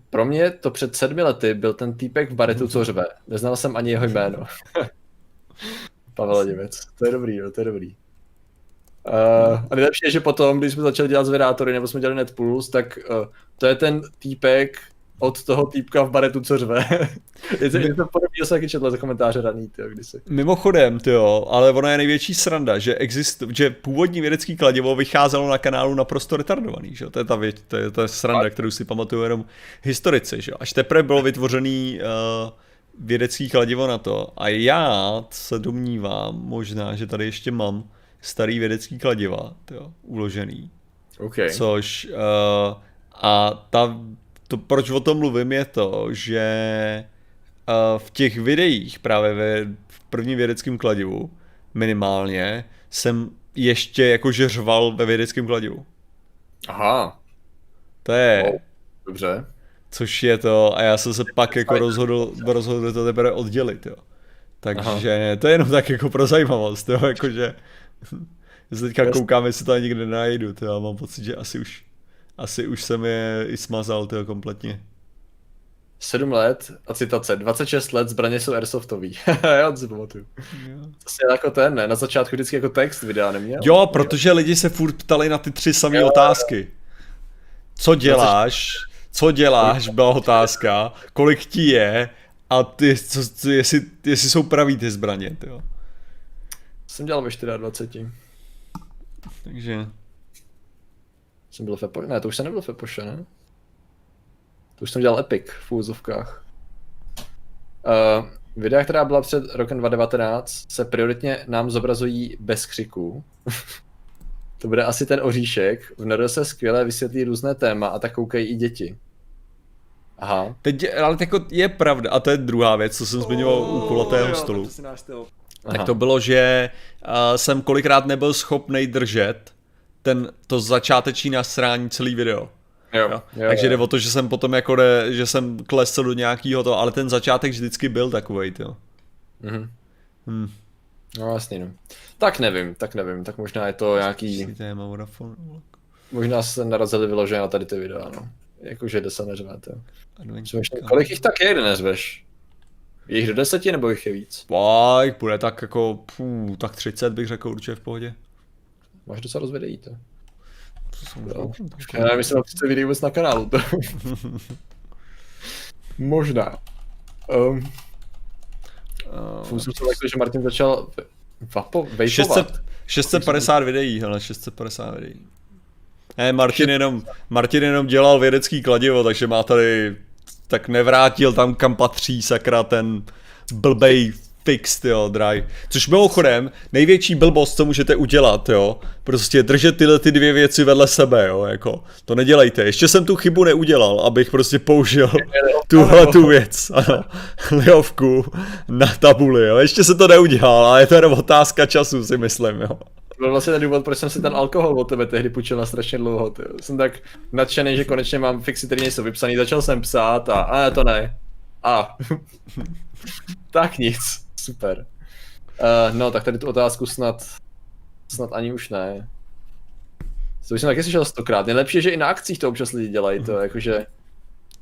pro mě to před sedmi lety byl ten týpek v baretu, co řve. Neznal jsem ani jeho jméno. Pavel Němec. To je dobrý, jo, to je dobrý. Uh, a nejlepší je, že potom, když jsme začali dělat zvědátory, nebo jsme dělali Netpuls, tak uh, to je ten týpek od toho týpka v baretu, co řve. je to, je to podobný, že jsem taky četl za komentáře raný, tyjo, kdysi.
Mimochodem, jo, ale ona je největší sranda, že, exist, že původní vědecký kladivo vycházelo na kanálu naprosto retardovaný, že? To je ta, věc, to je, je sranda, kterou si pamatuju jenom historici, že? Až teprve bylo vytvořený uh, vědecký kladivo na to. A já se domnívám, možná, že tady ještě mám starý vědecký kladiva, jo, uložený.
Okay.
Což uh, a ta, to, proč o tom mluvím, je to, že uh, v těch videích právě ve v prvním vědeckém kladivu minimálně jsem ještě jakože řval ve vědeckém kladivu.
Aha.
To je...
Wow. Dobře.
Což je to, a já jsem se pak jako rozhodl, rozhodl to teprve oddělit, jo. Takže Aha. to je jenom tak jako pro zajímavost, jo, jakože já se teďka koukám, jestli to nikde najdu, to já mám pocit, že asi už, asi už jsem je i smazal, to kompletně.
7 let a citace, 26 let zbraně jsou airsoftový. Já si pamatuju. To je jako ten, ne? Na začátku vždycky jako text videa neměl?
Jo, protože lidi se furt ptali na ty tři samé otázky. Co děláš? Co děláš? Byla otázka. Kolik ti je? A ty, co, co, jestli, jestli jsou pravý ty zbraně, jo.
Jsem dělal ve 24.
Takže...
Jsem byl v Epo... Ne, to už jsem nebyl v Epoše, ne? To už jsem dělal Epic v úzovkách. Uh, videa, která byla před rokem 2019, se prioritně nám zobrazují bez křiků. to bude asi ten oříšek. V NR se skvěle vysvětlí různé téma a tak koukají i děti. Aha.
Teď, ale jako je pravda, a to je druhá věc, co jsem zmiňoval u kulatého stolu. Tak, tak to bylo, že uh, jsem kolikrát nebyl schopný držet ten, to začáteční nasrání celý video.
Jo, jo. Jo,
Takže jde o to, že jsem potom jako ne, že jsem klesl do nějakého to, ale ten začátek vždycky byl takový, jo.
Mhm. Hmm. No jasně, no. Tak nevím, tak nevím, tak možná je to nějaký... Možná se narazili vyloženě na tady ty videa, no. Jakože jde se neřvete. Kolik jich tak je, nezveš? Je jich do deseti nebo jich je víc?
Pojď, bude tak jako, pů, tak 30 bych řekl určitě v pohodě.
Máš docela dost videí, to. Já myslím, že 30 videí vůbec na kanálu. To. Možná. Um, uh, jsem se takhle, že Martin začal vapo,
600, 650 videí, hele, 650 videí. Ne, Martin jenom, Martin jenom dělal vědecký kladivo, takže má tady, tak nevrátil tam, kam patří sakra ten blbej fixed, jo, drive. Což mimochodem, největší blbost, co můžete udělat, jo, prostě držet tyhle ty dvě věci vedle sebe, jo, jako, to nedělejte. Ještě jsem tu chybu neudělal, abych prostě použil tuhle tu věc, ano, lihovku na tabuli, jo, ještě se to neudělal, ale je to jenom otázka času, si myslím, jo.
Byl vlastně ten důvod, proč jsem si ten alkohol od tebe tehdy půjčil na strašně dlouho. Tyjo. Jsem tak nadšený, že konečně mám fixy, které nejsou vypsaný. Začal jsem psát a, a to ne. A. tak nic. Super. Uh, no, tak tady tu otázku snad, snad ani už ne. To jsem taky slyšel stokrát. Nejlepší je, že i na akcích to občas lidi dělají, to jakože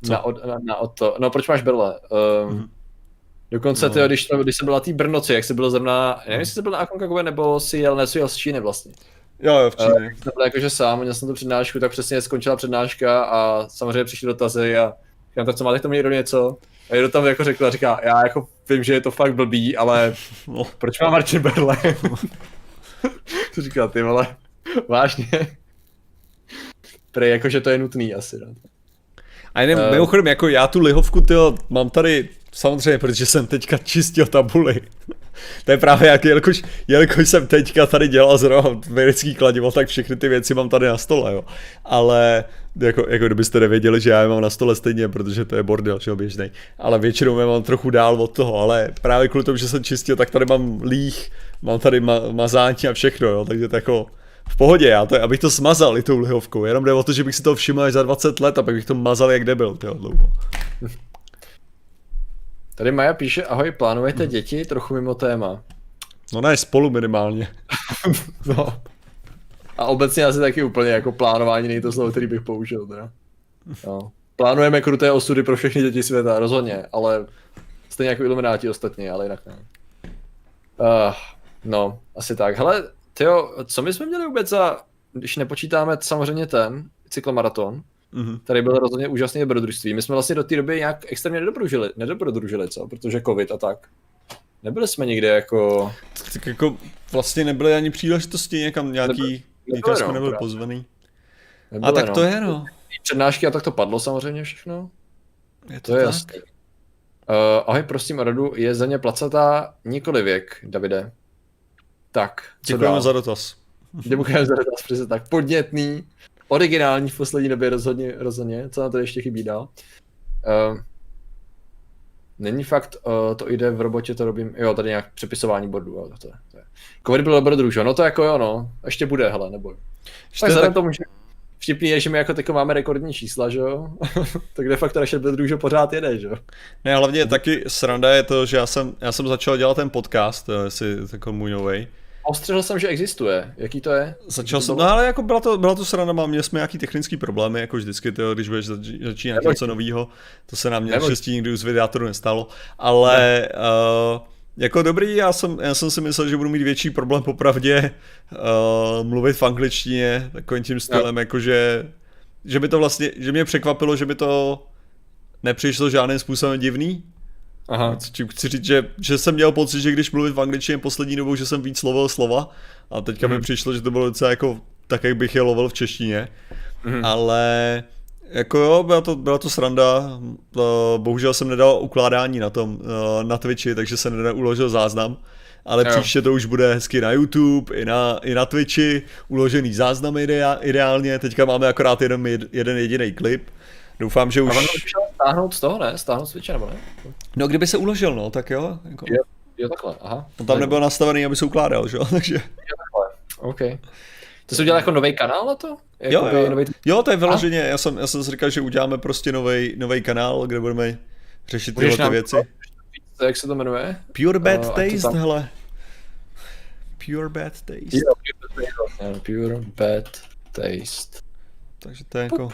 na, od, na, na od to. No proč máš brle? Um, mm. Dokonce, no. tyjo, když, když jsem byl na té Brnoci, jak jsi byl zrovna, nevím, jestli jsi byl na Aconcagové, nebo si jel, ne, jel z Číny vlastně.
Jo, jo, v Číně. Uh,
jsem byl jakože sám, měl jsem tu přednášku, tak přesně skončila přednáška a samozřejmě přišly dotazy a říkám, tak co máte k tomu někdo něco? A někdo tam jako řekl, říká, já jako vím, že je to fakt blbý, ale no. proč má Martin Berle? to říká, ty vole, vážně. Prej, jakože to je nutný asi, no.
A jenom, uh, mimochodem, jako já tu lihovku, tyjo, mám tady Samozřejmě, protože jsem teďka čistil tabuli. To je právě jak, jelikož, jelikož jsem teďka tady dělal zrovna vědecký kladivo, tak všechny ty věci mám tady na stole, jo. Ale jako, jako kdybyste nevěděli, že já je mám na stole stejně, protože to je bordel, že běžný. Ale většinou je mám trochu dál od toho, ale právě kvůli tomu, že jsem čistil, tak tady mám líh, mám tady ma, mazání a všechno, jo, takže to jako v pohodě, já to, abych to smazal i tou lihovkou, jenom jde o to, že bych si to všiml až za 20 let a pak bych to mazal jak debil, tyjo, dlouho.
Tady Maja píše, ahoj, plánujete děti? Trochu mimo téma.
No ne, spolu minimálně.
no. A obecně asi taky úplně jako plánování není to slovo, který bych použil. Teda. No. Plánujeme kruté osudy pro všechny děti světa, rozhodně, ale stejně jako ilumináti ostatní, ale jinak ne. Uh, no, asi tak. Hele, tyjo, co my jsme měli vůbec za, když nepočítáme samozřejmě ten cyklomaraton, Mm-hmm. Tady bylo rozhodně úžasné dobrodružství. My jsme vlastně do té doby nějak extrémně nedobrodružili, nedobrodružili, co? Protože covid a tak. Nebyli jsme nikde jako...
Tak jako vlastně nebyly ani příležitosti někam nějaký, nebyl, někam jsme no, nebyli pozvaný. A tak no. to je no.
Přednášky a tak to padlo samozřejmě všechno.
Je to, to je jasný.
Uh, ahoj, prosím o radu, je země placatá, nikoli věk, Davide. Tak, co
Děkujeme
dál?
za dotaz.
Děkujeme za dotaz, přesně tak. Podnětný, originální v poslední době rozhodně, rozhodně. Co na to ještě chybí dál? Uh, není fakt, uh, to jde v robotě, to robím, jo, tady nějak přepisování bordů, jo, to je, to je. Covid byl dobrodruž, jo, no to jako jo, no, ještě bude, hele, neboj.
Ještě
Tak
tak,
tomu, že vtipný je, že my jako teďko máme rekordní čísla, že jo, tak de facto naše dobrodružo pořád jede, že jo.
ne, hlavně taky sranda je to, že já jsem, já jsem začal dělat ten podcast, to je si takový můj novej.
Ostřehl jsem, že existuje, jaký to je?
Začal
To
jsem, no ale jako byla to, byla to sranda, mám, měli jsme nějaký technický problémy, jako vždycky, tyjo, když budeš zač, začínat
Neboj.
něco nového, to se nám naštěstí nikdy z videátoru nestalo, ale uh, jako dobrý, já jsem, já jsem si myslel, že budu mít větší problém popravdě uh, mluvit v angličtině, takovým tím stylem, jakože, že by to vlastně, že mě překvapilo, že by to nepřišlo žádným způsobem divný,
Aha.
Čím chci říct, že, že jsem měl pocit, že když mluvit v angličtině poslední dobou, že jsem víc lovil slova a teďka mi
Mhm.
přišlo, že to bylo docela jako tak, jak bych je lovil v češtině,
Mhm.
ale jako jo, byla to, byla to sranda, To- bohužel jsem nedal ukládání na tom, eh, na Twitchi, takže jsem neuložil záznam, ale
Jo.
příště to už bude hezky na YouTube, i na, i na Twitchi, uložený záznam idea, ideálně, teďka máme akorát jeden, jeden jediný klip, Doufám, že
A
už...
šel stáhnout z toho, ne? Stáhnout z nebo ne?
No kdyby se uložil, no, tak jo. Jako...
Jo. Jo, takhle, aha.
On tam nebyl nastavený, aby se ukládal, že jo? Takže...
OK. To jsi udělal jako nový kanál na to?
Jo,
Jakoby
jo.
Nový...
jo, to je vyloženě, já jsem, já jsem si říkal, že uděláme prostě nový kanál, kde budeme řešit tyhle ty věci.
to, jak se to jmenuje?
Pure Bad
Uh, a
Taste,
tam-
hele. Pure Bad Taste.
Jo, Pure Bad Taste. Pure Bad Taste.
Takže to je jako...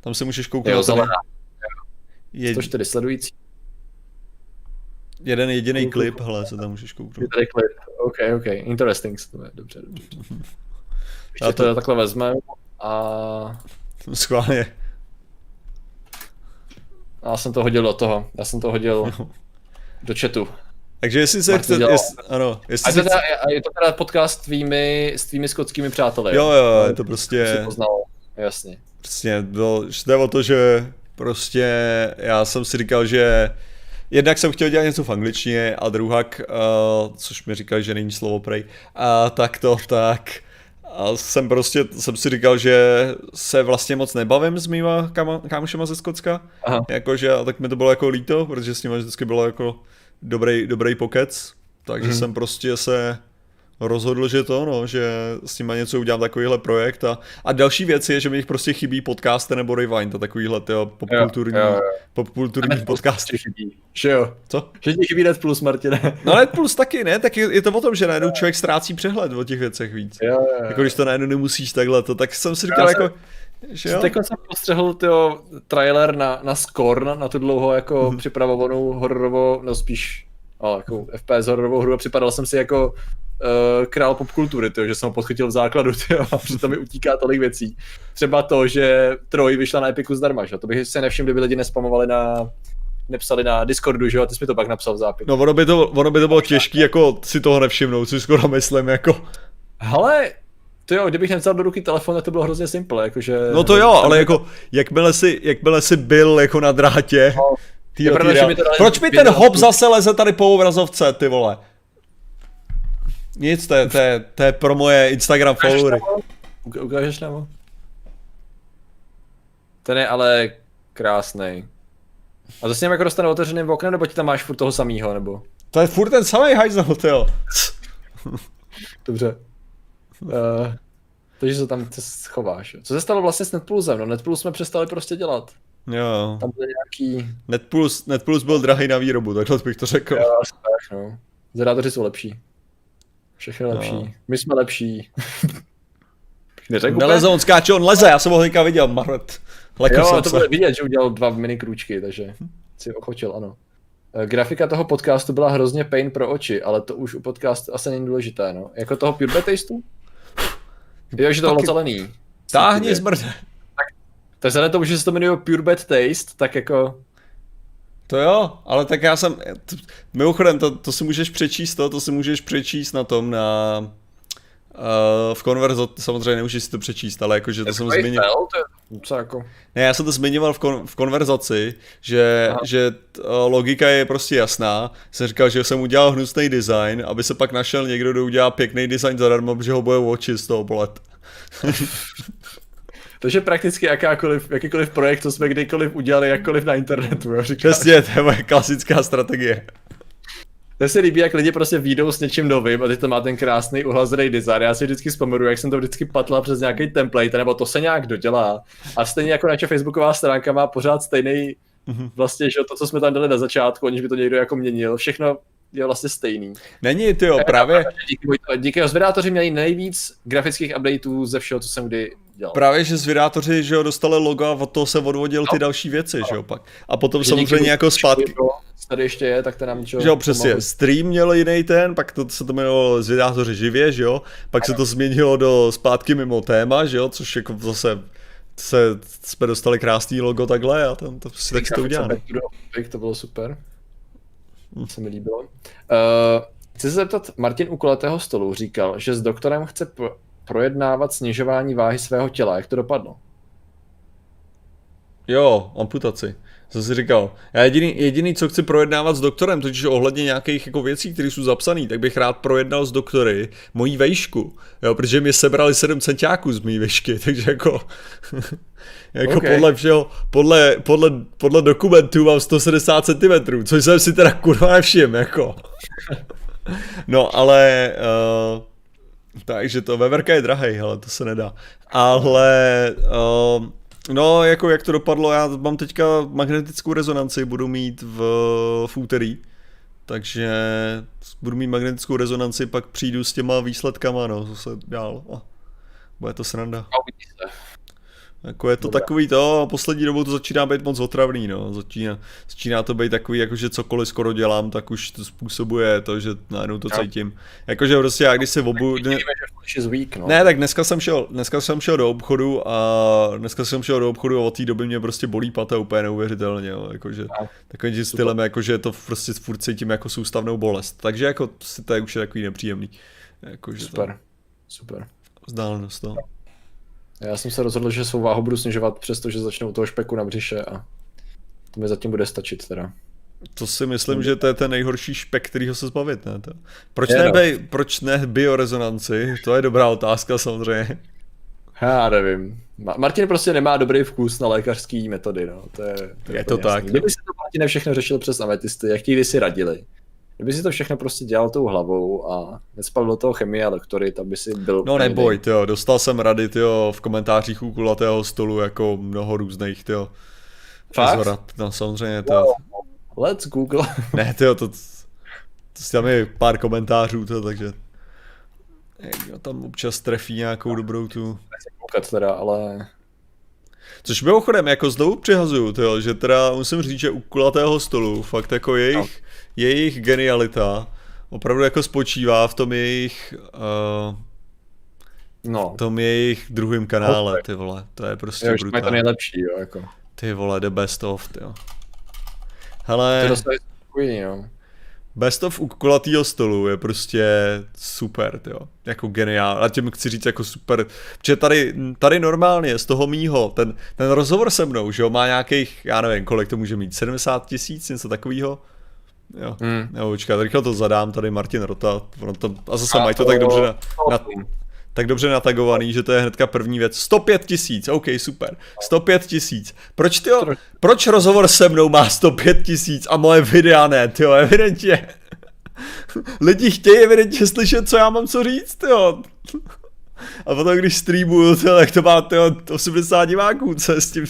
Tam se můžeš kouknout.
Jo, zelená.
je,
104 sledující.
jeden jediný klip, hele, se tam můžeš kouknout.
tady klip. OK, OK. Interesting. To je dobře, dobře. Ještě
Já
to...
to-
takhle vezmeme a...
Schválně.
a já jsem to hodil do toho. Já jsem to hodil do chatu.
Takže jestli se
Martin
chce,
dělal.
jest, ano,
A
jestli
je
se chce,
teda, a je to teda podcast s tvými, s tvými skotskými přáteli.
jo, jo, je to prostě,
jasně.
Prostě bylo, jde o to, že prostě já jsem si říkal, že jednak jsem chtěl dělat něco v angličtině a druhak, uh, což mi říkal, že není slovo prej, a tak to, tak a jsem prostě, jsem si říkal, že se vlastně moc nebavím s mýma kama, kámošema ze Skotska,
Aha.
jakože, a tak mi to bylo jako líto, protože s nimi vždycky bylo jako dobrý, dobrý pokec, takže
Mhm.
jsem prostě se rozhodl, že to, no, že s nimi něco udělám takovýhle projekt a, a další věc je, že mi jich prostě chybí podcasty nebo Rewind a takovýhle tyjo, popkulturní,
Jo, jo, jo.
popkulturní podcasty.
Chybí. Že jo?
Co?
Že ti chybí Net Plus, Martine.
No ale plus taky ne, tak je, je to o tom, že najednou člověk ztrácí přehled o těch věcech víc.
Jo, jo,
Jako když to najednou nemusíš takhle, to, tak jsem si říkal
Já jsem-
jako, že jo?
Teď jsem postřehl tyjo, trailer na, na Scorn, na tu dlouho jako
Mhm.
připravovanou hororovou, no spíš no, jako FPS hororovou hru a připadal jsem si jako uh, král popkultury, tyjo, že jsem ho podchytil v základu tyjo, a přitom mi utíká tolik věcí. Třeba to, že Troj vyšla na Epiku zdarma, že? to bych si nevšiml, kdyby lidi nespamovali na nepsali na Discordu, že jo, a ty jsi mi to pak napsal v zápisu.
No ono by to, ono by to bylo těžký jako si toho nevšimnout, si skoro myslím jako.
Hele, to jo, kdybych nevzal do ruky telefon, tak to bylo hrozně simple, jakože...
No to jo, ale jako jakmile si, jakmile si byl jako na drátě,
No, dali
Proč mi ten hop zase leze tady po obrazovce, ty vole? Nic, to je, to je, to je pro moje Instagram followery.
Ukážeš nebo? Ten je ale krásný. A to s ním jako dostane otevřeným oknem, nebo ti tam máš furt toho samýho, nebo?
To je furt ten samý ty jo.
Dobře. Uh, takže se tam ty schováš. Co se stalo vlastně s Netplusem? No Netplus jsme přestali prostě dělat.
Jo,
Tam byly nějaký...
Netplus, Netplus byl drahý na výrobu, takhle bych to řekl.
Jo, tak, no. Zedátoři jsou lepší. Všechno
No.
lepší. My jsme lepší. Neřekl úplně?
Neleze, on skáče, on leze, já jsem ho teďka viděl, Marvet. Lekl
Jo,
jsem
to
se.
bylo vidět, že udělal dva mini krůčky, takže si ochočil, ano. Eh, Grafika toho podcastu byla hrozně pain pro oči, ale to už u podcastu asi není důležité, no. Jako toho Pure Bad Tasteu? Jo, že to bylo zelený.
Táhni
Cítivě.
zmrde.
Tak vzhledem k tomu, že se to jmenuje Pure Bad Taste, tak jako...
To jo, ale tak já jsem, t- mimochodem, to, to si můžeš přečíst to, to si můžeš přečíst na tom, na, Uh, v konverzo, samozřejmě nemůžeš si to přečíst, ale jakože to jsem zmiňoval.
To je, co jako...
Ne, já jsem to zmiňoval v, kon, v konverzaci, že, že t, uh, logika je prostě jasná. Jsem říkal, že jsem udělal hnusný design, aby se pak našel někdo, kdo udělá pěkný design zadarmo, protože ho bude oči z toho bolet.
Takže prakticky jakákoliv, jakýkoliv projekt, co jsme kdykoliv udělali, jakkoliv na internetu, jo, říkáš.
Přesně, to je moje klasická strategie.
To se líbí, jak lidi prostě výjdou s něčím novým a teď to má ten krásný uhlazený design. Já si vždycky vzpomenu, jak jsem to vždycky patla přes nějaký template, nebo to se nějak dodělá. A stejně jako naše facebooková stránka má pořád stejný, mm-hmm. vlastně, že to, co jsme tam dali na začátku, aniž by to někdo jako měnil, všechno je vlastně stejný.
Není, ty jo, právě.
Díky, díky zvědátoři měli nejvíc grafických updateů ze všeho, co jsem kdy dělal.
Právě, že zvědátoři, že jo, dostali logo a od toho se odvodil ty no. další věci, no. že jo, pak. A potom že samozřejmě jako zpátky.
Tady ještě je, tak to nám
ničeho. Že jo, přesně. Pomohli. Stream měl jiný ten, pak to se to jmenovalo zvědátoři živě, že jo. Pak ano. se to změnilo do zpátky mimo téma, že jo, což jako zase se, jsme dostali krásný logo takhle a tam to si tak to udělali.
To bylo super. Hm. Se mi líbilo. Uh, chci se zeptat, Martin u koletého stolu říkal, že s doktorem chce projednávat snižování váhy svého těla. Jak to dopadlo?
Jo, amputaci. Co jsi říkal? Já jediný, jediný, co chci projednávat s doktorem, totiž ohledně nějakých jako věcí, které jsou zapsané, tak bych rád projednal s doktory mojí vejšku, jo, protože mi sebrali 7 centiáků z mý vejšky, takže jako, jako okay. podle všeho, podle, podle, podle dokumentů mám 170 cm, což jsem si teda kurva nevšim, jako. No, ale, uh, takže to, veverka je drahej, ale to se nedá. Ale, uh, No, jako jak to dopadlo, já mám teďka magnetickou rezonanci, budu mít v, v úterý, takže budu mít magnetickou rezonanci, pak přijdu s těma výsledkama, no, zase dál a bude to sranda. A uvidí se. Jako je to Dobre. takový to, poslední dobou to začíná být moc otravný, no. Začíná, začíná to být takový, jakože cokoliv skoro dělám, tak už to způsobuje to, že najednou to cítím. Jakože prostě já když se obu...
Ne,
no. ne, tak dneska jsem, šel, dneska jsem šel do obchodu a dneska jsem šel do obchodu a od té doby mě prostě bolí pata úplně neuvěřitelně, jo. Jakože no. takovým stylem, jakože to prostě furt cítím jako soustavnou bolest. Takže jako to je už je takový nepříjemný. Jakože
Super, to... super.
Vzdálenost, no.
Já jsem se rozhodl, že svou váhu budu snižovat, přestože začnu u toho špeku na břiše a to mi zatím bude stačit teda.
To si myslím, že to je ten nejhorší špek, kterýho se zbavit, ne? To. Proč, ne, by, proč ne biorezonanci? To je dobrá otázka samozřejmě.
Já nevím. Martin prostě nemá dobrý vkus na lékařský metody, no. To je,
to je, je to jasný. tak.
Kdyby si to Martin všechno řešil přes ametisty, jak ti si radili. Kdyby si to všechno prostě dělal tou hlavou a nespal do toho chemie a lektory, tak by si byl...
No neboj, jo, dostal jsem rady, tyjo, v komentářích u kulatého stolu jako mnoho různých, tyjo.
Fakt?
Rad, no samozřejmě, to...
Let's Google.
ne, tyjo, to, to, to tam je pár komentářů, to, takže... Jo, tam občas trefí nějakou dobrou tu...
Koukat teda, ale...
Což mimochodem, jako znovu přihazuju, tyjo, že teda musím říct, že u kulatého stolu fakt jako jejich, no. Jejich genialita opravdu jako spočívá v tom jejich uh, no. v tom jejich druhém kanále, ty vole, to je prostě
jo, brutální. to nejlepší, jo, jako.
Ty vole, the best of, ty jo. Hele...
Ty jo.
Best of u kulatýho stolu je prostě super, jo. Jako geniál. A tím chci říct jako super. Protože tady, tady normálně z toho mýho, ten, ten rozhovor se mnou, že jo, má nějakých, já nevím, kolik to může mít, 70 tisíc, něco takového. Jo, hmm. jo, počkat, rychle to zadám, tady Martin Rota, to, a zase a mají to, to tak dobře na, na, tak dobře natagovaný, že to je hnedka první věc. 105 tisíc, OK, super. 105 tisíc. Proč ty proč rozhovor se mnou má 105 tisíc a moje videa ne, ty evidentně. Lidi chtějí evidentně slyšet, co já mám co říct, jo. A potom, když streamuju, tyjo, tak to má tyjo, 80 diváků, co je s tím...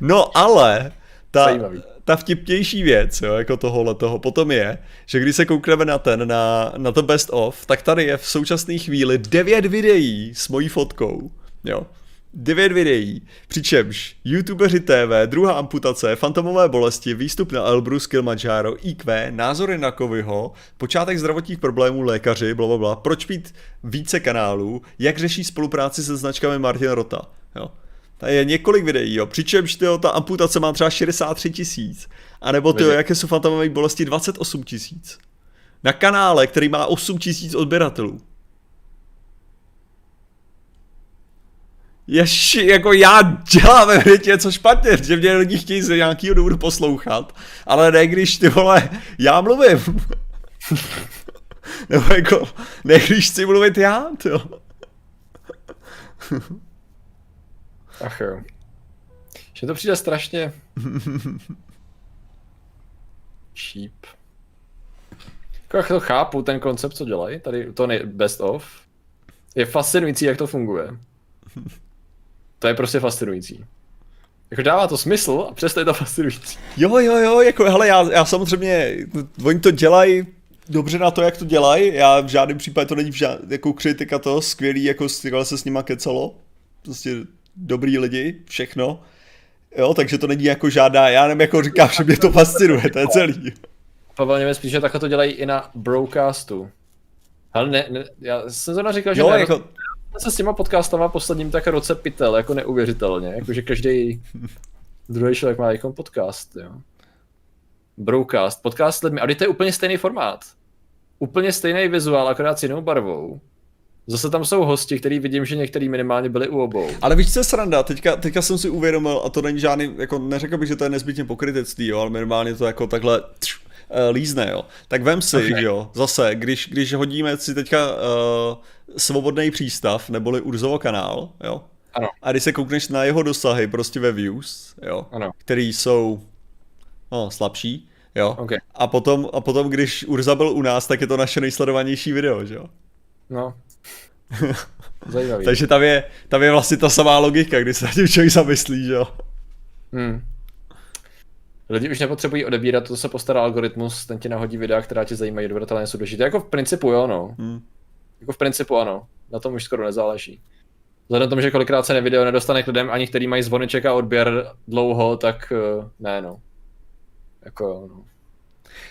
No ale, ta, Zajímavý ta vtipnější věc, jo, jako tohohle toho, potom je, že když se koukneme na ten, na, na to best of, tak tady je v současné chvíli devět videí s mojí fotkou, jo. Devět videí, přičemž YouTubeři TV, druhá amputace, fantomové bolesti, výstup na Elbrus, Kilimanjaro, IQ, názory na Kovyho, počátek zdravotních problémů lékaři, bla, bla, bla, proč mít více kanálů, jak řeší spolupráci se značkami Martin Rota, jo. Tady je několik videí, jo. Přičemž tyjo, ta amputace má třeba 63 tisíc. A nebo ty, jaké jsou fantomové bolesti 28 tisíc. Na kanále, který má 8 tisíc odběratelů. Ještě jako já dělám ve něco špatně, že mě lidi chtějí z nějakého důvodu poslouchat, ale ne když ty vole, já mluvím. Nebo jako, ne když chci mluvit já, to.
Ach jo. Že to přijde strašně... Cheap. Jako jak to chápu, ten koncept, co dělají, tady to nej- best of, je fascinující, jak to funguje. To je prostě fascinující. Jako dává to smysl a přesto je to fascinující.
Jo, jo, jo, jako hele, já, já samozřejmě, oni to dělají dobře na to, jak to dělají, já v žádném případě to není v žád, jako kritika to, skvělý, jako se s nima kecalo, prostě dobrý lidi, všechno, jo, takže to není jako žádná, já nevím, jako říkám, že mě to fascinuje, to je celý.
Pavel Němec píše, že takhle to dělají i na broadcastu. Ale ne, ne já jsem zrovna říkal, že
Jo,
ne,
jako,
se s těma podcastama posledním tak roce pytel, jako neuvěřitelně, jakože každý druhý člověk má jako podcast, jo. Broadcast, podcast s lidmi, a teď to je úplně stejný formát. Úplně stejný vizuál, akorát s jinou barvou. Zase tam jsou hosti, který vidím, že některý minimálně byli u obou.
ale víš, co je sranda, teďka, teďka jsem si uvědomil, a to není žádný, jako neřekl bych, že to je nezbytně pokrytectví, jo, ale minimálně to jako takhle tš, uh, lízne, jo. Tak vem si,
Okay.
okay. jo, zase, když, když hodíme si teďka uh, svobodný přístav, neboli Urzovo kanál, jo,
Ano.
a když se koukneš na jeho dosahy prostě ve views, jo,
Ano.
který jsou no, slabší, jo,
OK.
a, potom, a potom, když Urza byl u nás, tak je to naše nejsledovanější video, že jo.
No. Zajímavý.
Takže tam je, tam je vlastně ta samá logika, když se na tím člověk zamyslí, že jo.
Hmm. Lidi už nepotřebují odebírat, to se postará algoritmus, ten ti nahodí videa, která tě zajímají, odběratelné jsou důležité. Jako v principu jo, no.
Hmm.
Jako v principu ano. Na tom už skoro nezáleží. Vzhledem tomu, že kolikrát se nevideo nedostane k lidem, ani který mají zvoneček a odběr dlouho, tak eh, ne no. Jako no.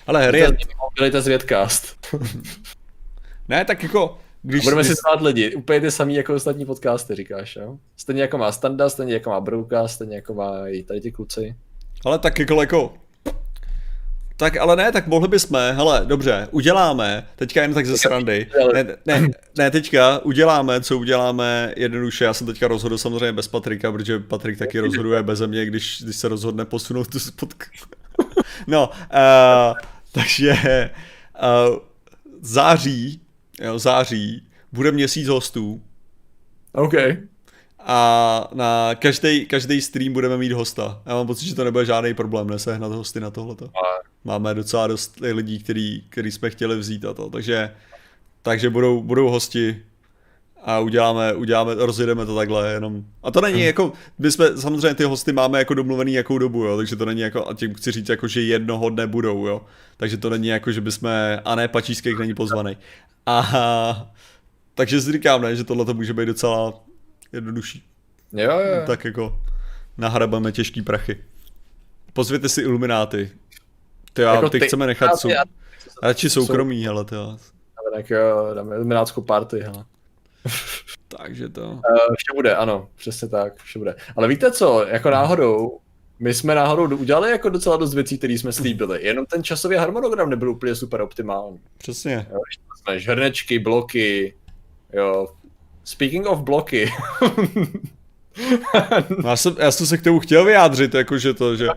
Ale hry.
Byli to zvědcast.
Ne, tak jako... Když,
Budeme si stát lidi, úplně ty samý jako ostatní podcasty, říkáš, jo? Stejně jako má Standa, stejně jako má Broadcast, stejně jako má i tady ti kluci.
Ale tak jako, jako... Tak ale ne, tak mohli bychom, hele, dobře, uděláme, teďka jen tak ze srandy, ne, ne, ne, teďka uděláme, co uděláme jednoduše, já jsem teďka rozhodl samozřejmě bez Patrika, protože Patrik taky rozhoduje bez mě, když, když se rozhodne posunout tu spotku. No, uh, takže uh, září, jo, září, bude měsíc hostů,
OK.
a na každý, každý stream budeme mít hosta. Já mám pocit, že to nebude žádný problém nesehnat hosty na tohleto. Máme docela dost lidí, který, který jsme chtěli vzít a to, takže, takže budou, budou hosti a uděláme, uděláme, rozjedeme to takhle jenom. A to není jako, my jsme, samozřejmě ty hosty máme jako domluvený jakou dobu, jo, takže to není jako, a tím chci říct jako, že jednoho dne budou, jo. Takže to není jako, že bychom, a ne Pačíských není pozvaný. A takže si říkám, ne, že tohle to může být docela jednodušší.
Jo, jo.
Tak jako nahrabeme těžký prachy. Pozvěte si Ilumináty. Ty,
Jako
ty,
ty
chceme nechat sou...
Já-
radši soukromí, ale to jo.
Tak jo, dáme iluminátskou party, hele.
Takže to...
Uh, vše bude, ano, přesně tak, vše bude. Ale víte co, jako náhodou, my jsme náhodou udělali jako docela dost věcí, které jsme slíbili, jenom ten časový harmonogram nebyl úplně super optimální.
Přesně.
Jo, jsme žhrnečky, bloky, jo. Speaking of bloky,
No, já, jsem, já jsem se k tomu chtěl vyjádřit, jakože to, že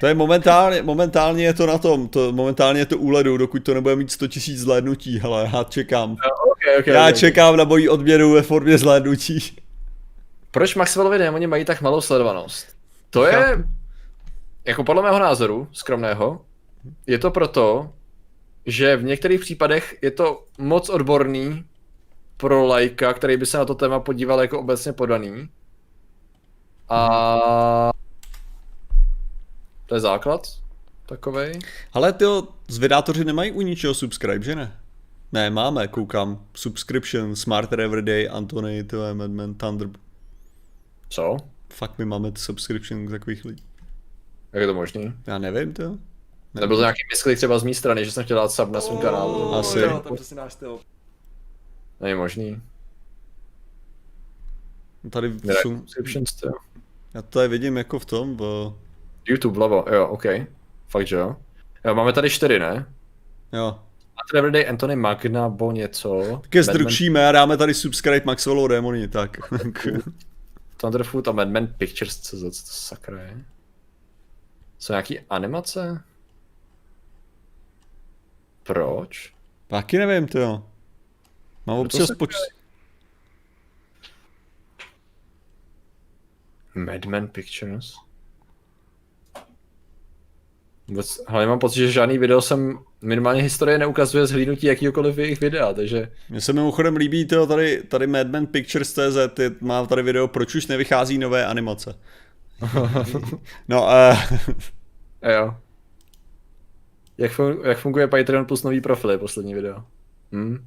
to je momentálně, momentálně je to na tom, to, momentálně je to u ledu, dokud to nebude mít 100 000 zhlédnutí, hele, já čekám.
Okay, okay,
Já
okay.
čekám na moji odměnu ve formě zhlédnutí.
Proč Maxwellovi démoni mají tak malou sledovanost? To je, jako podle mého názoru, skromného, je to proto, že v některých případech je to moc odborný pro lajka, který by se na to téma podíval jako obecně podaný. A to je základ takovej.
Ale ty zvědátoři nemají u ničeho subscribe, že ne? Ne, máme, koukám. Subscription, Smarter Everyday, Antony, to je Madman, Thunder.
Co?
Fakt my máme subscription k takových lidí.
Jak je to možný?
Já nevím to.
Nebyl to nějaký misklik třeba z mé strany, že jsem chtěl dát sub na svém kanálu.
Asi.
Jo, to je přesně náš styl.
Není možný.
Tady jsou,
subscriptions, jo.
já to tady vidím jako v tom, v,
YouTube vlevo, jo, OK. Fakt, že jo. jo máme tady čtyři, ne?
jo.
A Everyday Anthony Magna, bo něco. Batman-
zdrkšíme a dáme tady subscribe Maxwellow Démoni, tak.
Thunderfoot a Madman Pictures, co, co to sakra je? Jsou nějaký animace? Proč?
Taky nevím, to jo. Mám občas
se
poč...
Madman Pictures? Vůbec, ale mám pocit, že žádný video jsem minimálně historie neukazuje zhlídnutí jakýkoliv jejich videa, takže
Mně se mimochodem líbí tyjo, tady, tady Madman Pictures CZ, ty, má tady video, proč už nevychází nové animace. no, uh,
jo. Jak, fun- jak funguje Patreon plus nový profil, je poslední video. Hm?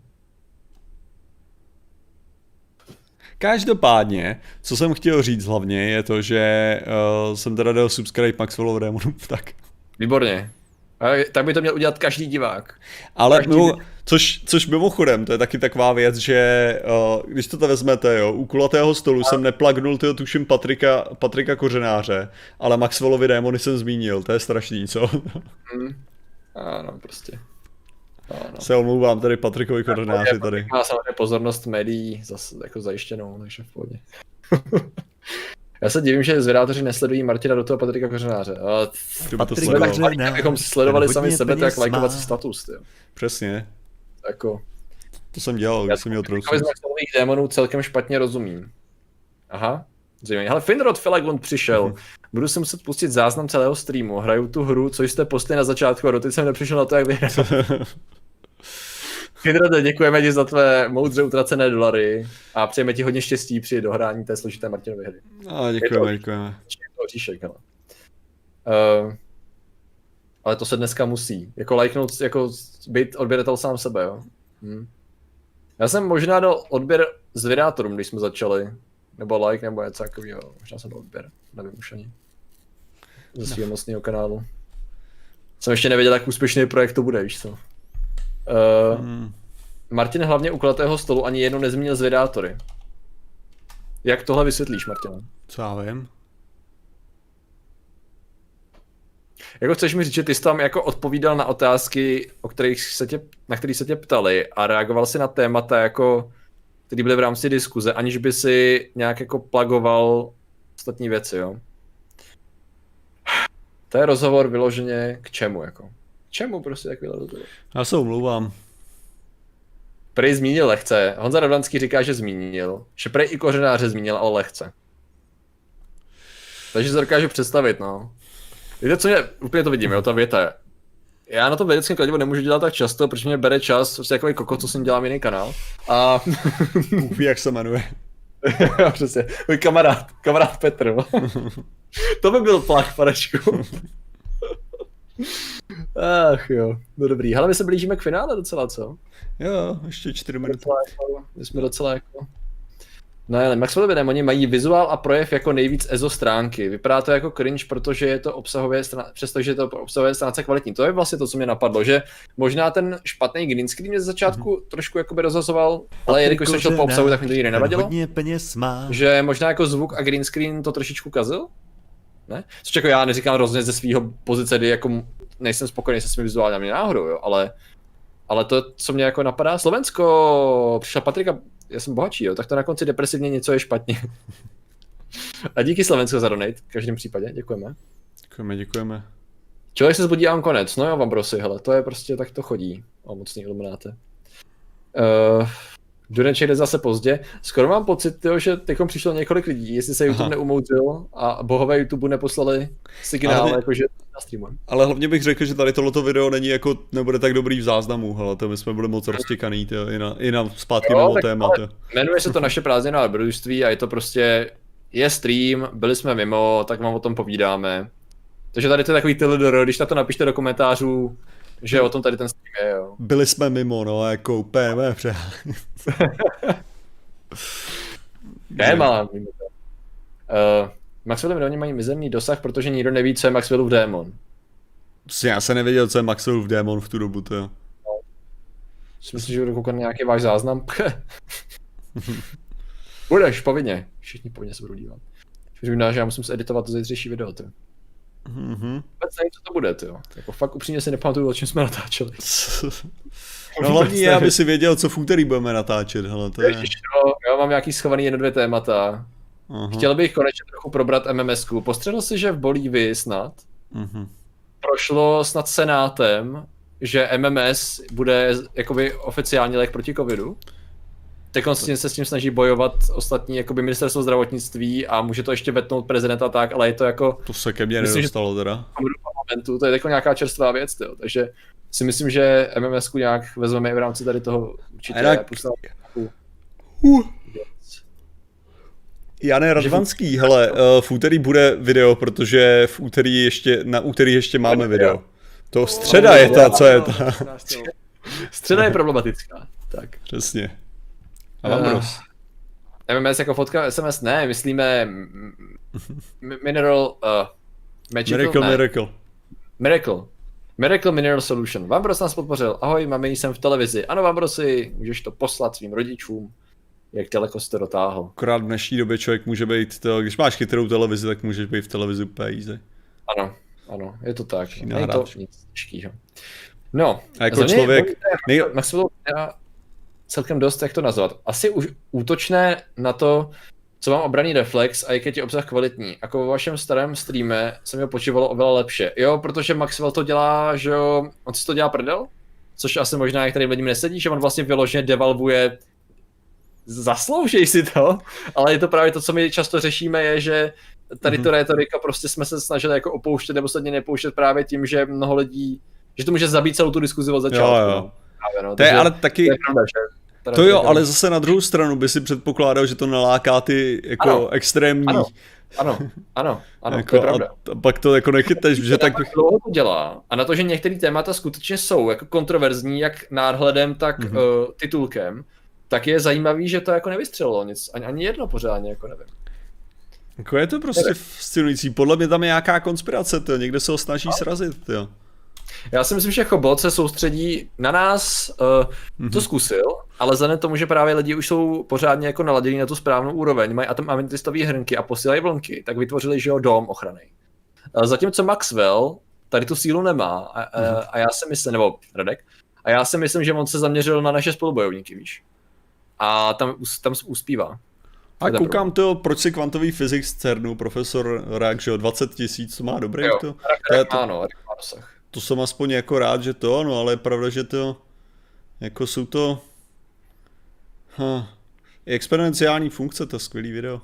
každopádně, co jsem chtěl říct hlavně, je to, že uh, jsem teda dal subscribe Maxwellovu démonu, tak.
Výborně. A tak by to měl udělat každý divák.
Ale
Každý
mimo, což, což mimochodem, to je taky taková věc, že uh, když to vezmete, jo, u kulatého stolu jsem neplagnul, tyho tuším Patrika, Patrika Kořenáře, ale Maxwellovi démony jsem zmínil, to je strašný, co?
Hm? Ano, prostě. Ano.
se omlouvám tady Patrikovi Kořenáři tady.
Má samozřejmě pozornost médií zase jako zajištěnou, takže v pohodě. Já se divím, že zvědátoři nesledují Martina do toho Patrika Kořenáře. Ale
to
Patrik
sledoval?
Kořenář.
abychom sledovali sami sebe,
má.
lajkovací status. Tyjo.
Přesně,
Jako,
to jsem dělal, když jsem měl trochu.
Maximových démonů celkem špatně rozumím. Aha, zajímavé. Hele, Finrod Felagund přišel. Budu si muset pustit záznam celého streamu. Hraju tu hru, co jste postli na začátku a doteď jsem nepřišel na to, jak vyhrát. Finrode, děkujeme ti za tvé moudře utracené dolary a přejeme ti hodně štěstí při dohrání té složité Martinovy hry.
No, děkujeme, děkujeme.
Je to říšek, hele. Uh, ale to se dneska musí. Jako lajknout, jako být odběratel sám sebe, jo. Hm. Já jsem možná dal odběr s vydátorům, když jsme začali. Nebo like, nebo něco takového. Možná jsem dal odběr, nevím už ani. Ze svého mocného kanálu. Jsem ještě nevěděl, jak úspěšný projekt to bude, víš co. Uh,
Hmm.
Martin hlavně u kulatého stolu ani jednou nezmínil zvědátory. Jak tohle vysvětlíš, Martin?
Co já vím?
Jako chceš mi říct, že ty jsi tam jako odpovídal na otázky, o kterých se tě, na kterých se tě ptali a reagoval si na témata, jako, které byly v rámci diskuze, aniž by si nějak jako plagoval ostatní věci, jo? To je rozhovor vyloženě k čemu, jako? Čemu prostě takovýhle rozhovor?
Já se omlouvám.
Prej zmínil lehce. Honza Radvanský říká, že zmínil. Že prej i kořenáře zmínil, ale lehce. Takže se to dokážu představit, no. Víte, co mě, úplně to vidím, jo, ta věta je. Já na to vědeckém kladivu nemůžu dělat tak často, protože mě bere čas, prostě takový koko, co jsem dělám jiný kanál. A
ví, jak se jmenuje.
Přesně, můj kamarád, kamarád Petr. no. to by byl plach, panečku. Ach jo, no dobrý. Hele, my se blížíme k finále docela, co?
Jo, ještě čtyři minuty.
docela jako, my jsme docela jako... No ale Maxwellovi démoni mají vizuál a projev jako nejvíc EZO stránky. Vypadá to jako cringe, protože je to obsahově strana, přestože je to obsahové stránce kvalitní. To je vlastně to, co mě napadlo, že možná ten špatný green screen mě ze začátku mm-hmm. trošku jakoby rozhazoval, ale jelikož jsem šel po obsahu, tak mi to nikdy nevadilo.
Hodně peněz má.
Že možná jako zvuk a green screen to trošičku kazil? Ne? Což jako já neříkám rozhodně ze svého pozice, kdy jako nejsem spokojený se svým vizuálním náhodou, jo, ale ale to, co mě jako napadá, Slovensko, přišla Patrika, já jsem bohatší, jo, tak to na konci depresivně něco je špatně. A díky Slovensko za donate, v každém případě, děkujeme.
Děkujeme, děkujeme.
Člověk se zbudí a on konec, no jo, vám brosy, hele, to je prostě, tak to chodí, o mocný ilumináte. Uh, Duneček jde zase pozdě. Skoro mám pocit, tyjo, že teďkom přišlo několik lidí, jestli se YouTube
Aha.
neumoudřil a bohové YouTube neposlali signál,
Ale-
jakože na streamu.
Ale hlavně bych řekl, že tady tohleto video není jako, nebude tak dobrý v záznamu, hele, to my jsme byli moc roztěkaný, tyjo, i na, i na zpátky
Jo,
mimo
tak
téma,
ale-. Jmenuje se to naše prázdnina dobrodružství a je to prostě, je stream, byli jsme mimo, tak vám o tom povídáme. Takže tady to je takový tyhle, když na to napište do komentářů, že o tom tady ten stream je, jo.
Byli jsme mimo, no, jako úplně ne.
Kéma, víme to. Uh, Maxwellovi démoni mají mizerný dosah, protože nikdo neví, co je Maxwellův démon.
Já jsem nevěděl, co je Maxwellův démon v tu dobu, to
Si myslím, že budu koukat nějaký váš záznam? Budeš, povinně. Všichni povinně se budou dívat. Možná, že já musím zeditovat to zítřejší video, ty.
Mhm.
Vůbec nevím, co to bude, ty. Jako fakt upřímně si nepamatuju, o čem jsme natáčeli.
No hlavně je, aby si věděl, co v úterý budeme natáčet, hele, to je...
Ježiš, no, já mám nějaký schovaný jedno dvě témata.
Aha.
chtěl bych konečně trochu probrat MMSku. Postřehl si, že v Bolívii snad
Mhm.
prošlo snad senátem, že MMS bude jakoby oficiální lék proti covidu. Teď s tím se s tím snaží bojovat ostatní jakoby ministerstvo zdravotnictví a může to ještě vetnout prezidenta tak, ale je to jako
To se ke mně
Myslím,
nedostalo teda.
do parlamentu, to je jako nějaká čerstvá věc, tyjo. takže si myslím, že MMS nějak vezmeme i v rámci tady toho určitě
A jinak- Uh. Jane Radvanský, hele, uh, v úterý bude video, protože v úterý ještě, na úterý ještě máme video. To středa je ta, co je ta.
Středa je problematická. Tak.
Přesně. A
Eh,
Vambros.
MMS jako fotka SMS ne, myslíme Mineral uh, Magical,
Miracle,
ne.
miracle.
Miracle. Miracle Mineral Solution. Vambros nás podpořil. Ahoj, mami, jsem v televizi. Ano, Vambrosi, můžeš to poslat svým rodičům. Jak daleko jsi to dotáhl.
Akorát v dnešní době člověk může být, to, když máš chytrou televizi, tak můžeš být v televizi úplně easy.
Ano, ano, je to tak. Není to nic těžkýho. No,
A jako člověk- nej-
Maxwell já celkem dost, jak to nazvat. Asi už útočné na to, co mám obraný reflex a jak je ti obsah kvalitní. Jako ve vašem starém streame se mi počívalo oveľa lepše. Jo, protože Maxwell to dělá, že jo, on si to dělá prdel, což asi možná některým lidem nesedí, že on vlastně vyloženě devalvuje zasloužej si to, ale je to právě to, co my často řešíme, je, že tady
Mhm.
to retorika prostě jsme se snažili jako opouštět nebo ní nepouštět právě tím, že mnoho lidí, že to může zabít celou tu diskuzi od začátku.
Jo, jo.
Právě, no.
To je ale taky,
to je pravda, že
to jo, ale zase na druhou stranu by si předpokládal, že to naláká ty jako
Ano.
extrémní,
Ano, ano, ano, ano,
jako,
to je pravda.
a, a pak to jako nechyteš, že tak bych,
dlouho to dělá a na to, že některé témata skutečně jsou jako kontroverzní, jak náhledem, tak
Mhm.
mm-hmm. uh, titulkem, tak je zajímavý, že to jako nevystřelilo nic, ani, ani jedno pořádně, jako nevím.
jako je to prostě fascinující, podle mě tam je nějaká konspirace, to někde se ho snaží srazit, jo.
Já si myslím, že Chobot se soustředí na nás, uh,
Mhm.
to zkusil, ale vzhledem k tomu, že právě lidi už jsou pořádně jako naladění na tu správnou úroveň, mají atom ametistové hrnky a posílají vlnky, tak vytvořili, že jo, dom ochrany. Uh, zatímco Maxwell tady tu sílu nemá a,
Mhm.
uh, a já si myslím, nebo Radek, a já si myslím, že on se zaměřil na naše spolubojovníky, víš. A tam, tam uspívá.
A koukám to, proč si kvantový fyzik z CERNu, profesor Rák, že jo, 20 tisíc, má dobrý
Jo,
to. To, je to,
Ano, má dosah.
To jsem aspoň jako rád, že to, no ale je pravda, že to, jako jsou to, huh, exponenciální funkce, to je skvělý video.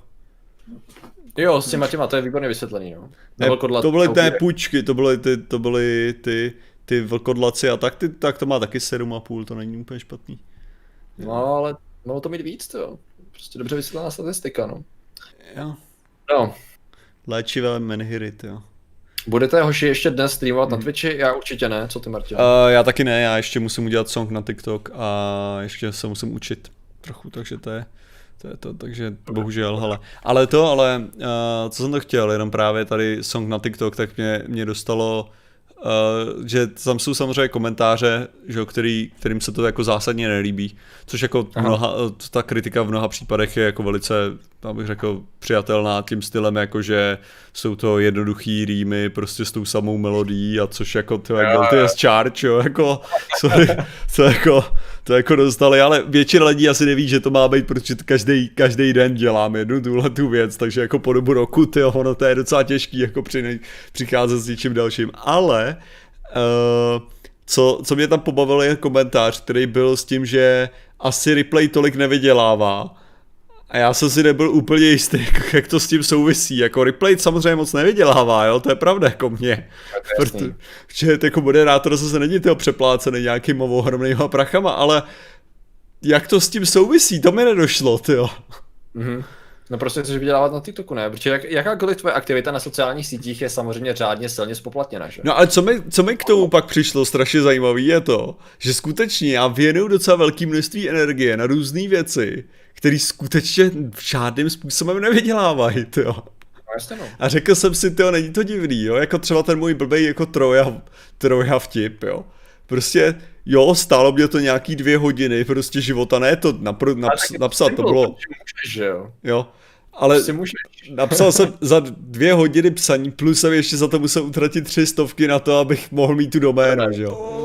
Jo, s těma těma, to je výborně vysvětlený, no.
Ne, to byly
upírek.
půjčky, to byly ty, to byly ty, ty vlkodlaci a tak, ty, tak to má taky 7,5, to není úplně špatný.
No, ale mohlo to mít víc, to jo. Prostě dobře vysvětlená statistika, no.
Jo.
No,
Léčivé menhiry, jo.
Budete hoši ještě dnes streamovat
Mhm.
na Twitchi? Já určitě ne, co ty Martin?
Uh, já taky ne, já ještě musím udělat song na TikTok a ještě se musím učit trochu, takže to je, to je to, takže bohužel, hele. Ale to, ale uh, co jsem to chtěl, jenom právě tady song na TikTok, tak mě, mě dostalo, uh, že tam jsou samozřejmě komentáře, že, který, kterým se to jako zásadně nelíbí, což jako mnoha, ta kritika v mnoha případech je jako velice, abych řekl, přijatelná tím stylem, jako že jsou to jednoduchý rýmy prostě s tou samou melodií a což jako to je guilty as charge, jo, jako, sorry, to jako, to jako dostali, ale většina lidí asi neví, že to má být, protože každý, každý den dělám jednu tuhle tu věc, takže jako po dobu roku, ty ono to je docela těžký, jako při, přicházet s něčím dalším, ale uh, co, co mě tam pobavilo je komentář, který byl s tím, že asi replay tolik nevydělává, a já jsem si nebyl úplně jistý, jako, jak to s tím souvisí. Jako replay samozřejmě moc nevydělává, jo, to je pravda jako mě. Protože jako moderátor zase není toho přeplácený nějakýma ohromnýma prachama, ale jak to s tím souvisí, to mi nedošlo, ty jo.
Mhm. No prostě chceš vydělávat na TikToku, ne? Protože jak, jakákoliv tvoje aktivita na sociálních sítích je samozřejmě řádně silně spoplatněna, že?
No ale co mi, co mi k tomu pak přišlo strašně zajímavé je to, že skutečně já věnuju docela velké množství energie na různé věci, které skutečně žádným způsobem nevydělávají, jo.
No, no.
A řekl jsem si, to není to divný, jo, jako třeba ten můj blbej jako troja, troja vtip, jo. Prostě, jo, stálo mě to nějaký dvě hodiny prostě života, ne to napr- naps- napsat, to bylo,
že jo?
jo. Ale
Prostě
napsal jsem za dvě hodiny psaní, plus jsem ještě za to musel utratit tři stovky na to, abych mohl mít tu doménu, že jo.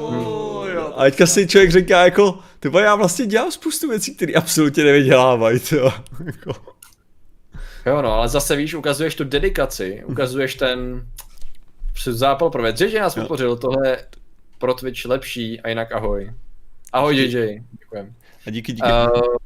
A teďka si člověk říká jako, ty já vlastně dělám spoustu věcí, které absolutně nevydělávají, jo. Jako,
Jo no, ale zase víš, ukazuješ tu dedikaci, ukazuješ ten zápal pro věc. JJ nás podpořil, tohle je pro Twitch lepší a jinak ahoj. Ahoj JJ, děkujem.
A díky, díky.
Uh,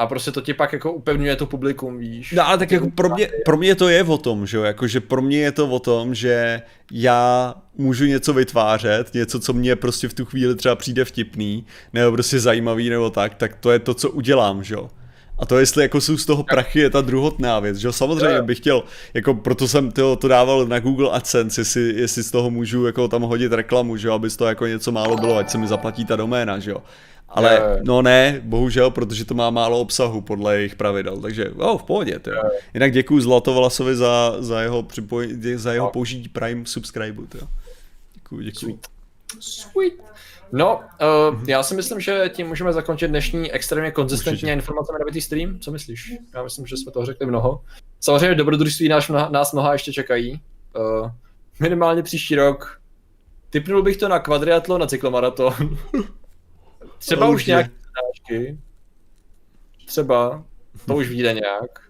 a prostě to ti pak jako upevňuje to publikum, víš.
No ale tak jako pro mě, pro mě to je o tom, že jo, jakože pro mě je to o tom, že já můžu něco vytvářet, něco, co mě prostě v tu chvíli třeba přijde vtipný, nebo prostě zajímavý, nebo tak, tak to je to, co udělám, že jo. A to, jestli jako jsou z toho prachy, je ta druhotná věc, že jo. Samozřejmě
Jo.
bych chtěl, jako proto jsem to, to dával na Google AdSense, jestli, jestli z toho můžu jako tam hodit reklamu, že jo, aby z toho jako něco málo bylo, ať se mi zaplatí ta doména, že jo. Ale
jo.
no ne, bohužel, protože to má málo obsahu podle jejich pravidel, takže oh, v pohodě, to Jinak děkuji Zlatovlasovi za, za jeho, připoj, za jeho
No.
použití Prime subscribe. Děkuji, děkuji.
Sweet. Sweet. No, uh, já si myslím, že tím můžeme zakončit dnešní extrémně konzistentní
Určitě.
a informacemi nabitý stream. Co myslíš? Já myslím, že jsme toho řekli mnoho. Samozřejmě dobrodružství nás, mnoha, nás mnoha ještě čekají. Uh, minimálně příští rok. Typnul bych to na kvadriatlon, na cyklomaraton. Třeba už nějaké přednášky. Třeba. To už vyjde nějak.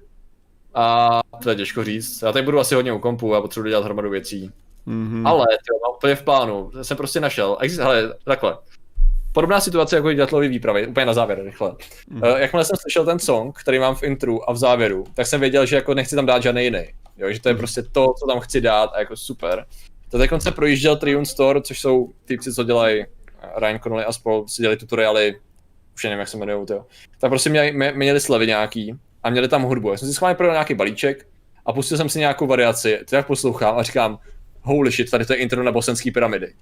A to je těžko říct. Já tady budu asi hodně u kompu a potřebuji dělat hromadu věcí.
Mm-hmm.
Ale tyjo, mám úplně v plánu, jsem prostě našel, exist, hele, takhle. Podobná situace jako Dětlový výpravy, úplně na závěr, rychle.
Mhm.
Mm. Uh, jakmile jsem slyšel ten song, který mám v intru a v závěru, tak jsem věděl, že jako nechci tam dát žádný jiný. Jo, že to je
Mhm.
prostě to, co tam chci dát a jako super. To teď projížděl Triune Store, což jsou týpci, co dělají Ryan Connolly a spol, si dělají tutoriály, už nevím, jak se jmenují, tyjo. Tak prostě měli, mě- měli slevy nějaký a měli tam hudbu. Já jsem si schválně prodal nějaký balíček a pustil jsem si nějakou variaci, to jak poslouchám a říkám, holy shit, tady to je intro na bosenský pyramidy.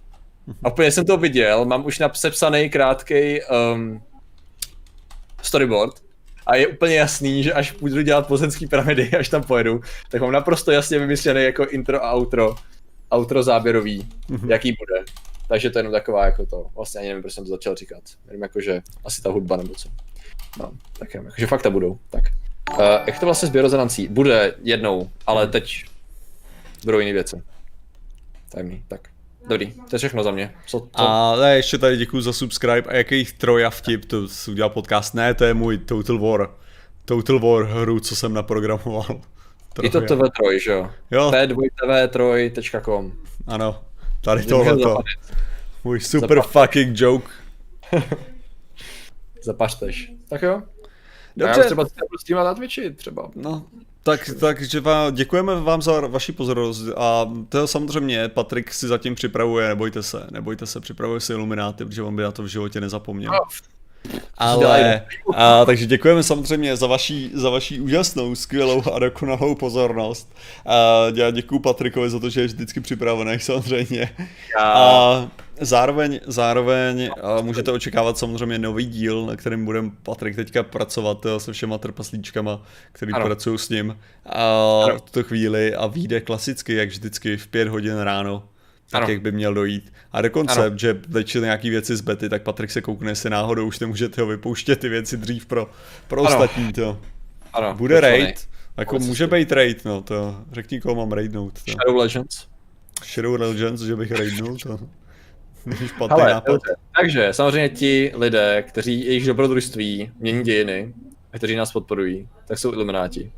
A úplně jsem to viděl, mám už napsepsaný krátký um, storyboard a je úplně jasný, že až půjdu dělat bosenský pyramidy, až tam pojedu, tak mám naprosto jasně vymyšlený jako intro a outro, outro záběrový,
Mhm.
jaký bude. Takže to je jenom taková jako to, vlastně ani nevím, proč jsem to začal říkat. Jenom jako, že asi ta hudba nebo co. No, tak jenom, jakože fakta budou, tak. Uh, jak to vlastně s biorezonancí? Bude jednou, ale teď budou jiné věci. Tajemný, tak. Dobrý, to je všechno za mě. Co, co?
A ne, ještě tady děkuji za subscribe a jaký troja vtip, to jsi udělal podcast, ne, to je můj Total War. Total War hru, co jsem naprogramoval.
Je to
Troja.
TV3, že jo?
Jo,
t2tv3.com
ano, tady
Můžeme
tohle to.
zapalit.
Můj super fucking joke.
Zapařteš. Tak jo. Já
Dobře.
už třeba streamovat na Twitchi třeba.
No, tak, takže vám, děkujeme vám za vaši pozornost a to samozřejmě Patrik si zatím připravuje, nebojte se, nebojte se, připravuje si Illumináty, protože on by na to v životě nezapomněl. Ale, a, takže děkujeme samozřejmě za vaší, za vaší úžasnou, skvělou a dokonalou pozornost. A já děkuji Patrikovi za to, že je vždycky připravený samozřejmě. A zároveň, zároveň a můžete očekávat samozřejmě nový díl, na kterým budeme Patrik teďka pracovat se všema trpaslíčkama, který pracují s ním a v tuto chvíli a vyjde klasicky, jak vždycky v pět hodin ráno. Tak
Ano.
jak by měl dojít. A dokonce,
Ano.
že teď nějaký věci z bety, tak Patrik se koukne, jestli náhodou už nemůžete ho vypouštět ty věci dřív pro, pro
Ano.
ostatní. To.
ano,
Bude raid, jako
Policisty.
může být raid, no to. Řekni, koho mám raidnout. To.
Shadow Legends.
Shadow Legends, že bych raidnul, to není špatný
Hele,
nápad.
Takže samozřejmě ti lidé, kteří jejich dobrodružství mění dějiny, a kteří nás podporují, tak jsou ilumináti.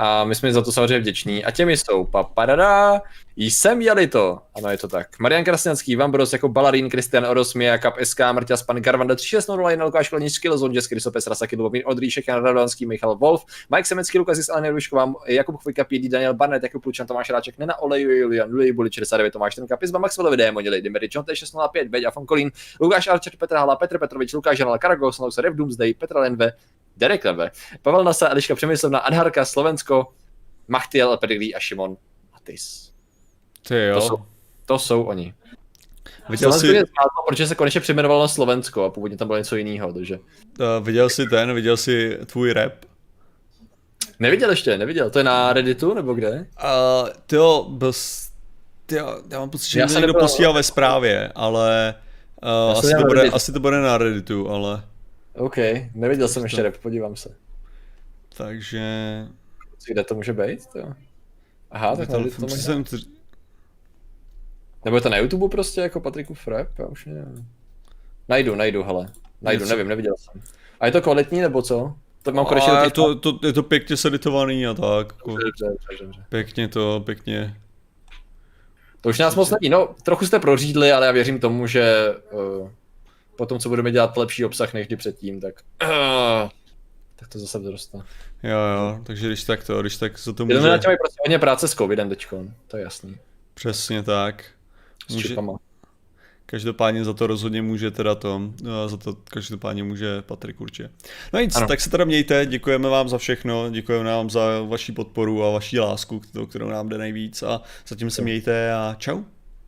A my jsme za to samozřejmě vděční. A těmi jsou papadada, jsem jeli to. Ano, je to tak. Marian Krasňanský, Vambros jako Balarín, Kristian Oros, Mia, Kap SK, Marta Span, Garvanda 3601, Lukáš Kolenič, Skillzone, Jess, Krysopes, Rasaky, Lubomír, Odříšek, Jan Radovanský, Michal Wolf, Mike Semecký, Lukas Jis, Alena Rušková, Jakub Chvojka, PD, Daniel Barnett, Jakub Plučan, Tomáš Ráček, Nena Oleju, Julian Luli, Buli 69, Tomáš Trnka, Pizba, Maxwellovi, Démoni, Lady Mary, John T605, Beď a Fonkolín, Lukáš Archer, Petr Hala, Petr Petrovič, Lukáš Janal, Karagos, Laus, Rev Doomsday, Petr Lenve, Derek Lenve, Pavel Nasa, Eliška Přemyslovna, Adharka, Slovensko, Machtiel, Pedigree a Šimon Matis.
Ty
To
jo.
jsou, to jsou oni.
Viděl
Slovensko
jsi,
zmátlo, protože se konečně přejmenovalo na Slovensko a původně tam bylo něco jiného, takže...
uh, viděl jsi ten, viděl jsi tvůj rap?
Neviděl ještě, neviděl. To je na Redditu nebo kde?
Uh, ty jo, byl s... Ty jo, já mám pocit, že
Já
někdo
nebyl-
posílal ve zprávě, ale uh, asi, to bude, asi to bude na Redditu, ale
OK, neviděl jsem ještě rap, podívám se.
takže...
Kde to může být? To? Aha, tak to možná.
jsem,
Nebo je to na YouTube prostě jako Patrikův rap? Já už nevím. Najdu, najdu, hele. Najdu,
Něco-
nevím, neviděl jsem. A je to kvalitní nebo co? To mám konečně
je to, to, je to pěkně seditovaný a tak. Jako,
Dobře, dobře, dobře.
pěkně to, pěkně.
To už nás moc není. No, trochu jste prořídli, ale já věřím tomu, že uh, po tom, co budeme dělat lepší obsah než kdy předtím, tak... Uh, tak to zase vzroste.
Jo, jo, takže když tak to, když tak za to
Může...
může...
Lidé mají prostě hodně práce s covidem teďkon, to je jasný.
Přesně tak.
S
Může,
čipama.
každopádně za to rozhodně může teda to, no, za to každopádně může Patrik určitě. No nic,
Ano.
tak se teda mějte, děkujeme vám za všechno, děkujeme vám za vaši podporu a vaši lásku, kterou- kterou nám jde nejvíc a zatím se mějte a čau.